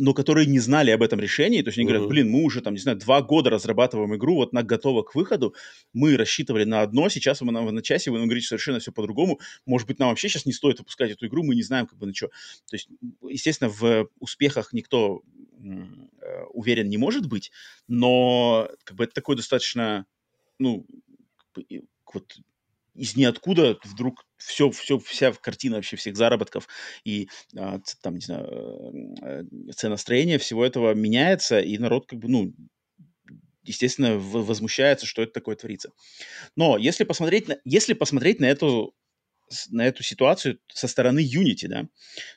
но которые не знали об этом решении. То есть они говорят, блин, мы уже там, не знаю, два года разрабатываем игру, вот она готова к выходу, мы рассчитывали на одно, сейчас мы на, на часе, вы нам говорите совершенно все по-другому. Может быть, нам вообще сейчас не стоит выпускать эту игру, мы не знаем как бы на что. То есть, естественно, в успехах никто э, уверен не может быть, но как бы это такой достаточно, ну, вот из ниоткуда вдруг все, все, вся картина вообще всех заработков и а, там, не знаю, э, ценостроение всего этого меняется, и народ как бы, ну, естественно, возмущается, что это такое творится. Но если посмотреть на, если посмотреть на эту на эту ситуацию со стороны Unity, да.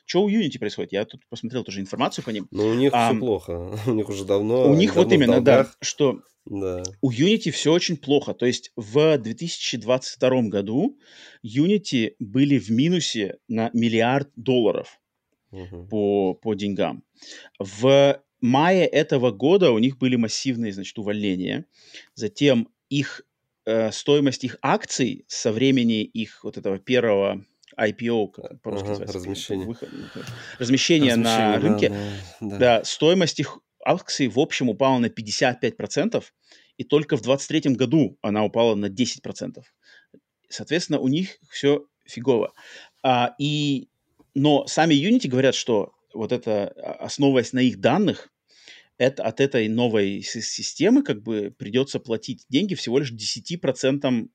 Что у Unity происходит? Я тут посмотрел тоже информацию по ним.
Ну, у них а, все плохо. [LAUGHS] У них уже давно...
У них
давно
вот именно, да, что
да.
у Unity все очень плохо. То есть в 2022 году Unity были в минусе на миллиард долларов угу. по, по деньгам. В мае этого года у них были массивные, значит, увольнения. Затем их э, стоимость их акций со времени их вот этого первого IPO, как по-русски ага, называется,
размещение,
выход, размещение, размещение на рынке, да, да. да, стоимость их акций в общем упала на 55%, и только в 2023 году она упала на 10%. Соответственно, у них все фигово. А, и, но сами Unity говорят, что вот это, а, основываясь на их данных, это, от этой новой системы как бы придется платить деньги всего лишь 10%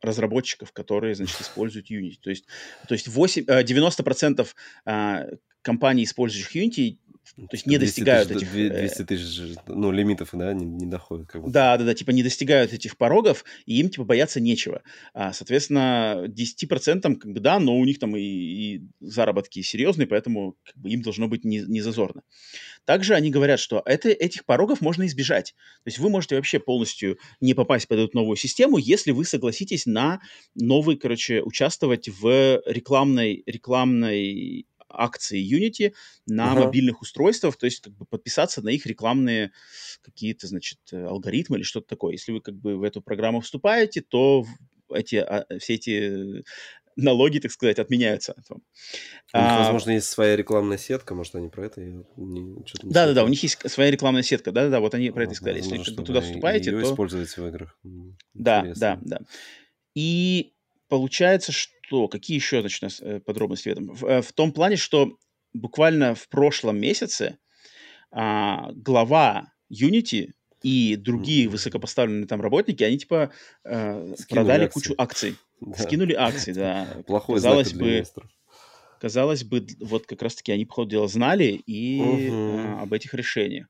разработчиков, которые, значит, используют Unity. То есть, то есть 8, 90% э, а, компаний, использующих Unity, то есть не достигают
тысяч,
этих...
200 э, тысяч, ну, лимитов, да, не, не доходят. Как
бы. Да, да, да, типа не достигают этих порогов, и им, типа, бояться нечего. А, соответственно, 10% как бы, да, но у них там и, и заработки серьезные, поэтому как бы, им должно быть не, не зазорно. Также они говорят, что это, этих порогов можно избежать. То есть вы можете вообще полностью не попасть под эту новую систему, если вы согласитесь на новый, короче, участвовать в рекламной, рекламной акции Unity на uh-huh. мобильных устройствах, то есть как бы подписаться на их рекламные какие-то, значит, алгоритмы или что-то такое. Если вы как бы в эту программу вступаете, то эти, а, все эти налоги, так сказать, отменяются.
У них, а, возможно, есть своя рекламная сетка, может, они про это
Да-да-да, у них есть своя рекламная сетка, да-да-да, вот они про это сказали. Если вы туда вступаете,
ее то... используете в играх.
Да, да, да. И получается, что... Какие еще, значит, э, подробности в этом? В, э, в том плане, что буквально в прошлом месяце а, глава Unity и другие mm-hmm. высокопоставленные там работники, они типа э, продали акции. кучу акций. [LAUGHS] Да. Скинули акции, да. [LAUGHS]
Плохой Казалось знак бы,
казалось бы, вот как раз-таки они, по ходу дела, знали и угу. э, об этих решениях.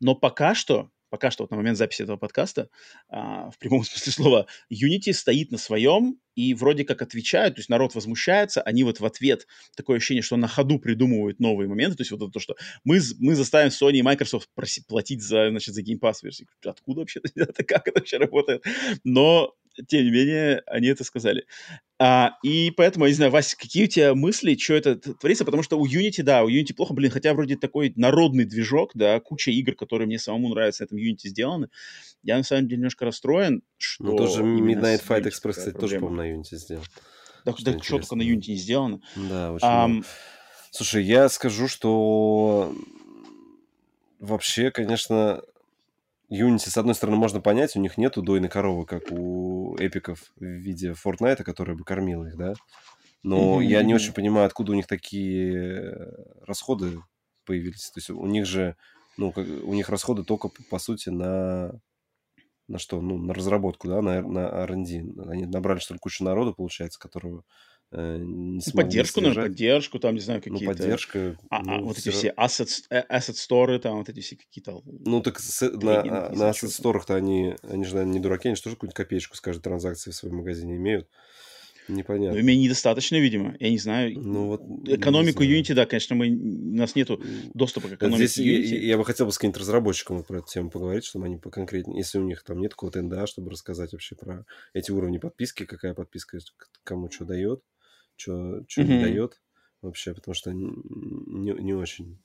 Но пока что пока что вот на момент записи этого подкаста, а, в прямом [LAUGHS] смысле слова, Unity стоит на своем и вроде как отвечают, то есть народ возмущается, они вот в ответ такое ощущение, что на ходу придумывают новые моменты, то есть вот это то, что мы, мы заставим Sony и Microsoft проси, платить за, значит, за Game Pass версию. Откуда вообще это, как это вообще работает? Но тем не менее, они это сказали. А, и поэтому, я не знаю, Вася, какие у тебя мысли, что это творится? Потому что у Unity, да, у Unity плохо, блин, хотя вроде такой народный движок, да, куча игр, которые мне самому нравятся, на этом Unity сделаны. Я, на самом деле, немножко расстроен, ну, что...
Ну, тоже Midnight Fight Express, кстати, тоже, по-моему, на Unity сделан.
Да, что, да, что только на Unity не сделано.
Да, очень um, много. Слушай, я скажу, что вообще, конечно, Unity, с одной стороны, можно понять, у них нету дойной коровы, как у эпиков в виде Fortnite, которая бы кормила их, да? Но mm-hmm. я не очень понимаю, откуда у них такие расходы появились. То есть у них же, ну, как, у них расходы только, по сути, на на что? Ну, на разработку, да, на, на R&D. Они набрали, что ли, кучу народу, получается, которого
Э, не ну, поддержку, наверное, поддержку, там, не знаю, ну, какие-то...
Ну, поддержка...
А, ну, вот эти все asset, э, asset store, там, вот эти все какие-то...
Ну, так с, на, на asset store-то они, они же, наверное, не дураки, они же тоже какую-нибудь копеечку с каждой транзакции в своем магазине имеют. Непонятно.
Но ими недостаточно, видимо. Я не знаю. Ну, вот, Экономику знаю. Unity, да, конечно, мы, у нас нету доступа к экономике Здесь Unity.
Я, я бы хотел бы с каким-то разработчиком про эту тему поговорить, чтобы они поконкретнее, если у них там нет какого-то НДА, чтобы рассказать вообще про эти уровни подписки, какая подписка кому что дает что, mm-hmm. не дает вообще, потому что не, не очень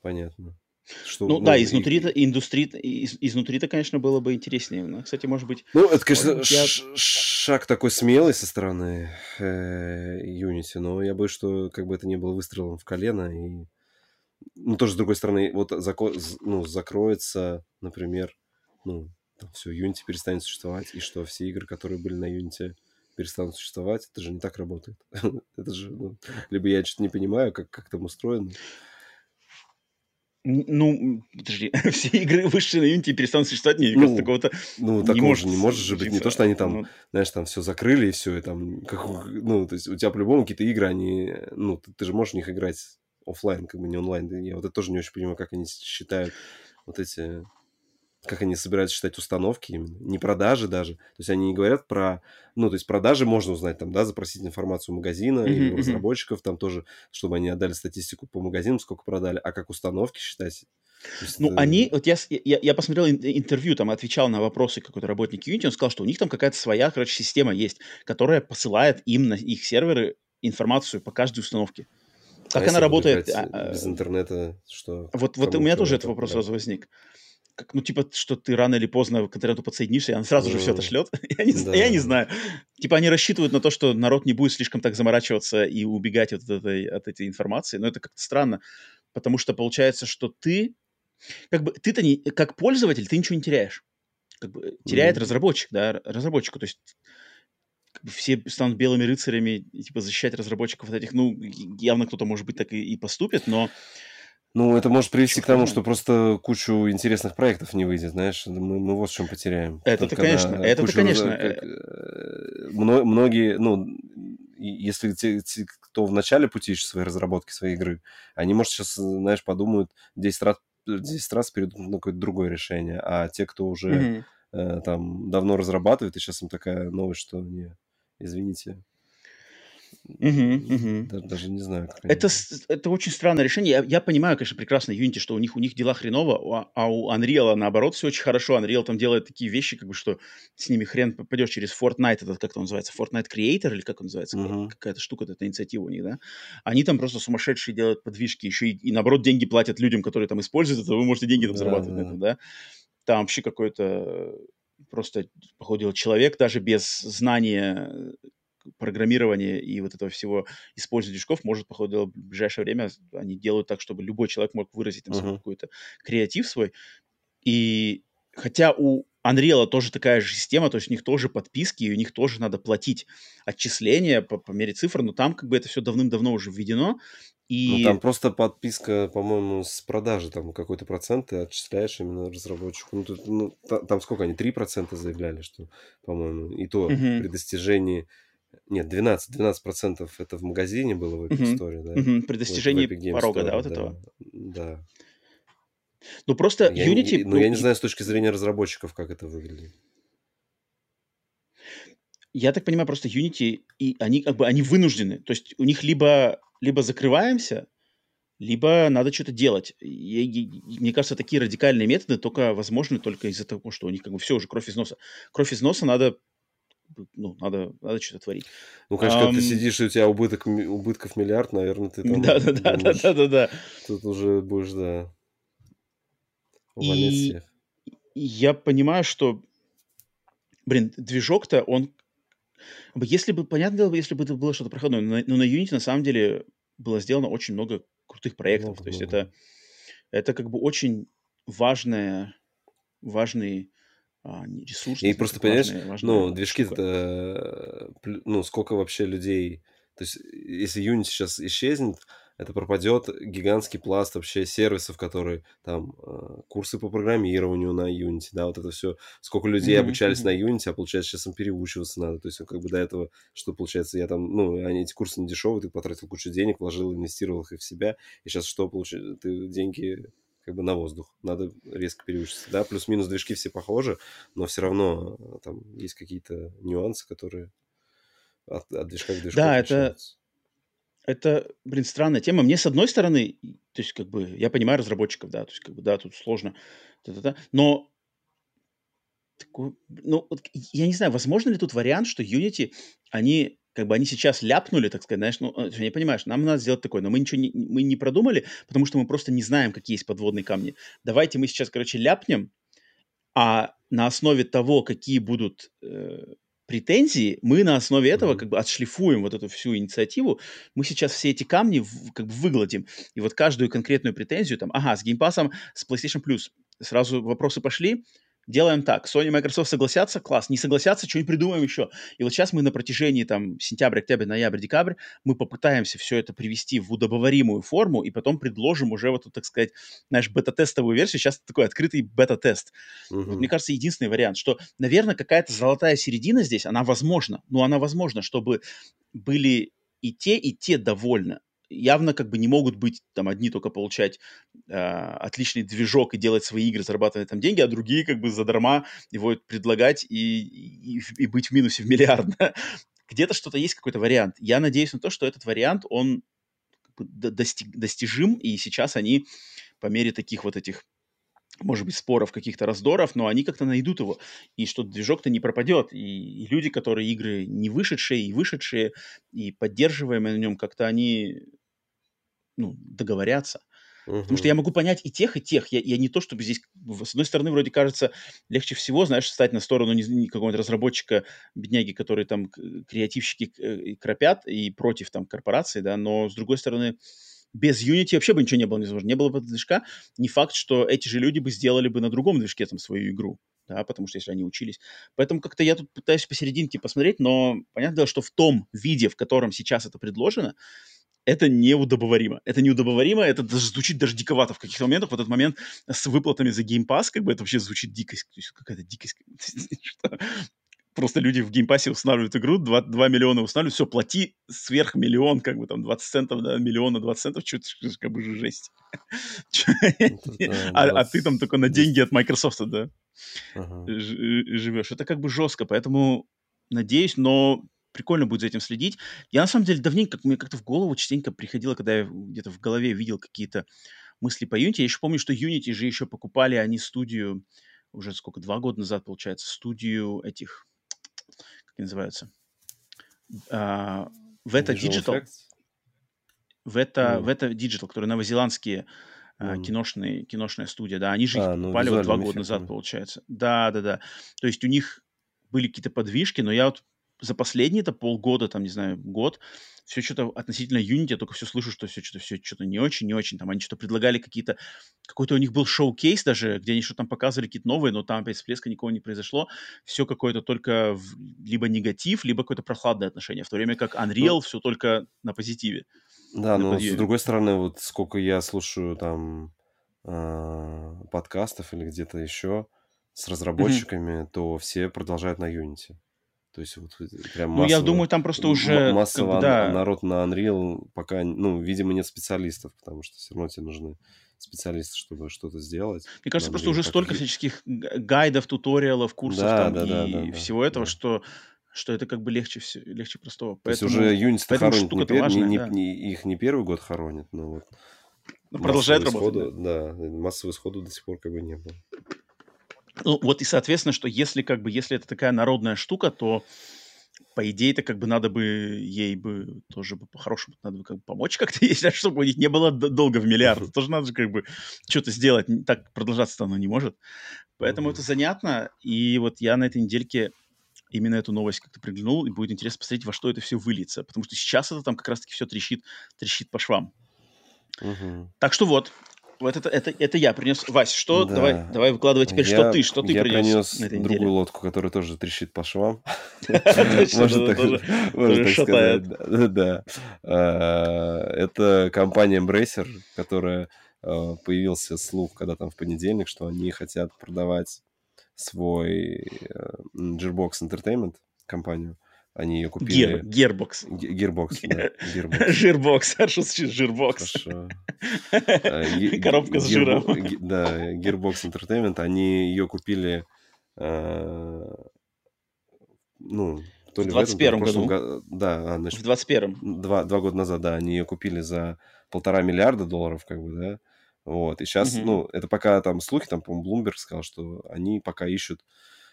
понятно.
Что, ну, ну да, изнутри-то, индустрии, из, изнутри-то, конечно, было бы интереснее. Но, кстати, может быть...
Ну, это, конечно, я... шаг такой смелый со стороны э, Unity, но я боюсь, что как бы это не было выстрелом в колено. И... Ну, тоже, с другой стороны, вот зако... ну, закроется, например, ну, там, все, Unity перестанет существовать, и что все игры, которые были на Unity, перестанут существовать, это же не так работает. [LAUGHS] это же, ну, либо я что-то не понимаю, как, как там устроено.
Ну, подожди, [LAUGHS] все игры вышли на Unity перестанут существовать, мне ну, такого-то
Ну, такого не может, же не может же быть. Не то, что они там, ну, знаешь, там все закрыли и все, и там, как, ну, то есть у тебя по-любому какие-то игры, они, ну, ты, ты же можешь в них играть офлайн, как бы не онлайн. Я вот это тоже не очень понимаю, как они считают вот эти как они собираются считать установки именно, не продажи даже. То есть они не говорят про, ну, то есть продажи можно узнать там, да, запросить информацию у магазина mm-hmm, или у разработчиков там тоже, чтобы они отдали статистику по магазинам, сколько продали, а как установки считать.
Есть, ну, это... они, вот я, я, я посмотрел интервью, там отвечал на вопросы какой-то работник Unity, он сказал, что у них там какая-то своя, короче, система есть, которая посылает им на их серверы информацию по каждой установке. Как а она работает?
А, а, без интернета что?
Вот, вот у меня тоже этот вопрос сразу возник как, ну, типа, что ты рано или поздно к интернету подсоединишься, и она сразу же все это шлет. я, не, да. я не знаю. Типа, они рассчитывают на то, что народ не будет слишком так заморачиваться и убегать от этой, от этой информации, но это как-то странно, потому что получается, что ты, как бы, ты-то не, как пользователь, ты ничего не теряешь. Как бы, теряет mm-hmm. разработчик, да, разработчику, то есть как бы все станут белыми рыцарями, и, типа, защищать разработчиков от этих, ну, явно кто-то, может быть, так и, и поступит, но
ну, это может привести к тому, что просто кучу интересных проектов не выйдет, знаешь, мы, мы вот в чем потеряем.
Это-то, конечно, это-то, конечно. Как,
э, многие, ну, если те, те, кто в начале пути ищет своей разработки, своей игры, они, может, сейчас, знаешь, подумают 10 раз, 10 раз перейдут на какое-то другое решение, а те, кто уже mm-hmm. э, там давно разрабатывает, и сейчас им такая новость, что не, извините,
Угу, угу.
Даже, даже не знаю.
Как это, они... это очень странное решение. Я, я понимаю, конечно, прекрасно Unity, что у них, у них дела хреново, а, а у Unreal наоборот все очень хорошо. Unreal там делает такие вещи, как бы, что с ними хрен попадешь через Fortnite, этот, как он называется, Fortnite Creator или как он называется, угу. какая-то штука, это инициатива у них, да? Они там просто сумасшедшие делают подвижки, еще и, и наоборот деньги платят людям, которые там используют это, вы можете деньги там да, зарабатывать да. на этом, да? Там вообще какой-то просто, походу, человек даже без знания программирования и вот этого всего использования движков может, походу, в ближайшее время они делают так, чтобы любой человек мог выразить там uh-huh. какой-то креатив свой. И хотя у Unreal тоже такая же система, то есть у них тоже подписки, и у них тоже надо платить отчисления по, по мере цифр, но там как бы это все давным-давно уже введено. И...
Ну, там просто подписка, по-моему, с продажи, там какой-то процент ты отчисляешь именно разработчику. Ну, тут, ну, там сколько они, 3% заявляли, что, по-моему, и то угу. при достижении нет, 12, 12 процентов это в магазине было в этой uh-huh. истории, да?
Uh-huh. При достижении вот порога, Store, да, вот
да,
этого?
Да.
Ну, просто
я,
Unity...
Ну, я не знаю с точки зрения разработчиков, как это выглядит.
Я так понимаю, просто Unity, и они как бы, они вынуждены. То есть у них либо, либо закрываемся, либо надо что-то делать. И, и, мне кажется, такие радикальные методы только возможны только из-за того, что у них как бы все уже кровь из носа. Кровь из носа надо ну, надо, надо что-то творить.
Ну, конечно, um, когда ты сидишь, и у тебя убыток, убытков миллиард, наверное, ты там...
Да-да-да-да-да-да.
Тут уже будешь, да, увольнять
и всех. я понимаю, что, блин, движок-то, он... Если бы, понятно было, если бы это было что-то проходное, но, но на Unity на самом деле было сделано очень много крутых проектов. Много, То есть много. это, это как бы очень важная, важный а, ресурс.
И просто, понимаешь, важная, ну, движки это, ну, сколько вообще людей... То есть, если Unity сейчас исчезнет, это пропадет гигантский пласт вообще сервисов, которые там э, курсы по программированию на Unity, да, вот это все. Сколько людей mm-hmm, обучались mm-hmm. на Unity, а получается сейчас им переучиваться надо. То есть как бы до этого, что получается, я там, ну, они эти курсы не дешевые, ты потратил кучу денег, вложил, инвестировал их и в себя, и сейчас что получается? Ты деньги как бы на воздух. Надо резко переучиться. Да, плюс-минус движки все похожи, но все равно э, там есть какие-то нюансы, которые от, от движка к движку
Да, это, это, блин, странная тема. Мне, с одной стороны, то есть, как бы, я понимаю разработчиков, да, то есть, как бы, да, тут сложно, та-та-та, но такой, ну, вот, я не знаю, возможно ли тут вариант, что Unity, они как бы они сейчас ляпнули, так сказать, знаешь, ну, не понимаешь, нам надо сделать такое, но мы ничего не, мы не продумали, потому что мы просто не знаем, какие есть подводные камни. Давайте мы сейчас, короче, ляпнем, а на основе того, какие будут э, претензии, мы на основе этого как бы отшлифуем вот эту всю инициативу, мы сейчас все эти камни в, как бы выгладим, и вот каждую конкретную претензию, там, ага, с геймпасом, с PlayStation Plus, сразу вопросы пошли, делаем так. Sony и Microsoft согласятся, класс. Не согласятся, что-нибудь придумаем еще. И вот сейчас мы на протяжении там сентября, октября, ноября, декабрь, мы попытаемся все это привести в удобоваримую форму и потом предложим уже вот, так сказать, знаешь, бета-тестовую версию. Сейчас такой открытый бета-тест. Угу. Вот, мне кажется, единственный вариант, что, наверное, какая-то золотая середина здесь, она возможна. Но она возможна, чтобы были и те, и те довольны явно как бы не могут быть там одни только получать э, отличный движок и делать свои игры, зарабатывать там деньги, а другие как бы задарма его предлагать и, и, и быть в минусе в миллиард. [LAUGHS] Где-то что-то есть какой-то вариант. Я надеюсь на то, что этот вариант, он достиг, достижим, и сейчас они по мере таких вот этих может быть, споров, каких-то раздоров, но они как-то найдут его, и что движок-то не пропадет, и, и люди, которые игры не вышедшие и вышедшие, и поддерживаемые на нем, как-то они ну, договорятся. Uh-huh. Потому что я могу понять и тех, и тех. Я, я не то, чтобы здесь... С одной стороны, вроде кажется, легче всего, знаешь, стать на сторону не, не какого-нибудь разработчика, бедняги, которые там креативщики э, кропят и против там корпорации, да, но с другой стороны, без Unity вообще бы ничего не было невозможно. Не было бы движка, не факт, что эти же люди бы сделали бы на другом движке там свою игру, да, потому что если они учились. Поэтому как-то я тут пытаюсь посерединке посмотреть, но понятно, что в том виде, в котором сейчас это предложено, это неудобоваримо. Это неудобоваримо, это даже звучит даже диковато в каких-то моментах. В этот момент с выплатами за Game Pass, как бы это вообще звучит дикость. Какая-то дикость. [LAUGHS] просто люди в Game Pass е устанавливают игру, 2, 2 миллиона устанавливают, все, плати сверх миллион, как бы там 20 центов, да, миллиона 20 центов, что-то как бы жесть. [LAUGHS] А, а ты там только на деньги от Microsoft, да, живешь. Это как бы жестко, поэтому надеюсь, но прикольно будет за этим следить. Я на самом деле давненько, мне как-то в голову частенько приходило, когда я где-то в голове видел какие-то мысли по Unity. Я еще помню, что Unity же еще покупали они студию, уже сколько, два года назад, получается, студию этих как называются, а, в это Digital, в это, mm. в это Digital, которые новозеландские mm. киношные, киношная студия, да, они же а, их ну, вот два года назад, получается. Да, да, да. То есть у них были какие-то подвижки, но я вот за последние это полгода, там, не знаю, год, все что-то относительно Unity, я только все слышу, что все что-то все что-то не очень, не очень. Там они что-то предлагали какие-то... Какой-то у них был шоу-кейс даже, где они что-то там показывали какие-то новые, но там опять всплеска никого не произошло. Все какое-то только в... либо негатив, либо какое-то прохладное отношение. В то время как Unreal ну, все только на позитиве.
Да, но подъеме. с другой стороны, вот сколько я слушаю там э, подкастов или где-то еще с разработчиками, mm-hmm. то все продолжают на Unity. То есть вот прям
массово, Ну, я думаю, там просто уже...
Массово как да. народ на Unreal пока, ну, видимо, нет специалистов, потому что все равно тебе нужны специалисты, чтобы что-то сделать.
Мне кажется, просто уже столько жить. всяческих гайдов, туториалов, курсов да, там да, и да, да, всего да, этого, да. что что это как бы легче, все, легче простого.
То есть уже Unity хоронит, не, пер, важная, не, да. не, их не первый год хоронит, но вот...
Но продолжает работать.
Да. да, массового сходу до сих пор как бы не было.
Ну, вот и соответственно, что если как бы, если это такая народная штука, то по идее, это как бы надо бы ей бы тоже бы по-хорошему надо бы как бы помочь как-то, [LAUGHS] если чтобы у них не было долго в миллиард. Тоже надо же как бы что-то сделать. Так продолжаться-то оно не может. Поэтому это занятно. И вот я на этой недельке именно эту новость как-то приглянул, и будет интересно посмотреть, во что это все выльется. Потому что сейчас это там как раз-таки все трещит, трещит по швам. Угу. Так что вот, вот это, это, это я принес. Вась, что? Да. Давай, давай выкладывай теперь, я, что ты, что ты
я
принес.
Я принес другую лодку, которая тоже трещит по швам. [LAUGHS] Можно так сказать. Да. А, это компания Embracer, которая а, появился слух, когда там в понедельник, что они хотят продавать свой э, Gearbox Entertainment компанию они ее купили.
Gear, Gearbox.
Gearbox, да. [LAUGHS]
Жирбокс. Что значит жирбокс?
Хорошо. [LAUGHS]
Коробка с жиром.
Да, Gearbox Entertainment. Они ее купили, э, ну,
то ли в 21 году.
Да,
а, значит, в 21
два, два года назад, да, они ее купили за полтора миллиарда долларов, как бы, да. Вот, и сейчас, угу. ну, это пока там слухи, там, по-моему, Bloomberg сказал, что они пока ищут,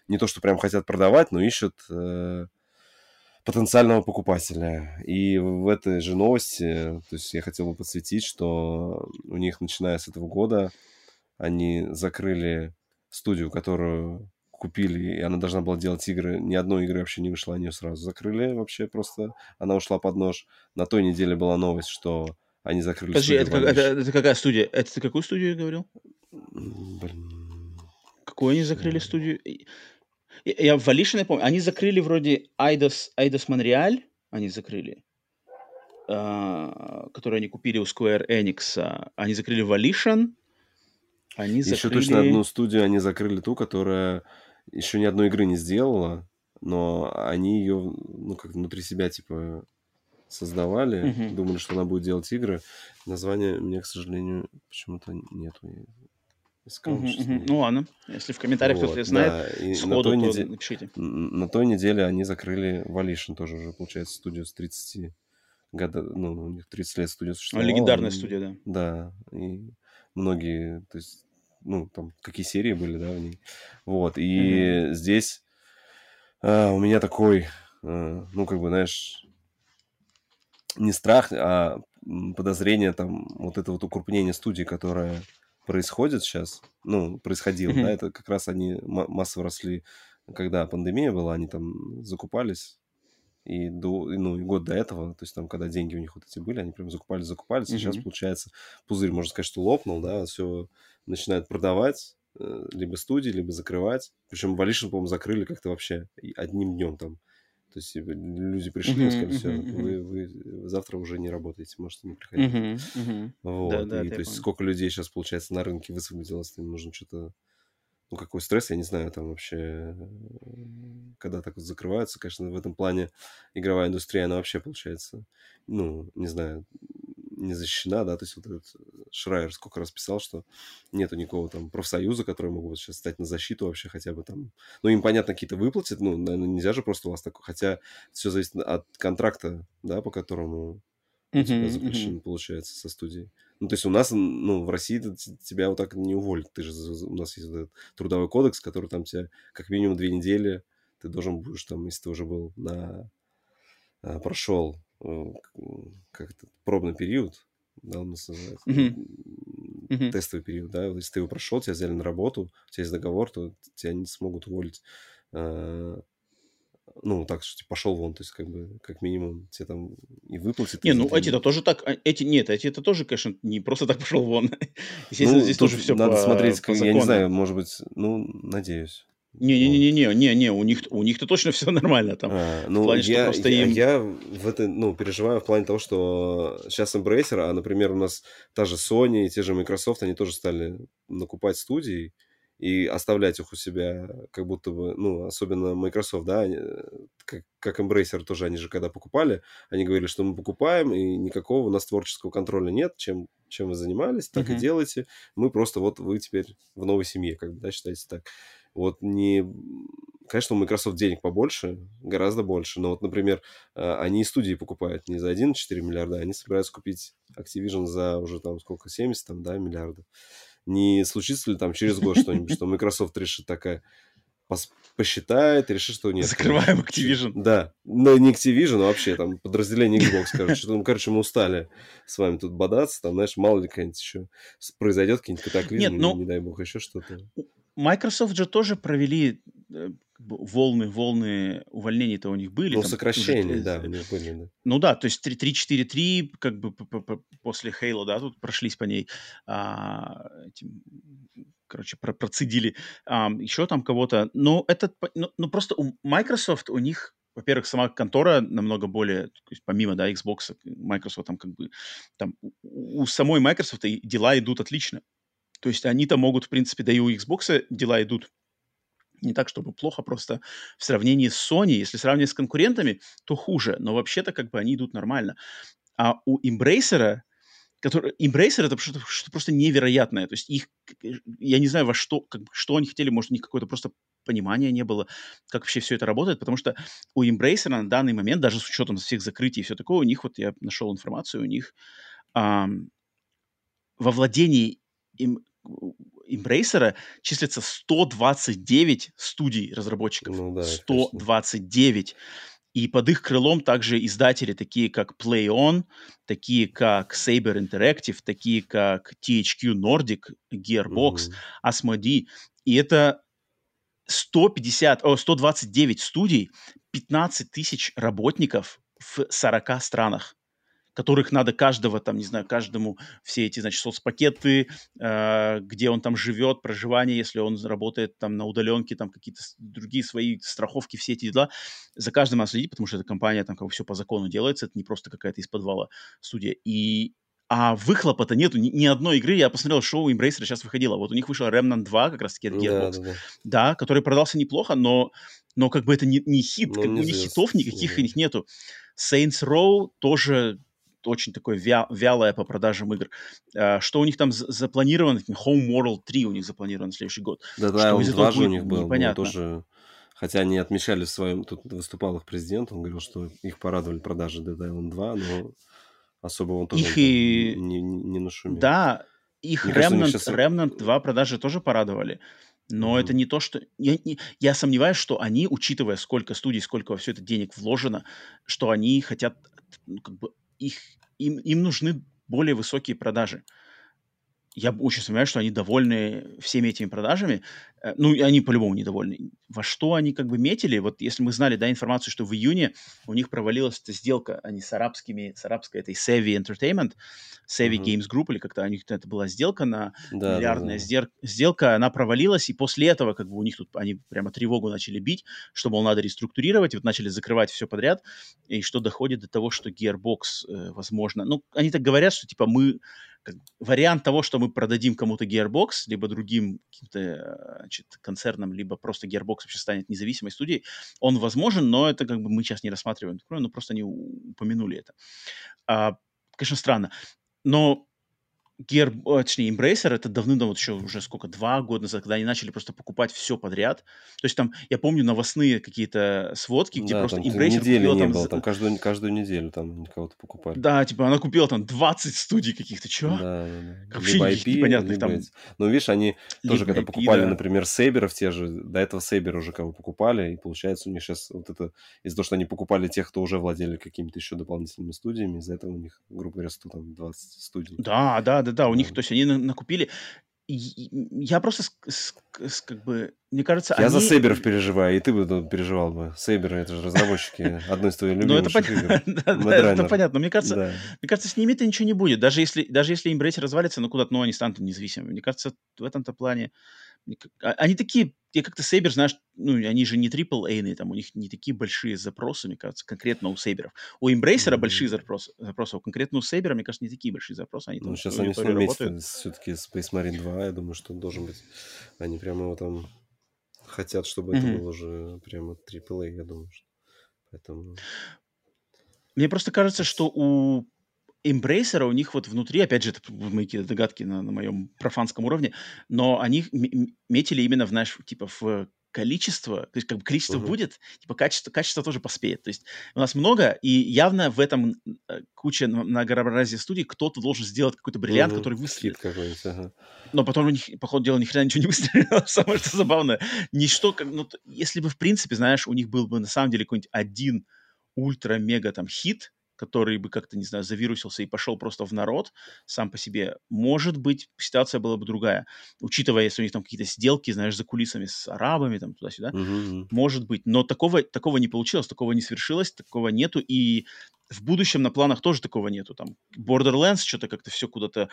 не то, что прям хотят продавать, но ищут э, потенциального покупателя. И в этой же новости, то есть я хотел бы подсветить, что у них, начиная с этого года, они закрыли студию, которую купили, и она должна была делать игры. Ни одной игры вообще не вышла, они ее сразу закрыли вообще просто. Она ушла под нож. На той неделе была новость, что они закрыли
Подожди, это, как, это, это какая студия? Это ты какую студию говорил? Блин. Какую они закрыли студию? Я в Volition, я помню, они закрыли вроде Eidos, Eidos Montreal, они закрыли, uh, который они купили у Square Enix. Они закрыли Volition,
они Еще закрыли... точно одну студию они закрыли ту, которая еще ни одной игры не сделала, но они ее, ну, как внутри себя, типа, создавали, угу. думали, что она будет делать игры. Название у меня, к сожалению, почему-то нету.
Угу, угу. Ну ладно, если в комментариях вот, кто-то знает, да. и сходу, на той
то неделе, напишите. На той неделе они закрыли Volition тоже уже, получается, студию с 30 года, ну, у них 30 лет студия существовала.
Легендарная студия, да.
Да, и многие, то есть, ну, там, какие серии были, да, в ней. Вот, и mm-hmm. здесь а, у меня такой, а, ну, как бы, знаешь, не страх, а подозрение, там, вот это вот укрупнение студии, которое происходит сейчас, ну, происходило, mm-hmm. да, это как раз они массово росли, когда пандемия была, они там закупались, и, до, ну, и год до этого, то есть там, когда деньги у них вот эти были, они прям закупались, закупались, mm-hmm. и сейчас, получается, пузырь, можно сказать, что лопнул, да, все начинают продавать, э, либо студии, либо закрывать. Причем Валишин, по-моему, закрыли как-то вообще одним днем там. То есть люди пришли и сказали, все, вы, вы завтра уже не работаете, можете не приходить. Вот. Да, да, и то есть понял. сколько людей сейчас, получается, на рынке высвободилось, им нужно что-то... Ну, какой стресс, я не знаю, там вообще, когда так вот закрываются, конечно, в этом плане игровая индустрия, она вообще, получается, ну, не знаю, не защищена, да, то есть вот этот Шрайер сколько раз писал, что нету никакого там профсоюза, который мог бы сейчас стать на защиту вообще хотя бы там. Ну, им, понятно, какие-то выплатят, ну, наверное, нельзя же просто у вас такое, хотя все зависит от контракта, да, по которому у тебя заключен, получается, со студией. Ну, то есть у нас, ну, в России тебя вот так не уволят. Ты же, у нас есть этот трудовой кодекс, который там тебя как минимум две недели ты должен будешь там, если ты уже был на... А, прошел э, как это, пробный период, да, он нас называется, mm-hmm. тестовый период, да, если ты его прошел, тебя взяли на работу, у тебя есть договор, то тебя не смогут уволить, а, ну, так, что ты пошел вон, то есть, как бы, как минимум, тебе там и выплатят.
Не, ну, эти-то тоже так, а, эти, нет, эти-то тоже, конечно, не просто так пошел вон. [LAUGHS] Естественно, ну, здесь тоже все
Надо по, смотреть, по я не знаю, может быть, ну, надеюсь.
Не-не-не-не-не, у них у них-то точно все нормально там.
А, ну, в плане, я, что просто я, им... я в это, ну, переживаю в плане того, что сейчас Embracer, а, например, у нас та же Sony, те же Microsoft, они тоже стали накупать студии и оставлять их у себя, как будто бы, ну, особенно Microsoft, да, они, как, как Embracer тоже, они же когда покупали, они говорили, что мы покупаем, и никакого у нас творческого контроля нет, чем, чем вы занимались, так uh-huh. и делайте, мы просто вот вы теперь в новой семье, как бы, да, считаете так. Вот не... Конечно, у Microsoft денег побольше, гораздо больше, но вот, например, а, они и студии покупают не за 1,4 миллиарда, они собираются купить Activision за уже там сколько, 70 там, да, миллиардов. Не случится ли там через год что-нибудь, что Microsoft решит такая, посчитает, решит, что нет.
Закрываем Activision.
Да, но не Activision, а вообще там подразделение Xbox, короче. Ну, короче, мы устали с вами тут бодаться, там, знаешь, мало ли какая-нибудь еще произойдет, какие-нибудь катаклизмы, Нет, ну, не дай бог, еще что-то.
Microsoft же тоже провели э, волны, волны увольнений-то у них были.
Ну,
там,
сокращения, уже, да, у них были, да.
Ну да, то есть 3-4-3, как бы после Halo, да, тут прошлись по ней, а, этим, короче, про процедили а, еще там кого-то. Но это, ну, ну, просто у Microsoft, у них во-первых, сама контора намного более, то есть помимо, да, Xbox, Microsoft там как бы, там у, у самой Microsoft дела идут отлично. То есть они-то могут, в принципе, да и у Xbox дела идут не так, чтобы плохо, просто в сравнении с Sony, если сравнивать с конкурентами, то хуже, но вообще-то как бы они идут нормально. А у Embracer, который... Embracer это что-то, что просто невероятное, то есть их, я не знаю, во что, как, что они хотели, может, у них какое-то просто понимания не было, как вообще все это работает, потому что у Embracer на данный момент, даже с учетом всех закрытий и все такое, у них, вот я нашел информацию, у них эм, во владении им Embracer числится 129 студий разработчиков. Ну, да, 129. И под их крылом также издатели, такие как PlayOn, такие как Saber Interactive, такие как THQ Nordic, Gearbox, mm-hmm. Asmodee. И это 150, о, 129 студий, 15 тысяч работников в 40 странах которых надо каждого, там, не знаю, каждому все эти, значит, соцпакеты, э, где он там живет, проживание, если он работает там на удаленке, там какие-то другие свои страховки, все эти дела, за каждым надо следить, потому что эта компания там как бы все по закону делается, это не просто какая-то из подвала студия. И а выхлопа-то нету ни, ни одной игры. Я посмотрел, шоу Embracer сейчас выходило. Вот у них вышел Remnant 2, как раз-таки от Gearbox. Да, да, да. да, который продался неплохо, но, но как бы это не, не хит. Ну, как бы у них хитов никаких да. у них нету. Saints Row тоже очень такое вя вялое по продажам игр. А, что у них там запланировано? Home World 3 у них запланирован в следующий год.
Да-да, он 2 же у них был. Непонятно. Тоже... Хотя они отмечали в своем... Тут выступал их президент, он говорил, что их порадовали продажи Dead Island 2, но особо он тоже их и... не, не, нашумел.
Да, их Мне Remnant, кажется, сейчас... Remnant 2 продажи тоже порадовали. Но mm-hmm. это не то, что... Я, не... я сомневаюсь, что они, учитывая, сколько студий, сколько во все это денег вложено, что они хотят ну, как бы их, им, им нужны более высокие продажи. Я очень сомневаюсь, что они довольны всеми этими продажами. Э, ну, они по-любому недовольны. Во что они как бы метили? Вот если мы знали, да, информацию, что в июне у них провалилась эта сделка, они с арабскими, с арабской этой Savvy Entertainment, Savvy uh-huh. Games Group, или как-то у них это была сделка на да, миллиардная да, да. сделка, она провалилась, и после этого как бы у них тут, они прямо тревогу начали бить, что, мол, надо реструктурировать, и вот начали закрывать все подряд, и что доходит до того, что Gearbox, э, возможно, ну, они так говорят, что, типа, мы как, вариант того, что мы продадим кому-то Gearbox, либо другим каким-то э, значит, концерном, либо просто Gearbox вообще станет независимой студией, он возможен, но это как бы мы сейчас не рассматриваем, ну просто не упомянули это. А, конечно, странно. Но Gear, точнее, Embracer, это давно, вот еще уже сколько, два года назад, когда они начали просто покупать все подряд. То есть там, я помню, новостные какие-то сводки, где да, просто
там Embracer недели купила, не там, было, там каждую, каждую неделю там кого-то покупали.
Да, типа она купила там 20 студий каких-то, чего? Да, да,
да. Вообще либо IP, непонятных либо... там. Ну, видишь, они тоже, когда IP, покупали, да. например, Сейберов те же, до этого Сейбер уже кого покупали, и получается у них сейчас вот это, из-за того, что они покупали тех, кто уже владели какими-то еще дополнительными студиями, из-за этого у них, грубо говоря, 100, там, 20 студий.
Да, да, да, да, у них, то есть они накупили... Я просто как бы, мне кажется,
Я они... за Сейберов переживаю, и ты бы переживал бы. Сейберы, это же разработчики [LAUGHS] одной из твоих любимых ну,
игр. это [LAUGHS] понятно. Мне кажется, мне кажется, с ними-то ничего не будет. Даже если, даже если Embrace развалится, ну куда-то, ну, они станут независимыми. Мне кажется, в этом-то плане они такие, я как-то Сейбер, знаешь, ну, они же не AAA, там у них не такие большие запросы, мне кажется, конкретно у Сейберов. У Embracer mm-hmm. большие запросы, запросы, а конкретно у Сейбера, мне кажется, не такие большие запросы. Они
ну, там сейчас они все все-таки Space Marine 2, я думаю, что должен быть. Они прямо его там хотят, чтобы mm-hmm. это было уже прямо AAA, я думаю. Что... Поэтому...
Мне просто кажется, что у Embracer, у них вот внутри, опять же, это мои догадки на, на моем профанском уровне, но они метили именно в наш, типа, в количество, то есть как бы количество uh-huh. будет, типа качество, качество тоже поспеет. То есть у нас много, и явно в этом э, куча многообразия студий кто-то должен сделать какой-то бриллиант, uh-huh. который выстрелит. Ага. Но потом у них, по ходу дела, ни хрена ничего не [LAUGHS] выстрелило. Самое что забавное. Ничто, как, ну, если бы, в принципе, знаешь, у них был бы на самом деле какой-нибудь один ультра-мега там хит, который бы как-то, не знаю, завирусился и пошел просто в народ сам по себе, может быть, ситуация была бы другая. Учитывая, если у них там какие-то сделки, знаешь, за кулисами с арабами, там туда-сюда, uh-huh. может быть. Но такого, такого не получилось, такого не свершилось, такого нету. И в будущем на планах тоже такого нету. Там Borderlands что-то как-то все куда-то...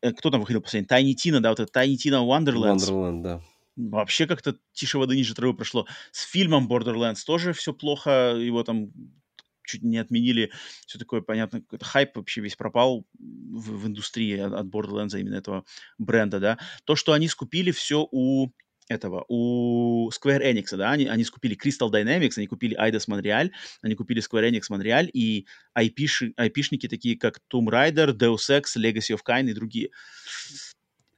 Э, кто там выходил последний? Tiny Tina, да, вот это Tiny Tina Wonderlands. Wonderland, да вообще как-то тише воды ниже травы прошло. С фильмом Borderlands тоже все плохо, его там чуть не отменили, все такое, понятно, какой-то хайп вообще весь пропал в, в индустрии от, от Borderlands, именно этого бренда, да. То, что они скупили все у этого, у Square Enix, да, они, они скупили Crystal Dynamics, они купили Eidos Montreal, они купили Square Enix Montreal и IP-ши, IP-шники такие, как Tomb Raider, Deus Ex, Legacy of Kain и другие.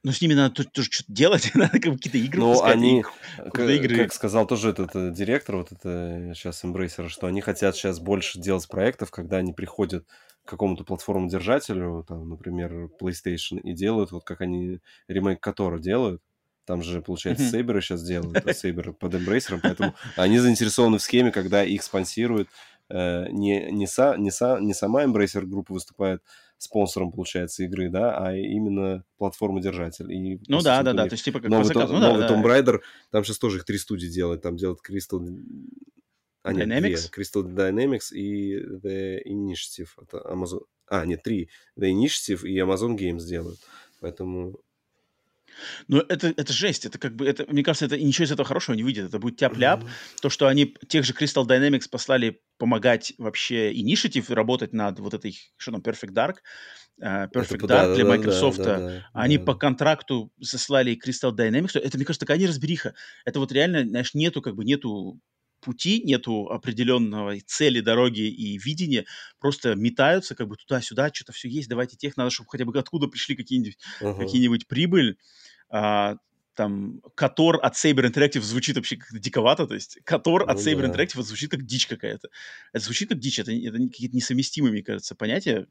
Но с ними надо тоже что-то делать, [LAUGHS] надо какие-то игры
Ну, они, как, игры... как сказал тоже этот э, директор, вот это сейчас Embracer, что они хотят сейчас больше делать проектов, когда они приходят к какому-то платформу-держателю, там, например, PlayStation, и делают, вот как они ремейк которого делают, Там же, получается, Сейберы сейчас делают, [LAUGHS] Сейберы под Embracer, поэтому они заинтересованы в схеме, когда их спонсируют э, не, не, са, не, са, не сама Embracer группа выступает спонсором, получается, игры, да, а именно платформа-держатель. И,
ну да, да, да, то есть типа как
новый,
заказ...
ну, новый да, Tomb Raider, там сейчас тоже их три студии делают, там делают Crystal... А, нет, Dynamics? Две. Crystal Dynamics и The Initiative. Это Amazon... А, нет, три. The Initiative и Amazon Games делают. Поэтому
но это, это жесть, это как бы, это, мне кажется, это ничего из этого хорошего не выйдет, это будет тяп-ляп. Mm-hmm. То, что они тех же Crystal Dynamics послали помогать вообще Initiative работать над вот этой, что там, Perfect Dark, uh, Perfect это, Dark да, для да, Microsoft, да, да, да, они да. по контракту заслали Crystal Dynamics, это, мне кажется, такая неразбериха. Это вот реально, знаешь, нету, как бы, нету пути, нету определенного цели, дороги и видения, просто метаются как бы туда-сюда, что-то все есть, давайте тех, надо, чтобы хотя бы откуда пришли какие-нибудь, uh-huh. какие-нибудь прибыль а, там, Котор от Saber Interactive звучит вообще как диковато, то есть Котор ну, от Saber да. Interactive звучит как дичь какая-то. Это звучит как дичь, это, это какие-то несовместимые, мне кажется, понятия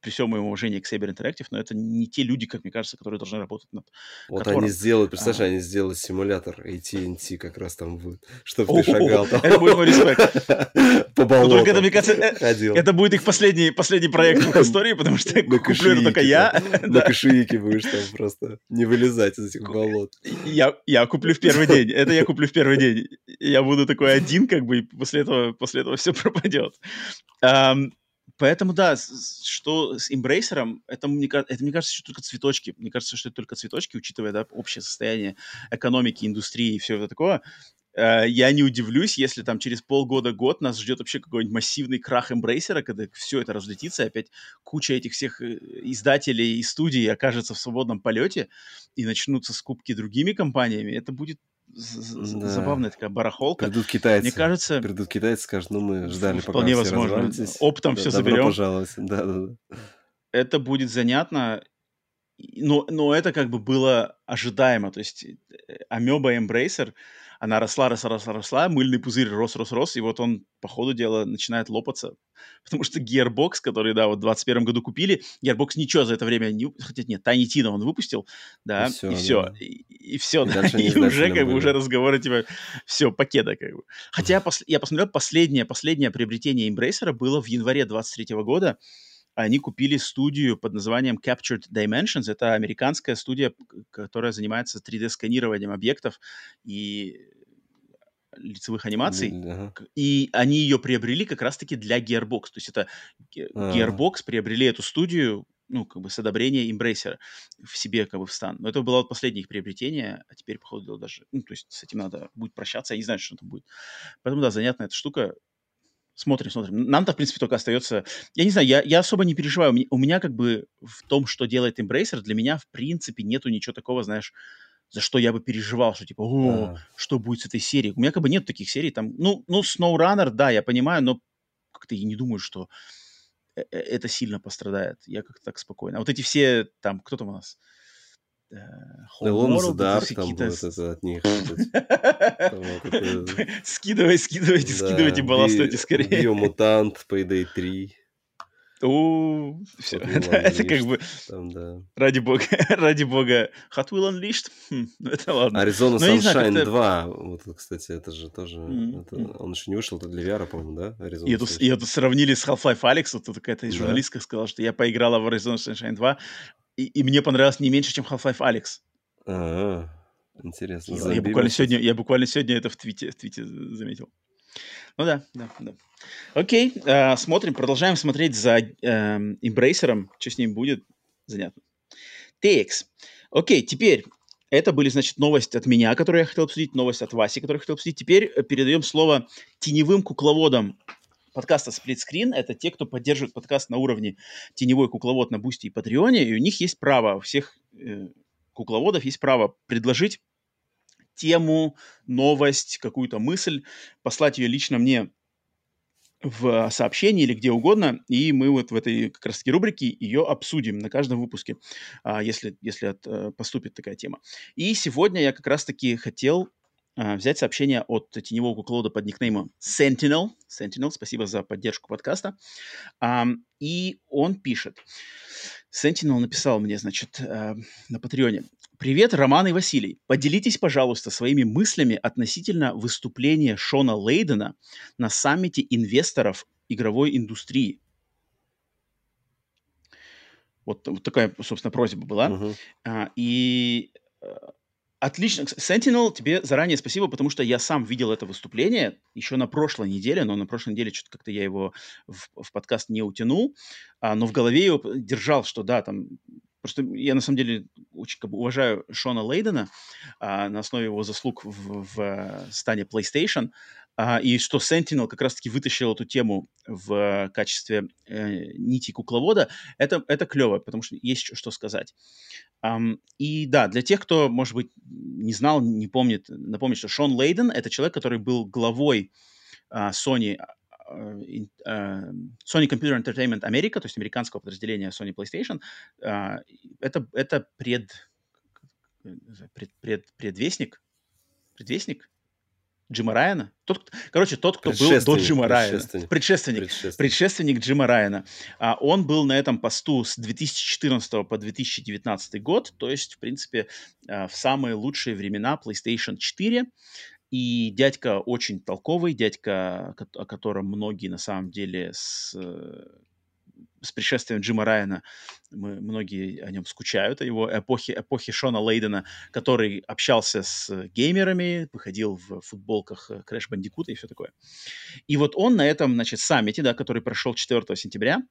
при всем моем уважении к Saber Interactive, но это не те люди, как мне кажется, которые должны работать над
Вот которым. они сделают, представляешь, а... они сделают симулятор AT&T как раз там будет, чтобы ты шагал там.
Это будет мой респект. [LAUGHS] По болотам. Только это, мне кажется, э, это будет их последний, последний проект в [LAUGHS] истории, потому что куплю это только я. [LAUGHS]
На кошельке будешь там просто не вылезать из этих болот.
Я, я куплю в первый день. Это я куплю в первый день. Я буду такой один, как бы, и после этого, после этого все пропадет. Поэтому, да, что с эмбрейсером, это мне, это, мне кажется, что только цветочки. Мне кажется, что это только цветочки, учитывая да, общее состояние экономики, индустрии и все это такое. Э, я не удивлюсь, если там через полгода-год нас ждет вообще какой-нибудь массивный крах эмбрейсера, когда все это разлетится, и опять куча этих всех э, издателей и студий окажется в свободном полете, и начнутся скупки другими компаниями. Это будет да. забавная такая барахолка.
Придут китайцы.
Мне кажется...
Придут китайцы, скажут, ну мы ждали,
Вполне пока возможно. все Оптом да, все заберем.
пожаловать. Да, да, да.
Это будет занятно. Но, но это как бы было ожидаемо. То есть Амеба Embracer она росла, росла, росла, росла, мыльный пузырь рос, рос, рос, и вот он по ходу дела начинает лопаться. [LAUGHS] Потому что Gearbox, который, да, вот в 21 году купили, Gearbox ничего за это время не... Хотя нет, Tiny Tina он выпустил, да, и все, и все, да. и, и все, и, да, [LAUGHS] и уже как бы уже разговоры типа, все, покеда как бы. Хотя я посмотрел, последнее, последнее приобретение Embracer было в январе 23 года, они купили студию под названием Captured Dimensions. Это американская студия, которая занимается 3D-сканированием объектов и лицевых анимаций, ага. и они ее приобрели как раз-таки для Gearbox. То есть это Gearbox ага. приобрели эту студию, ну, как бы с одобрения Embracer в себе, как бы, в стан. Но это было вот последнее их приобретение, а теперь, походу, даже, ну, то есть с этим надо будет прощаться, я не знаю, что это будет. Поэтому, да, занятная эта штука. Смотрим, смотрим. Нам-то, в принципе, только остается... Я не знаю, я, я особо не переживаю. У меня, как бы в том, что делает Embracer, для меня, в принципе, нету ничего такого, знаешь, за что я бы переживал, что типа, о, ага. что будет с этой серией. У меня как бы нет таких серий. Там, ну, ну, SnowRunner, да, я понимаю, но как-то я не думаю, что э, э, это сильно пострадает. Я как-то так спокойно. А вот эти все, там, кто там у нас?
Элон Задар там будет это от них. [LAUGHS]
Скидывай, скидывайте, скидывайте балластайте скорее.
Биомутант, Payday 3.
У, все, это, это как бы там, да. ради бога, [LAUGHS] ради бога, Hot Wheel Unleashed, хм, ну это ладно.
Arizona Sunshine знаю, 2, вот, кстати, это же тоже, это, он еще не вышел, это для VR, по-моему, да?
И, эту сравнили с Half-Life Alex, вот тут какая-то журналистка сказала, что я поиграла в Arizona Sunshine 2, и, и мне понравилось не меньше, чем Half-Life Alex.
А, интересно.
Я, я, буквально сегодня, я буквально сегодня это в твите, в твите заметил. Ну да, да, да. Окей, э, смотрим, продолжаем смотреть за э, что с ним будет, занятно. TX. Окей, теперь это были, значит, новости от меня, которые я хотел обсудить, новость от Васи, которую я хотел обсудить. Теперь э, передаем слово теневым кукловодам подкаста Split Screen. Это те, кто поддерживает подкаст на уровне теневой кукловод на Boosty и Patreon е, и у них есть право, у всех э, кукловодов есть право предложить тему, новость, какую-то мысль, послать ее лично мне в сообщении или где угодно, и мы вот в этой как раз-таки рубрике ее обсудим на каждом выпуске, а, если, если от, э, поступит такая тема. И сегодня я как раз-таки хотел а, взять сообщение от теневого куклода под никнеймом Sentinel. Sentinel, спасибо за поддержку подкаста. И он пишет. Sentinel написал мне, значит, э, на Патреоне. Привет, Роман и Василий. Поделитесь, пожалуйста, своими мыслями относительно выступления Шона Лейдена на саммите инвесторов игровой индустрии. Вот, вот такая, собственно, просьба была. А, и э, отлично. Sentinel, тебе заранее спасибо, потому что я сам видел это выступление еще на прошлой неделе, но на прошлой неделе что-то как-то я его в, в подкаст не утянул, а, но в голове его держал, что да, там Просто я на самом деле очень как бы, уважаю Шона Лейдена а, на основе его заслуг в, в, э, стане PlayStation, а, и что Sentinel как раз-таки вытащил эту тему в качестве э, нити кукловода, это, это клево, потому что есть что- сказать. Ам, и да, для тех, кто, может быть, не знал, не помнит, напомню, что Шон Лейден— это человек, который был главой а, Sony, а, а, Sony Computer Entertainment America, то есть американского подразделения Sony PlayStation. Это, это пред, пред, пред- предвестник, предвестник Джима Райана. Тот, короче, тот, кто был до Джима Райана.
предшественник.
Предшественник
Предшественник.
Джима Райана. А, он был на этом посту с 2014 по 2019 год, то есть, в принципе, а, в самые лучшие времена PlayStation 4. И дядька очень толковый, дядька, о котором многие на самом деле с, э, с пришествием Джима Райана, мы, многие о нем скучают, о его эпохе, эпохе Шона Лейдена, который общался с геймерами, выходил в футболках э, Crash Bandicoot и все такое. И вот он на этом, значит, саммите, да, который прошел 4 сентября,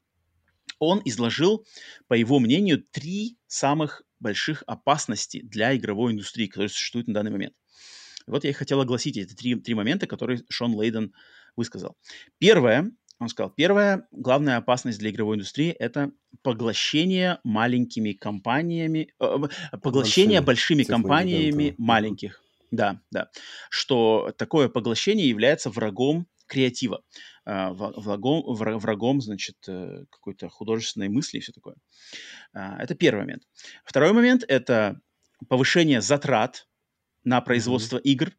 он изложил, по его мнению, три самых больших опасности для игровой индустрии, которые существуют на данный момент. Вот я и хотел огласить эти три, три момента, которые Шон Лейден высказал. Первое, он сказал, первая главная опасность для игровой индустрии – это поглощение маленькими компаниями, э, э, поглощение
Большими
большими компаниями маленьких. Да, да. Что такое поглощение является врагом креатива, во- врагом, вра- врагом, значит, э, какой-то художественной мысли и все такое. А, Это первый момент. Второй момент – это повышение затрат на производство игр.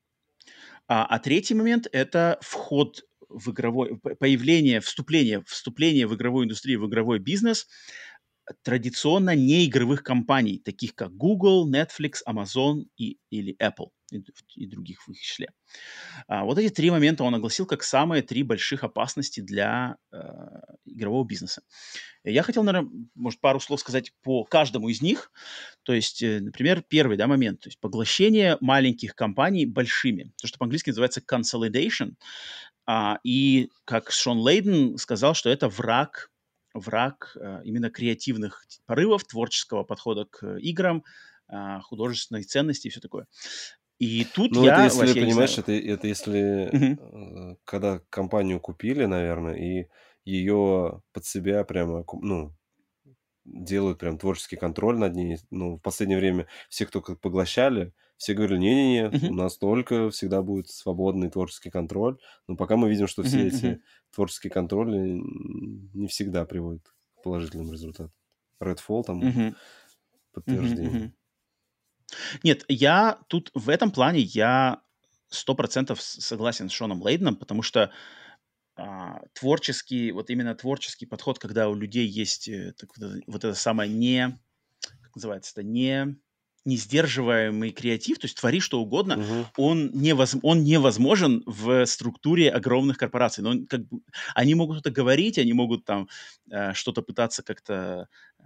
А, а третий момент – это вход в игровой, появление, вступление, вступление в игровую индустрию, в игровой бизнес традиционно неигровых компаний, таких как Google, Netflix, Amazon и, или Apple и, и других в их числе. А, вот эти три момента он огласил как самые три больших опасности для э, игрового бизнеса. Я хотел, наверное, может, пару слов сказать по каждому из них. То есть, э, например, первый да, момент, то есть поглощение маленьких компаний большими. То, что по-английски называется consolidation. А, и как Шон Лейден сказал, что это враг, враг э, именно креативных порывов, творческого подхода к играм, а, художественной ценности и все такое. И тут
Ну,
я,
это если,
Вась, я
понимаешь, это, это если, э, когда компанию купили, наверное, и ее под себя прямо, ну, делают прям творческий контроль над ней. Ну, в последнее время все, кто поглощали, все говорили, не-не-не, у нас только всегда будет свободный творческий контроль. Но пока мы видим, что все эти творческие контроли не всегда приводят к положительным результатам. Redfall там подтверждение.
Нет, я тут в этом плане я сто процентов согласен с Шоном Лейденом, потому что а, творческий, вот именно творческий подход, когда у людей есть э, так вот, это, вот это самое не, как называется это, не, не сдерживаемый креатив, то есть твори что угодно,
Мгм.
он, невоз, он невозможен в структуре огромных корпораций. Но он как бы, они могут это говорить, они могут там э, что-то пытаться как-то э,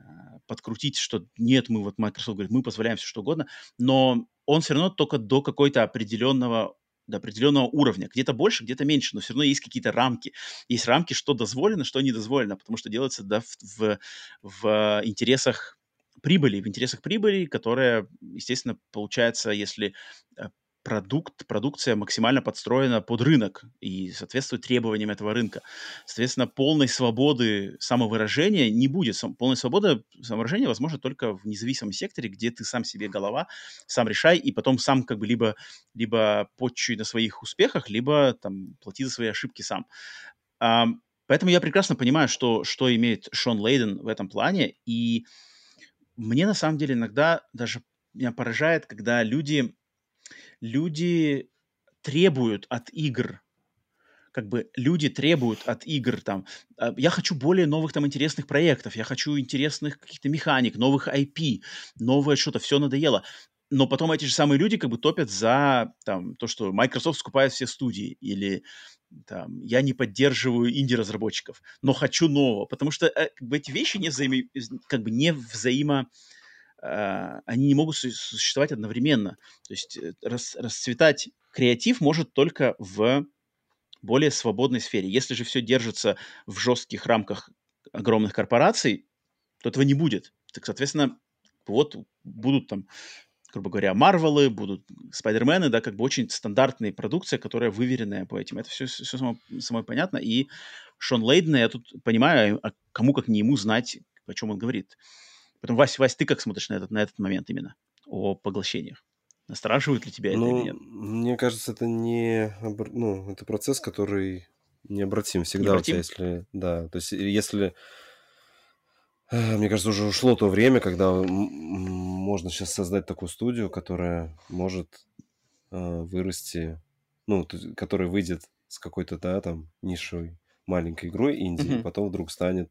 подкрутить, что нет, мы вот Microsoft говорит, мы позволяем все что угодно, но он все равно только до какой-то определенного до определенного уровня. Где-то больше, где-то меньше, но все равно есть какие-то рамки. Есть рамки, что дозволено, что не дозволено, потому что делается да, в, в, в интересах прибыли, в интересах прибыли, которая, естественно, получается, если э, продукт, продукция максимально подстроена под рынок и соответствует требованиям этого рынка. Соответственно, полной свободы самовыражения не будет. Сам- полной свободы самовыражения возможно только в независимом секторе, где ты сам себе голова, сам решай, и потом сам как бы либо, либо почуй на своих успехах, либо там плати за свои ошибки сам. Ам, поэтому я прекрасно понимаю, что, что имеет Шон Лейден в этом плане, и мне на самом деле иногда даже меня поражает, когда люди, люди требуют от игр, как бы люди требуют от игр там, э, я хочу более новых там интересных проектов, я хочу интересных каких-то механик, новых IP, новое что-то, все надоело. Но потом эти же самые люди как бы топят за там, то, что Microsoft скупает все студии, или там, я не поддерживаю инди-разработчиков, но хочу нового, потому что э, как бы эти вещи не, взаимо, как бы не взаимо... Э, они не могут существовать одновременно. То есть э, рас, расцветать креатив может только в более свободной сфере. Если же все держится в жестких рамках огромных корпораций, то этого не будет. Так, соответственно, вот будут там грубо говоря, Марвелы, будут Спайдермены, да, как бы очень стандартная продукция, которая выверенная по этим. Это все, все само, само понятно. И Шон Лейден, я тут понимаю, а кому как не ему знать, о чем он говорит. Потом, Вась, Вась, ты как смотришь на этот, на этот момент именно, о поглощениях? Настораживает ли тебя
ну,
это или нет?
Мне кажется, это не... Ну, это процесс, который необратим всегда необратим? у тебя, если... Да, то есть если мне кажется, уже ушло то время, когда можно сейчас создать такую студию, которая может э, вырасти, ну, которая выйдет с какой-то, да, там, нишевой маленькой игрой инди, mm-hmm. потом вдруг станет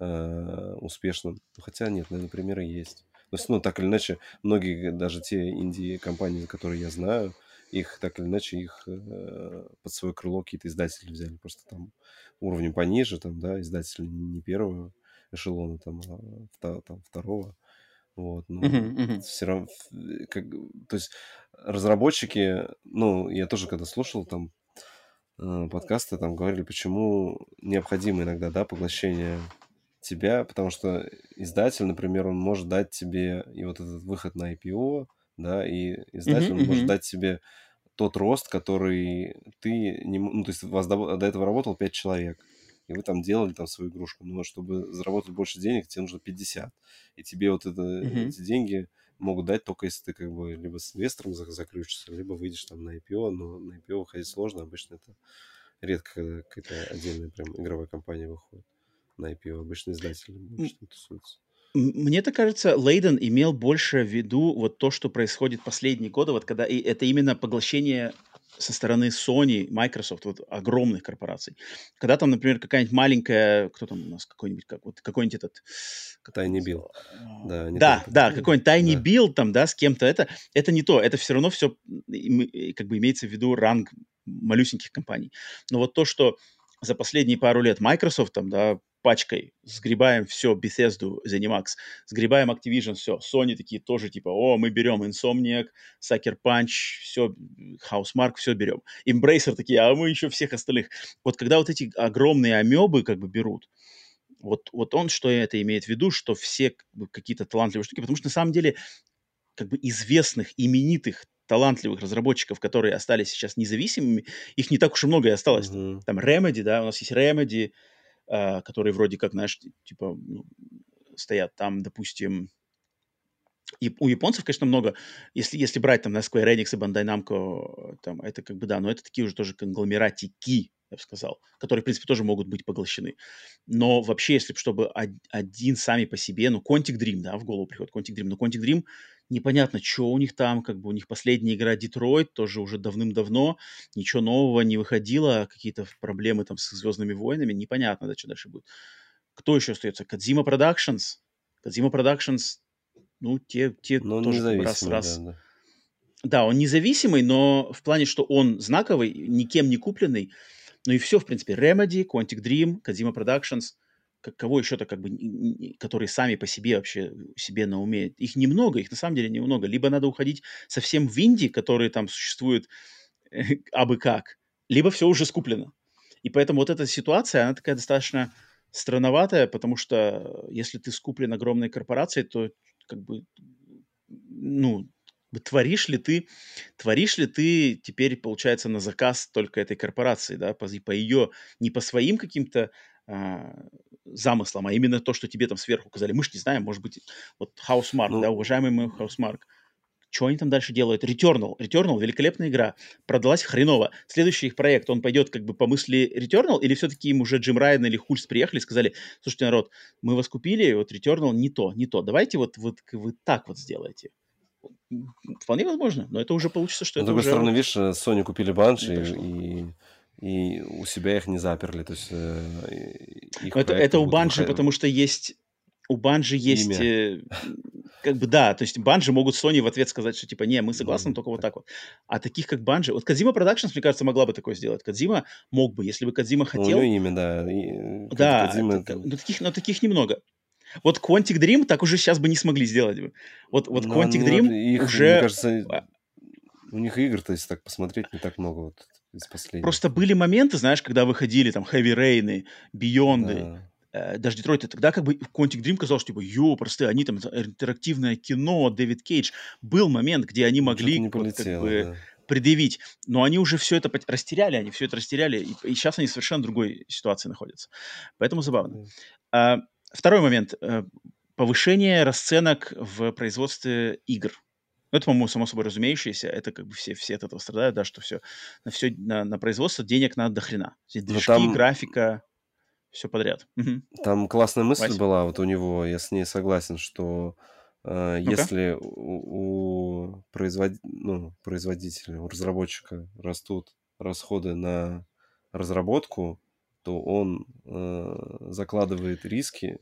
э, успешным. Хотя нет, наверное, примеры есть. То есть, ну, так или иначе, многие, даже те инди-компании, которые я знаю, их так или иначе, их э, под свое крыло какие-то издатели взяли. Просто там уровнем пониже, там, да, издатели не первого эшелона там, а, там второго. Вот, но uh-huh, uh-huh. все равно, как, то есть разработчики, ну, я тоже когда слушал там э, подкасты, там говорили, почему необходимо иногда, да, поглощение тебя, потому что издатель, например, он может дать тебе и вот этот выход на IPO, да, и издатель uh-huh, он может дать тебе тот рост, который ты не... Ну, то есть у вас до, до этого работал 5 человек и вы там делали там свою игрушку. Но чтобы заработать больше денег, тебе нужно 50. И тебе вот это, mm-hmm. эти деньги могут дать только если ты как бы либо с инвестором заключишься, либо выйдешь там на IPO, но на IPO выходить сложно, обычно это редко, когда какая-то отдельная прям игровая компания выходит на IPO, обычно издатели там тусуются.
Мне-то кажется, Лейден имел больше в виду вот то, что происходит последние годы, вот когда и это именно поглощение со стороны Sony, Microsoft, вот огромных корпораций. Когда там, например, какая-нибудь маленькая, кто там у нас, какой-нибудь, как, вот какой-нибудь этот...
Tiny Bill.
Да, да, да какой-нибудь Tiny да. Bill там, да, с кем-то, это, это не то, это все равно все, как бы имеется в виду ранг малюсеньких компаний. Но вот то, что за последние пару лет Microsoft там, да, пачкой, сгребаем все, Bethesda, ZeniMax, сгребаем Activision, все, Sony такие тоже типа, о, мы берем Insomniac, Sucker Punch, все, Housemark, все берем. Embracer такие, а мы еще всех остальных. Вот когда вот эти огромные амебы как бы берут, вот, вот он что это имеет в виду, что все как бы, какие-то талантливые штуки, потому что на самом деле как бы известных, именитых талантливых разработчиков, которые остались сейчас независимыми, их не так уж и много и осталось. Mm-hmm. Там Remedy, да, у нас есть Remedy, э, которые вроде как, знаешь, типа ну, стоят там, допустим, и у японцев, конечно, много. Если, если брать там на Square Enix и Bandai Namco, там, это как бы, да, но это такие уже тоже конгломератики, я бы сказал, которые, в принципе, тоже могут быть поглощены. Но вообще, если чтобы один сами по себе, ну, Quantic Dream, да, в голову приходит Quantic Dream, но Quantic Dream непонятно, что у них там, как бы у них последняя игра Детройт, тоже уже давным-давно, ничего нового не выходило, какие-то проблемы там с Звездными войнами, непонятно, да, что дальше будет. Кто еще остается? Кадзима Productions. Кадзима Productions, ну, те, те
но тоже раз-раз. Да, да.
да, он независимый, но в плане, что он знаковый, никем не купленный, ну и все, в принципе, Remedy, Quantic Dream, Kojima Productions, кого еще-то как бы, которые сами по себе вообще себе на уме. Их немного, их на самом деле немного. Либо надо уходить совсем в инди, которые там существуют [LAUGHS] абы как, либо все уже скуплено. И поэтому вот эта ситуация, она такая достаточно странноватая, потому что если ты скуплен огромной корпорацией, то как бы, ну, творишь ли ты, творишь ли ты теперь, получается, на заказ только этой корпорации, да, по, по ее, не по своим каким-то а, замыслам, а именно то, что тебе там сверху указали. Мы же не знаем, может быть, вот Housemark, ну, да, уважаемый мой Housemark, что они там дальше делают? Returnal. Returnal – великолепная игра. Продалась хреново. Следующий их проект, он пойдет как бы по мысли Returnal, или все-таки им уже Джим Райан или Хульс приехали и сказали, слушайте, народ, мы вас купили, вот Returnal не то, не то. Давайте вот, вот вы так вот сделаете. Вполне возможно, но это уже получится, что
но,
это
с другой
уже...
стороны, видишь, э, Sony купили Банши, и, и у себя их не заперли, то есть э,
их это, это у Банжи, выходить... потому что есть у Банжи есть э, как бы да, то есть Банжи могут Sony в ответ сказать, что типа, не, мы согласны, только вот так вот. А таких как Банжи, вот Кадзима Productions, мне кажется, могла бы такое сделать. Кадзима мог бы, если бы Кадзима хотел. Ну,
имя, да. И,
э, да, Кадзима, это, но, таких, но таких немного. Вот Quantic Dream так уже сейчас бы не смогли сделать бы. Вот, вот ну, Quantic Dream их, уже... Мне кажется,
а у них игр-то, если так посмотреть, не так много вот из последних.
Просто были моменты, знаешь, когда выходили там Heavy Rain, Beyond, да. э, даже Детройт, тогда как бы Quantic Dream казалось, типа, ё, просто они там, интерактивное кино, Дэвид Кейдж. Был момент, где они могли не полетело, вот, как бы, да. предъявить, но они уже все это растеряли, они все это растеряли, и, и сейчас они в совершенно другой ситуации находятся. Поэтому забавно. А, второй момент. Э, повышение расценок в производстве игр. Ну, это, по-моему, само собой разумеющееся. Это как бы все, все от этого страдают, да, что все на, все, на, на производство денег надо до хрена. Здесь движки, там... графика, все подряд. Угу.
Там классная мысль Вась? была вот у него, я с ней согласен, что э, если у, у производ... ну, производителя, у разработчика растут расходы на разработку, то он э, закладывает риски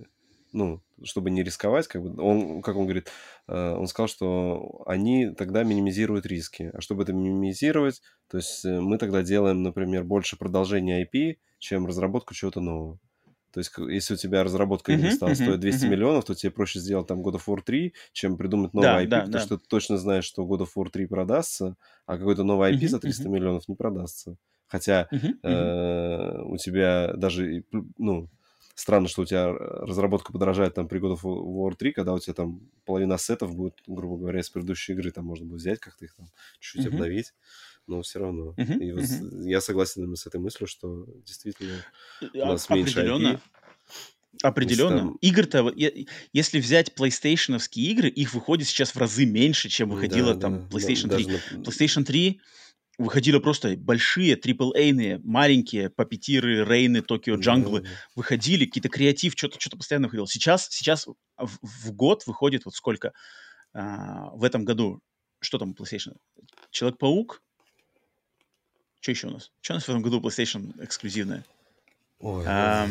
ну, чтобы не рисковать, как бы, он, как он говорит, э, он сказал, что они тогда минимизируют риски. А чтобы это минимизировать, то есть э, мы тогда делаем, например, больше продолжения IP, чем разработку чего-то нового. То есть, если у тебя разработка игры uh-huh, стала uh-huh, стоить 200 uh-huh. миллионов, то тебе проще сделать там God of War 3, чем придумать новый да, IP, да, потому да. что ты точно знаешь, что God of War 3 продастся, а какой-то новый IP uh-huh, за 300 uh-huh. миллионов не продастся. Хотя uh-huh, uh-huh. Э, у тебя даже, ну, странно, что у тебя разработка подорожает там при God of War 3, когда у тебя там половина ассетов будет, грубо говоря, из предыдущей игры, там можно будет взять как-то их там чуть-чуть mm-hmm. обновить, но все равно. Mm-hmm. И вот mm-hmm. я согласен с этой мыслью, что действительно у нас а, меньше IP.
Определенно. Игр-то, если взять PlayStation игры, их выходит сейчас в разы меньше, чем выходило да, там да, PlayStation да, 3. На... PlayStation 3 выходили просто большие, AAA-ные, маленькие, папетиры, рейны, Токио Джанглы, выходили, какие-то креатив, что-то что постоянно выходило. Сейчас, сейчас в, в год выходит вот сколько а, в этом году, что там PlayStation? Человек-паук? Что еще у нас? Что у нас в этом году PlayStation эксклюзивное? Ой, а,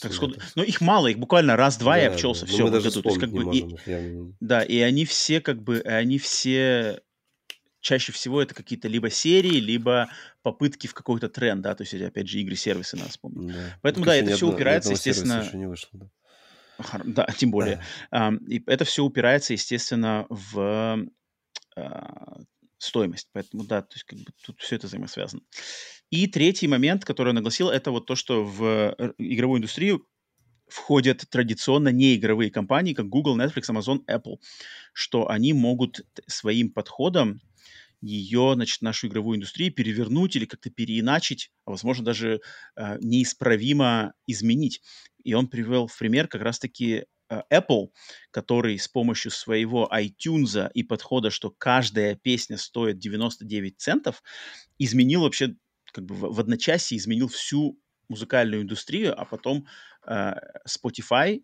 так сходу. Но их мало, их буквально раз-два да, и обчелся. Да. Все, мы даже году. То есть, как бы, и, Да, и они все как бы, они все чаще всего это какие-то либо серии, либо попытки в какой-то тренд, да, то есть, опять же, игры-сервисы надо вспомнить. Да. Поэтому, да, это все одно, упирается, естественно... Не вышло, да. Да, тем более. Да. И это все упирается, естественно, в а, стоимость. Поэтому, да, то есть как бы тут все это взаимосвязано. И третий момент, который я нагласил, это вот то, что в игровую индустрию входят традиционно неигровые компании, как Google, Netflix, Amazon, Apple, что они могут своим подходом ее, значит, нашу игровую индустрию перевернуть или как-то переиначить, а возможно даже э, неисправимо изменить. И он привел в пример как раз-таки э, Apple, который с помощью своего iTunes и подхода, что каждая песня стоит 99 центов, изменил вообще как бы в, в одночасье изменил всю музыкальную индустрию, а потом э, Spotify,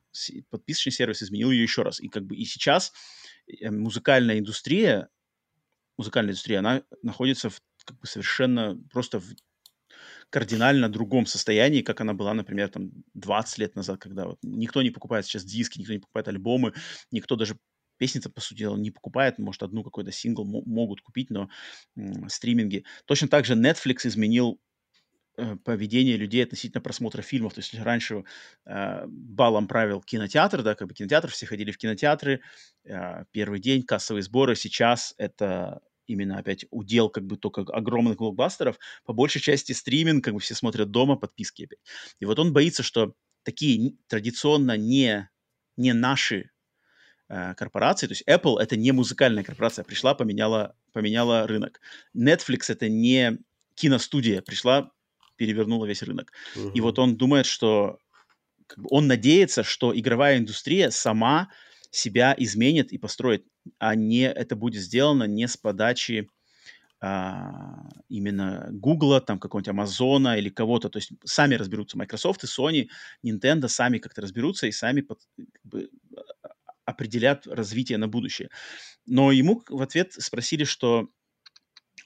подписочный сервис, изменил ее еще раз. И как бы и сейчас э, музыкальная индустрия музыкальная индустрия, она находится в как бы совершенно просто в кардинально другом состоянии, как она была, например, там 20 лет назад, когда вот никто не покупает сейчас диски, никто не покупает альбомы, никто даже песни-то, по сути дела, не покупает, может, одну какой-то сингл могут купить, но м- стриминги. Точно так же Netflix изменил поведение людей относительно просмотра фильмов. То есть раньше э, балом правил кинотеатр, да, как бы кинотеатр, все ходили в кинотеатры, э, первый день кассовые сборы, сейчас это именно опять удел как бы только огромных блокбастеров, по большей части стриминг, как бы все смотрят дома, подписки опять. И вот он боится, что такие традиционно не, не наши э, корпорации, то есть Apple это не музыкальная корпорация, пришла, поменяла, поменяла рынок. Netflix это не киностудия, пришла, перевернула весь рынок. Uh-huh. И вот он думает, что он надеется, что игровая индустрия сама себя изменит и построит, а не это будет сделано не с подачи а, именно Гугла, там какого-нибудь Амазона или кого-то. То есть сами разберутся Microsoft и Sony, Nintendo сами как-то разберутся и сами под, как бы, а, определят развитие на будущее. Но ему в ответ спросили, что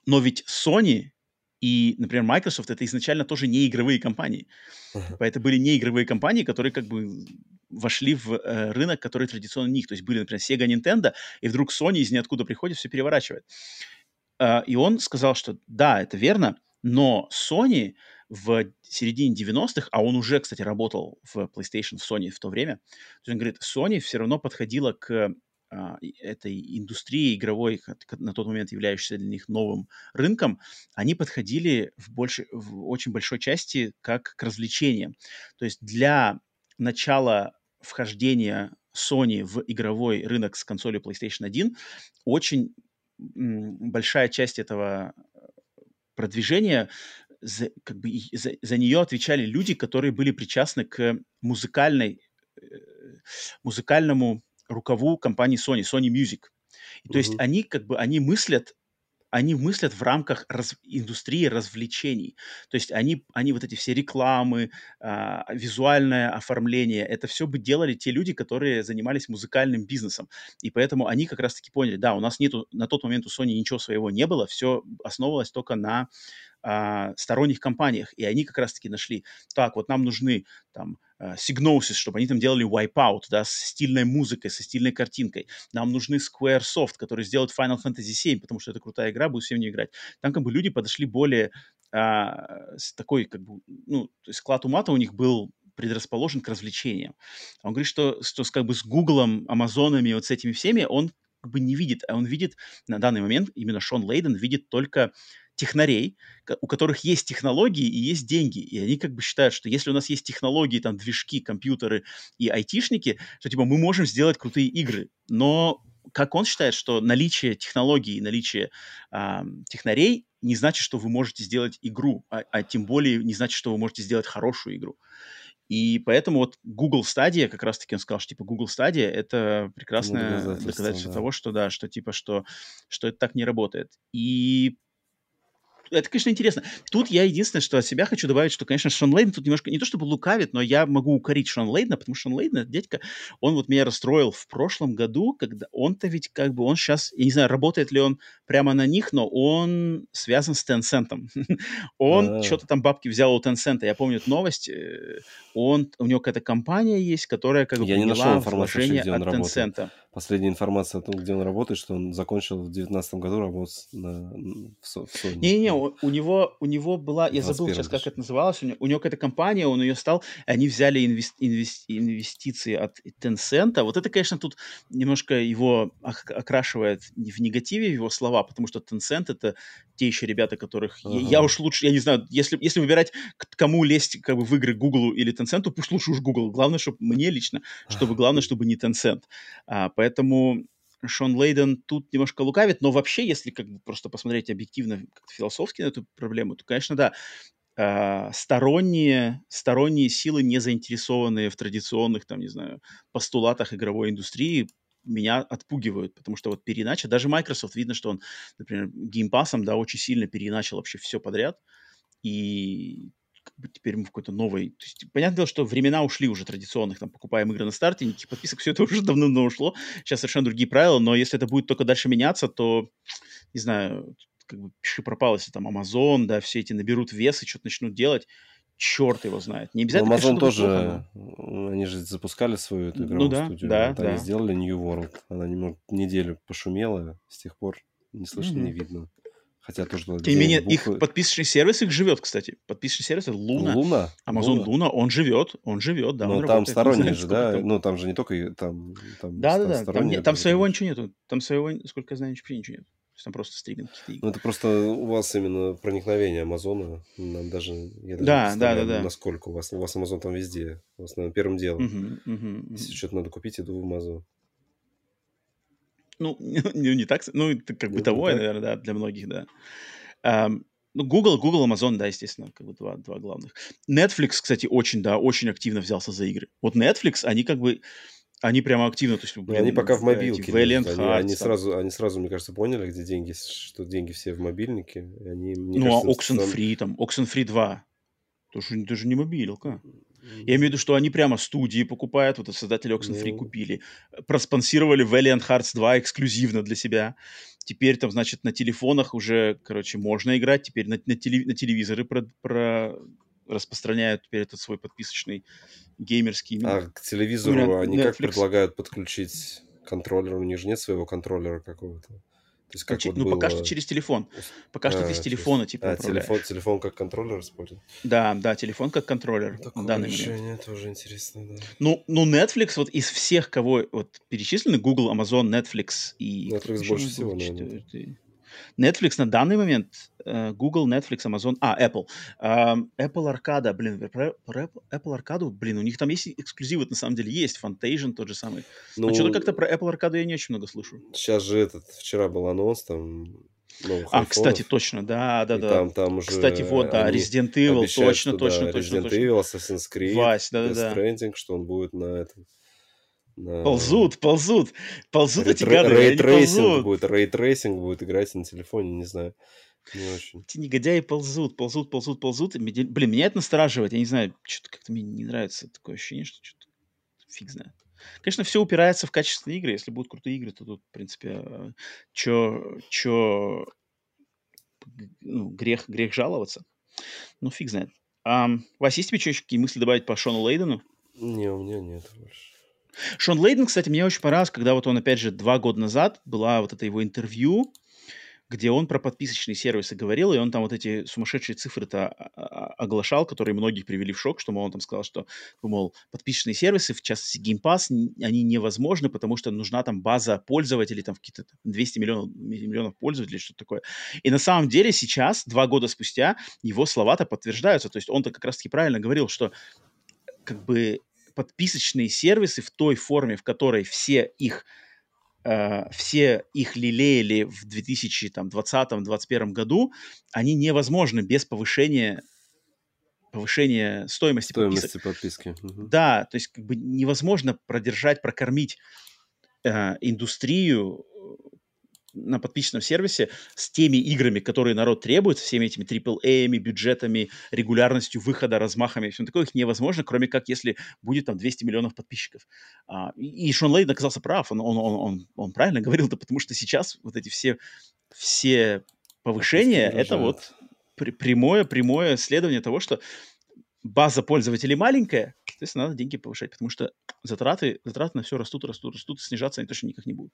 но ведь Sony и, например, Microsoft это изначально тоже не игровые компании. Uh-huh. Это были не игровые компании, которые как бы вошли в э, рынок, который традиционно них. То есть были, например, Sega, Nintendo, и вдруг Sony из ниоткуда приходит, все переворачивает. Э, и он сказал, что да, это верно, но Sony в середине 90-х, а он уже, кстати, работал в PlayStation, в Sony в то время, то есть он говорит, Sony все равно подходила к этой индустрии игровой, на тот момент являющейся для них новым рынком, они подходили в, больше, в очень большой части как к развлечениям. То есть для начала вхождения Sony в игровой рынок с консолью PlayStation 1 очень большая часть этого продвижения за, как бы, за, за нее отвечали люди, которые были причастны к музыкальной, э, музыкальному рукаву компании Sony, Sony Music. И, то есть они как бы, они мыслят они мыслят в рамках раз, индустрии развлечений. То есть они, они вот эти все рекламы, а, визуальное оформление, это все бы делали те люди, которые занимались музыкальным бизнесом. И поэтому они как раз-таки поняли, да, у нас нету, на тот момент у Sony ничего своего не было, все основывалось только на а, сторонних компаниях. И они как раз-таки нашли, так, вот нам нужны там uh, Signosis, чтобы они там делали Wipeout, да, с стильной музыкой, со стильной картинкой. Нам нужны Squaresoft, которые сделают Final Fantasy VII, потому что это крутая игра, будут всем не играть. Там как бы люди подошли более uh, с такой, как бы, ну, то есть склад ума-то у них был предрасположен к развлечениям. Он говорит, что, что как бы с Гуглом, Амазонами, вот с этими всеми он как бы не видит, а он видит на данный момент, именно Шон Лейден видит только технарей, у которых есть технологии и есть деньги. И они как бы считают, что если у нас есть технологии, там, движки, компьютеры и айтишники, то, типа, мы можем сделать крутые игры. Но как он считает, что наличие технологий и наличие э, технарей не значит, что вы можете сделать игру, а, а тем более не значит, что вы можете сделать хорошую игру. И поэтому вот Google Stadia, как раз-таки он сказал, что типа Google Stadia это прекрасное доказательство, доказательство да. того, что да, что типа что, что это так не работает. И это, конечно, интересно. Тут я единственное, что от себя хочу добавить, что, конечно, Шон Лейден тут немножко, не то чтобы лукавит, но я могу укорить Шон Лейдена, потому что Шон Лейден, этот дядька, он вот меня расстроил в прошлом году, когда он-то ведь как бы, он сейчас, я не знаю, работает ли он прямо на них, но он связан с Tencent. [LAUGHS] он что-то там бабки взял у Tencent. Я помню эту новость. Э, он, у него какая-то компания есть, которая как бы
я не нашел информацию, где он от работает. Последняя информация о том, где он работает, что он закончил в 2019 году работу на, в, Sony.
Не-не-не, у, у, него, у него была, я забыл сейчас, как это называлось, у него, у него какая-то компания, он ее стал, они взяли инвес, инвес, инвестиции от Tencent. Вот это, конечно, тут немножко его окрашивает в негативе его слова, потому что Tencent это те еще ребята, которых ага. я, я уж лучше, я не знаю, если, если выбирать, кому лезть как бы в игры Google или Tencent, пусть лучше уж Google. Главное, чтобы мне лично, чтобы главное, чтобы не Tencent. А, Поэтому Шон Лейден тут немножко лукавит, но вообще, если как бы просто посмотреть объективно, философски на эту проблему, то, конечно, да, э, сторонние, сторонние силы, не заинтересованные в традиционных, там, не знаю, постулатах игровой индустрии, меня отпугивают, потому что вот перенача, даже Microsoft, видно, что он, например, геймпасом, да, очень сильно переначал вообще все подряд, и теперь мы в какой-то новой... То есть, понятное дело, что времена ушли уже традиционных, там, покупаем игры на старте, никаких подписок, все это [LAUGHS] уже давно-давно ушло. Сейчас совершенно другие правила, но если это будет только дальше меняться, то, не знаю, как бы пиши пропало, если там Amazon, да, все эти наберут вес и что-то начнут делать, черт его знает. Не
обязательно, Amazon конечно, тоже, плохо, они же запускали свою эту игровую ну, да, студию. Да, да. Они сделали New World. Она немного неделю пошумела, с тех пор не слышно, mm-hmm. не видно. Хотя тоже...
Тем не менее, буквы... их подписочный сервис их живет, кстати. Подписочный сервис это Луна.
Луна?
Amazon Луна, Луна он живет, он живет, да.
Но там сторонние же, да? Там... Ну, там же не только... Там,
там, да, да, да. Там, не, там своего ничего нету. Там своего, сколько я знаю, вообще ничего нет. Там просто стриминг.
Ну, это просто у вас именно проникновение Амазона. Нам даже... Я даже
да, да, да, да.
Насколько у вас. У вас Амазон там везде. У вас, наверное, первым делом. Угу, угу, Если что-то надо купить, иду в Амазон.
Ну, [LAUGHS] не, не так, ну, это как бытовое, наверное, да, для многих, да. Um, ну, Google, Google, Amazon, да, естественно, как бы два, два главных. Netflix, кстати, очень, да, очень активно взялся за игры. Вот Netflix, они как бы, они прямо активно, то есть,
блин, они пока в мобилке. Valiant они, Hearts, они, сразу, они сразу, мне кажется, поняли, где деньги, что деньги все в мобильнике. Они,
ну,
кажется,
а Oxenfree, там, Oxenfree 2, тоже, даже не мобилка. Я имею в виду, что они прямо студии покупают, вот создатели Oxenfree mm. купили, проспонсировали Valiant Hearts 2 эксклюзивно для себя. Теперь там, значит, на телефонах уже, короче, можно играть, теперь на, на, теле, на телевизоры про, про распространяют теперь этот свой подписочный геймерский...
А к телевизору они Netflix. как предлагают подключить контроллер? У них же нет своего контроллера какого-то.
То есть как ну, вот ну было... пока что через телефон. Пока а, что ты с телефона через... типа
А, телефон, телефон как контроллер использует?
Да, да, телефон как контроллер.
Такое данный решение момент. тоже интересно, да.
Ну, ну, Netflix вот из всех, кого вот перечислены, Google, Amazon, Netflix и...
Netflix больше всего, наверное.
Netflix на данный момент, э, Google, Netflix, Amazon, а, Apple. Apple Arcade, блин, про, про Apple Arcade, блин, у них там есть эксклюзивы, на самом деле есть, Fantasia тот же самый. Ну, Но что-то как-то про Apple Arcade я не очень много слышу.
Сейчас же этот, вчера был анонс, там,
новых А, айфонов. кстати, точно, да, да, да. Там, там уже кстати, вот, да, Resident Evil, точно, что, точно, да, точно,
Resident точно. Evil, Assassin's Creed, Вась, да, да, да. Stranding, что он будет на этом
Ползут, ползут, ползут
эти гады, ray tracing будет, ray tracing будет играть на телефоне, не знаю. Не очень.
Эти негодяи ползут, ползут, ползут, ползут. Блин, меня это настораживает. Я не знаю, что-то как-то мне не нравится такое ощущение, что что-то фиг знает. Конечно, все упирается в качественные игры. Если будут крутые игры, то тут, в принципе, э, чё, чё, ну, грех, грех жаловаться. Ну, фиг знает. А, Вась, есть тебе еще какие мысли добавить по Шону Лейдену?
Не, у меня нет больше.
Шон Лейден, кстати, мне очень понравилось, когда вот он, опять же, два года назад была вот это его интервью, где он про подписочные сервисы говорил, и он там вот эти сумасшедшие цифры-то оглашал, которые многих привели в шок, что, мол, он там сказал, что, мол, подписочные сервисы, в частности, Game Pass, они невозможны, потому что нужна там база пользователей, там какие-то 200 миллионов, миллионов пользователей, что-то такое. И на самом деле сейчас, два года спустя, его слова-то подтверждаются. То есть он-то как раз-таки правильно говорил, что как бы подписочные сервисы в той форме, в которой все их Uh, все их лелеяли в 2020-2021 году, они невозможны без повышения повышения стоимости,
стоимости подписки.
Угу. Да, то есть как бы невозможно продержать, прокормить э, индустрию на подписчном сервисе с теми играми, которые народ требует, всеми этими AAA, бюджетами, регулярностью выхода, размахами, все такое, их невозможно, кроме как если будет там 200 миллионов подписчиков. А, и Шон Лейн оказался прав, он, он, он, он, он правильно говорил, да потому что сейчас вот эти все, все повышения, это вот прямое, прямое следование того, что база пользователей маленькая, соответственно, надо деньги повышать, потому что затраты, затраты на все растут, растут, растут, снижаться они точно никак не будут.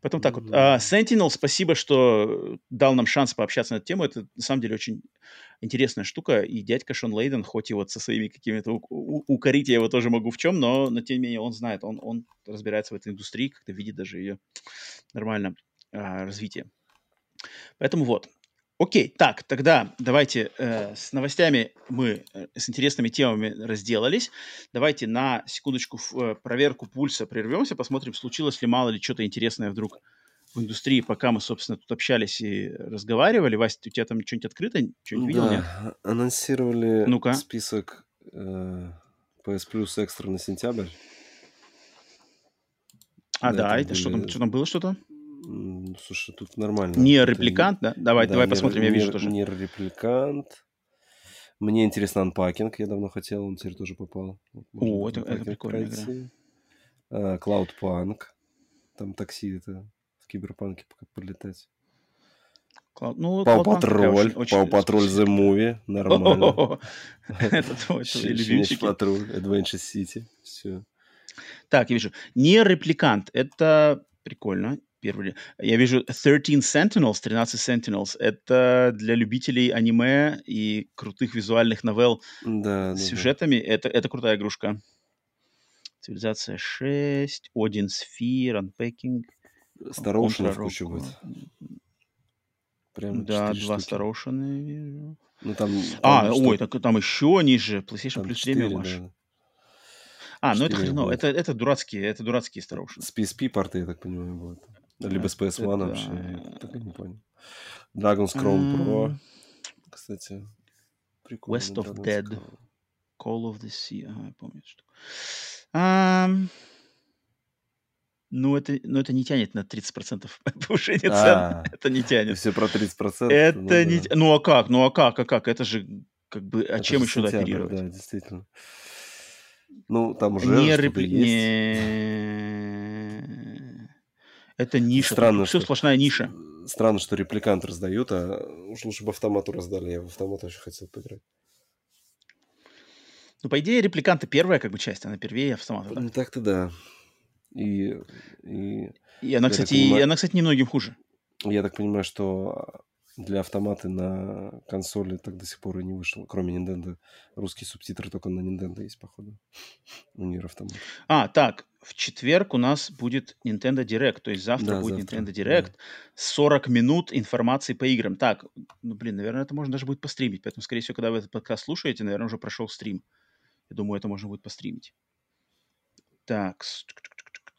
Поэтому так вот. Uh, Sentinel, спасибо, что дал нам шанс пообщаться на эту тему. Это на самом деле очень интересная штука. И дядька Шон Лейден, хоть и вот со своими какими-то укорить я его тоже могу в чем, но, но тем не менее он знает, он, он разбирается в этой индустрии, как-то видит даже ее нормально uh, развитие. Поэтому вот. Окей, так, тогда давайте э, с новостями мы э, с интересными темами разделались. Давайте на секундочку в э, проверку пульса прервемся, посмотрим, случилось ли мало ли что-то интересное вдруг в индустрии, пока мы, собственно, тут общались и разговаривали. Вася, у тебя там что-нибудь открыто? Что-нибудь
видел? Да, нет? анонсировали ну список э, PS Plus экстра на сентябрь.
А, да, это были... что там, что там было что-то?
Слушай, тут нормально.
Не репликант, да? Давай, да, давай не, посмотрим, я вижу тоже.
Не репликант. Мне интересно анпакинг, я давно хотел, он теперь тоже попал.
О, это, это прикольная игра.
А, Cloudpunk. Там такси это в киберпанке как подлетать.
Cloud... Ну,
Пау Патроль, Пау Патроль The Movie, [LAUGHS] нормально. [LAUGHS]
Это твой любимчик.
Патруль, Adventure City, все.
Так, я вижу. Не репликант, это прикольно первый. Я вижу 13 Sentinels, 13 Sentinels. Это для любителей аниме и крутых визуальных новелл
да,
с да, сюжетами. Да. Это, это крутая игрушка. Цивилизация 6, Один Сфир, Unpacking.
Староушенов куча будет.
Прям да, два Староушена вижу.
Ну, там,
а, там, ой, так, там еще ниже. PlayStation Plus 4, Да. А, ну это хреново. Это, это дурацкие, это дурацкие Староушены.
С PSP порты, я так понимаю, будут. Либо с PS1 это... вообще, так и не понял. Dragon's Crown Pro, кстати,
прикольно. West of Dead, Crown. Call of the Sea, ага, я помню что. Um, ну, это, ну, это не тянет на 30% [LAUGHS] повышение цен. А, это не тянет.
Все про 30%?
Это ну, не... Да. Ну, а как? Ну, а как? А как? Это же как бы... А это чем еще сентябрь, оперировать?
Да, действительно. Ну, там уже не есть.
Не... [LAUGHS] Это ниша.
Странно,
все сплошная ниша.
Странно, что репликант раздают, а уж лучше бы автомату раздали. Я в автомат очень хотел поиграть.
Ну, по идее, репликанты первая как бы часть, она первее автомата.
Да? Ну, так-то да. И, и,
и она, кстати, понимаю, и она, кстати, немногим хуже.
Я так понимаю, что для автомата на консоли так до сих пор и не вышел. Кроме Nintendo. Русские субтитры только на Nintendo есть, походу. У Нир автомат.
А, так. В четверг у нас будет Nintendo Direct. То есть завтра да, будет завтра, Nintendo Direct. Да. 40 минут информации по играм. Так, ну, блин, наверное, это можно даже будет постримить. Поэтому, скорее всего, когда вы этот подкаст слушаете, наверное, уже прошел стрим. Я думаю, это можно будет постримить. Так,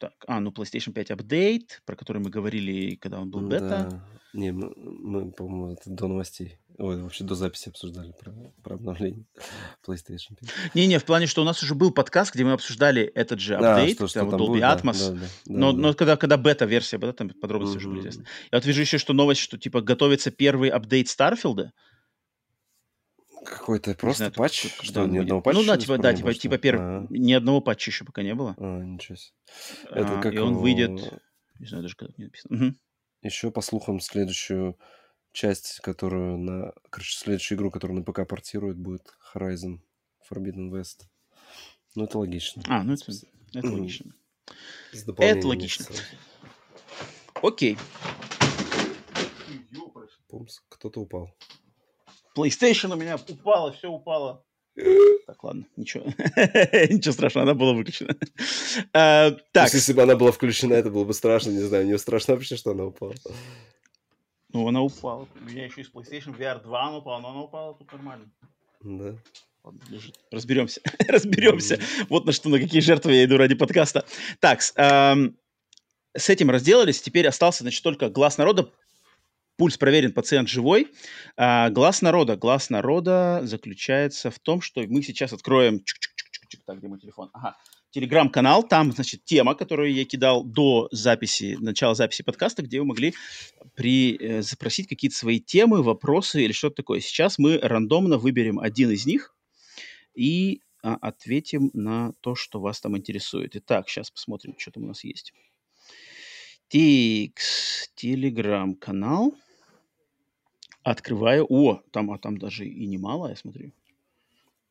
так, а, ну PlayStation 5 Update, про который мы говорили, когда он был бета.
Да. Не, мы, мы по-моему, это до новостей. Ой, вообще до записи обсуждали про, про обновление [LAUGHS] PlayStation 5.
Не-не, в плане, что у нас уже был подкаст, где мы обсуждали этот же апдейт, да, что, что Dolby будет, Atmos. Да, да, да, но, да, но когда, когда бета-версия была, там подробности mm-hmm. уже были известны. Я вот вижу еще, что новость, что типа готовится первый апдейт Старфилда.
Какой-то просто знаю, патч? Что, что ни одного патча?
Ну да, типа, да, типа, типа первый. А. Ни одного патча еще пока не было.
А, ничего себе.
Это а, как и он выйдет... Не знаю даже, когда не написано. Угу.
Еще, по слухам, следующую часть, которую на... Короче, следующую игру, которую на ПК портируют, будет Horizon Forbidden West. Ну, это логично.
А, ну это, это логично. Это логично. Окей.
Пумс, кто-то упал.
PlayStation у меня упало, все упало. [LAUGHS] Так, ладно, ничего. [LAUGHS] ничего страшного, она была выключена. [LAUGHS]
а, так. Есть, если бы она была включена, это было бы страшно, не знаю. Мне страшно вообще, что она упала.
Ну, она упала. У меня еще из PlayStation VR 2 она упала, но она упала тут нормально.
Да.
Ладно, лежит. Разберемся. Разберемся. Mm-hmm. Вот на что, на какие жертвы я иду ради подкаста. Так, эм, с этим разделались. Теперь остался, значит, только глаз народа пульс проверен, пациент живой. А, глаз народа. Глаз народа заключается в том, что мы сейчас откроем... Так, где мой телефон? Ага. Телеграм-канал, там, значит, тема, которую я кидал до записи, начала записи подкаста, где вы могли при, э, запросить какие-то свои темы, вопросы или что-то такое. Сейчас мы рандомно выберем один из них и а, ответим на то, что вас там интересует. Итак, сейчас посмотрим, что там у нас есть. Тикс, телеграм-канал. Открываю. О, там, а там даже и немало, я смотрю.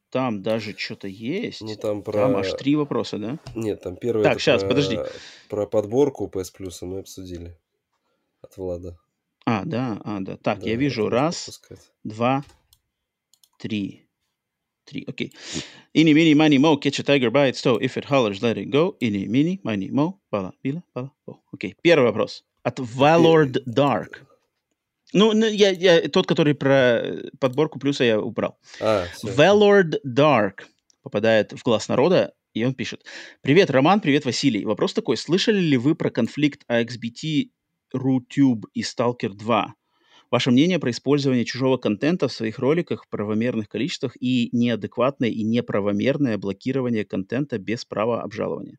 Там даже что-то есть.
Ну, там, про...
там аж три вопроса, да?
Нет, там первый...
Так, сейчас,
про...
подожди.
Про подборку PS Plus мы обсудили. От Влада.
А, да, а, да. Так, да, я вижу. Раз, пропускать. два, три. Три, окей. Ини, мини, мани, мо, catch a tiger by its toe. If it hollers, let it go. Ини, мини, мани, мо, бала, била, бала. Окей, первый вопрос. От Valord Dark. Ну, я, я, тот, который про подборку плюса я убрал.
А,
Valord Dark попадает в глаз народа, и он пишет. Привет, Роман, привет, Василий. Вопрос такой. Слышали ли вы про конфликт AXBT, RuTube и Stalker 2? Ваше мнение про использование чужого контента в своих роликах в правомерных количествах и неадекватное и неправомерное блокирование контента без права обжалования?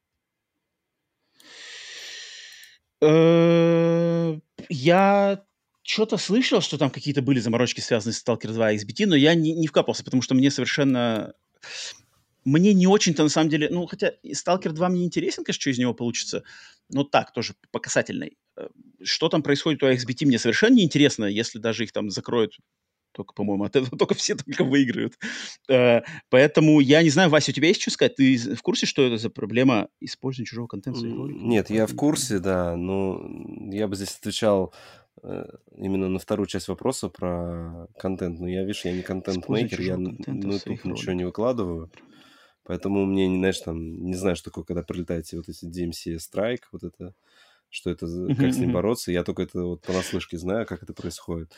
Э, я что-то слышал, что там какие-то были заморочки, связанные с Stalker 2 и XBT, но я не, не вкапался, потому что мне совершенно... Мне не очень-то, на самом деле... Ну, хотя Stalker 2 мне интересен, конечно, что из него получится, но так, тоже по касательной. Э, что там происходит у XBT, мне совершенно не интересно, если даже их там закроют только, по-моему, от этого [LAUGHS] только все только выиграют. Э, поэтому я не знаю, Вася, у тебя есть что сказать? Ты в курсе, что это за проблема использования чужого контента?
Нет, я в курсе, да, но я бы здесь отвечал именно на вторую часть вопроса про контент. Но я, видишь, я не контент-мейкер, я на YouTube ничего не выкладываю. Поэтому мне, знаешь, там, не знаю, что такое, когда прилетаете вот эти DMC Strike, вот это, что это, как с ним бороться. Я только это вот понаслышке знаю, как это происходит.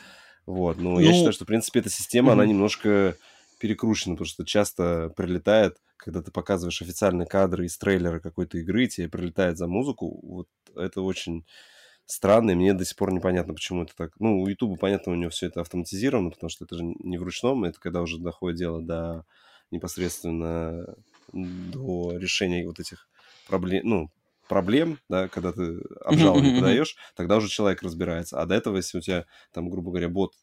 Вот, но ну, я считаю, что, в принципе, эта система, она немножко перекручена, потому что часто прилетает, когда ты показываешь официальные кадры из трейлера какой-то игры, тебе прилетает за музыку, вот это очень странный. Мне до сих пор непонятно, почему это так. Ну, у Ютуба, понятно, у него все это автоматизировано, потому что это же не в ручном, это когда уже доходит дело до непосредственно до решения вот этих проблем, ну, проблем, да, когда ты обжалование подаешь, тогда уже человек разбирается. А до этого, если у тебя, там, грубо говоря, бот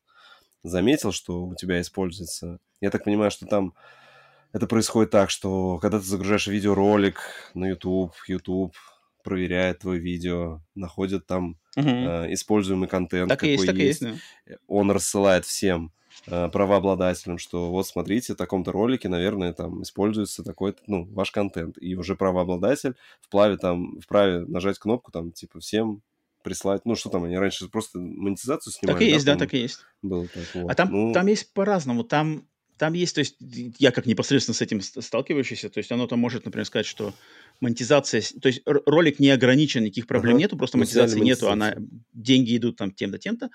заметил, что у тебя используется... Я так понимаю, что там это происходит так, что когда ты загружаешь видеоролик на YouTube, YouTube проверяет твое видео, находит там угу. э, используемый контент,
так какой есть. Так есть
да. Он рассылает всем э, правообладателям, что вот смотрите, в таком-то ролике, наверное, там используется такой-то, ну, ваш контент. И уже правообладатель вправе там, вправе нажать кнопку там, типа, всем прислать. Ну, что там, они раньше просто монетизацию снимали.
Так и есть, да, да так и есть.
Было так, вот.
А там,
ну...
там есть по-разному. Там, там есть, то есть, я как непосредственно с этим сталкивающийся, то есть оно там может, например, сказать, что монетизация, то есть ролик не ограничен, никаких проблем ага. нету, просто монетизации нету, она, деньги идут там тем-то, тем-то.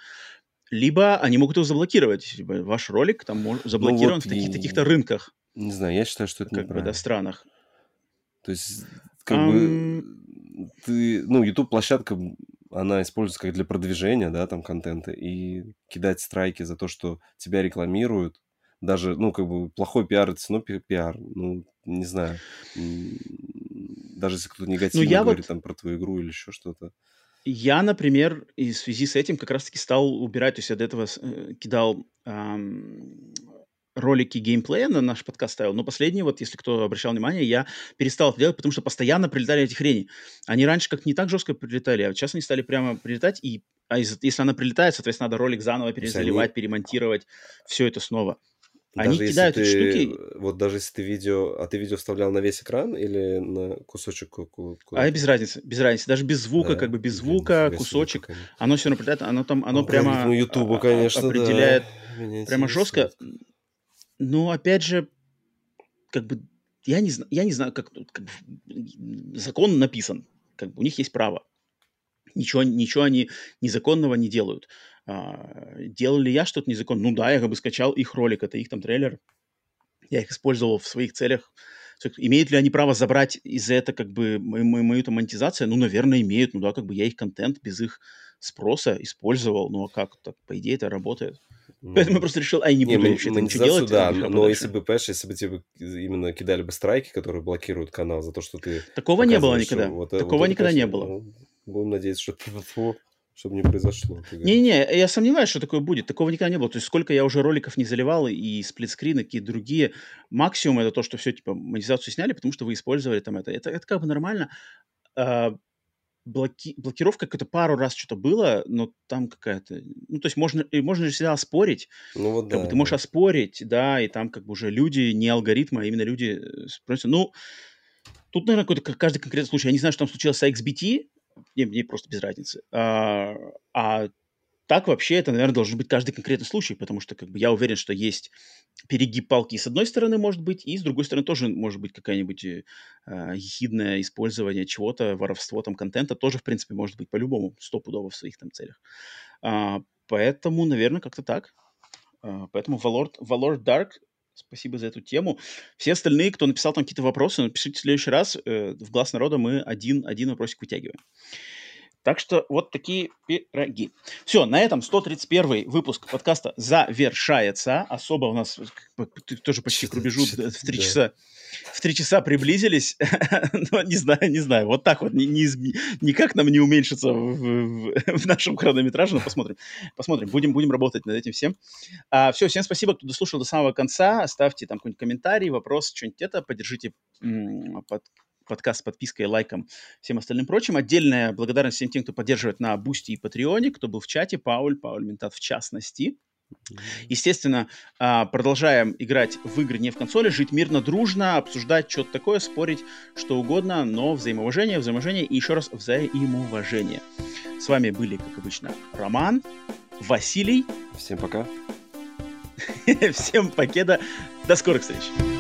Либо они могут его заблокировать. Типа, ваш ролик там может, заблокирован ну, вот в таких, таких-то рынках.
Не знаю, я считаю, что это
как бы, да, странах.
То есть, как um... бы, ты, ну, YouTube-площадка она используется как для продвижения, да, там, контента, и кидать страйки за то, что тебя рекламируют, даже, ну, как бы, плохой пиар, это все равно пиар, ну, не знаю, даже если кто-то негативно ну, говорит вот... там про твою игру или еще что-то.
Я, например, и в связи с этим как раз-таки стал убирать, то есть я до этого э, кидал эм, ролики геймплея на наш подкаст ставил, но последние, вот если кто обращал внимание, я перестал это делать, потому что постоянно прилетали эти хрени. Они раньше как не так жестко прилетали, а сейчас они стали прямо прилетать, и а если она прилетает, соответственно, надо ролик заново перезаливать, перемонтировать, все это снова. Они даже кидают эти штуки.
Вот даже если ты видео, а ты видео вставлял на весь экран или на кусочек? Куда
а без разницы, без разницы. Даже без звука, да? как бы без звука, Блин, кусочек, звука, оно все равно прилетает, оно там, оно прямо
YouTube, конечно,
определяет да. прямо жестко. Но опять же, как бы я не знаю, я не знаю, как, как закон написан, как бы у них есть право. Ничего, ничего они незаконного не делают. А, делал ли я что-то незаконно? Ну да, я как бы скачал их ролик, это их там трейлер. Я их использовал в своих целях. Имеют ли они право забрать из-за этого как бы мою, мою, мою там монетизацию? Ну, наверное, имеют. Ну да, как бы я их контент без их спроса использовал. Ну а как? Так, по идее, это работает. Ну, Поэтому я просто решил, ай, не буду не, вообще ничего делать.
Да, но, если бы, понимаешь, если бы тебе именно кидали бы страйки, которые блокируют канал за то, что ты...
Такого не было никогда. Вот, Такого вот никогда не было. Ну,
будем надеяться, что это [LAUGHS] чтобы не произошло.
Не-не, я сомневаюсь, что такое будет. Такого никогда не было. То есть сколько я уже роликов не заливал, и сплитскрины, и другие. Максимум это то, что все, типа, монетизацию сняли, потому что вы использовали там это. Это, это как бы нормально. А, блоки... блокировка какая-то пару раз что-то было, но там какая-то... Ну, то есть можно, можно же всегда оспорить. Ну, вот как да, бы ты можешь оспорить, да, и там как бы уже люди, не алгоритмы, а именно люди э, спросят. Ну, тут, наверное, какой-то каждый конкретный случай. Я не знаю, что там случилось с XBT, мне, мне просто без разницы. А, а так вообще это, наверное, должен быть каждый конкретный случай, потому что как бы я уверен, что есть перегиб палки с одной стороны может быть, и с другой стороны тоже может быть какая-нибудь э, ехидное использование чего-то, воровство там контента тоже, в принципе, может быть по-любому, стопудово в своих там целях. А, поэтому, наверное, как-то так. А, поэтому Valor, Valor Dark Спасибо за эту тему. Все остальные, кто написал там какие-то вопросы, напишите в следующий раз. Э, в «Глаз народа» мы один, один вопросик вытягиваем. Так что вот такие пироги. Все, на этом 131 выпуск подкаста завершается. Особо у нас тоже почти к рубежу в три часа. В три часа приблизились, [LAUGHS] но не знаю, не знаю, вот так вот, ни, ни, никак нам не уменьшится в, в, в нашем хронометраже, но посмотрим, посмотрим, будем, будем работать над этим всем. А, все, всем спасибо, кто дослушал до самого конца, оставьте там какой-нибудь комментарий, вопрос, что-нибудь это, поддержите м- под, подкаст с подпиской, лайком, всем остальным прочим. Отдельная благодарность всем тем, кто поддерживает на Boosty и Patreon е, кто был в чате, Пауль, Пауль Ментат в частности. Естественно, а, продолжаем играть в игры не в консоли, жить мирно, дружно, обсуждать что-то такое, спорить что угодно, но взаимоуважение, взаимоуважение и еще раз взаимоуважение. С вами были, как обычно, Роман, Василий.
Всем пока. [LAUGHS]
Всем покеда. До скорых встреч.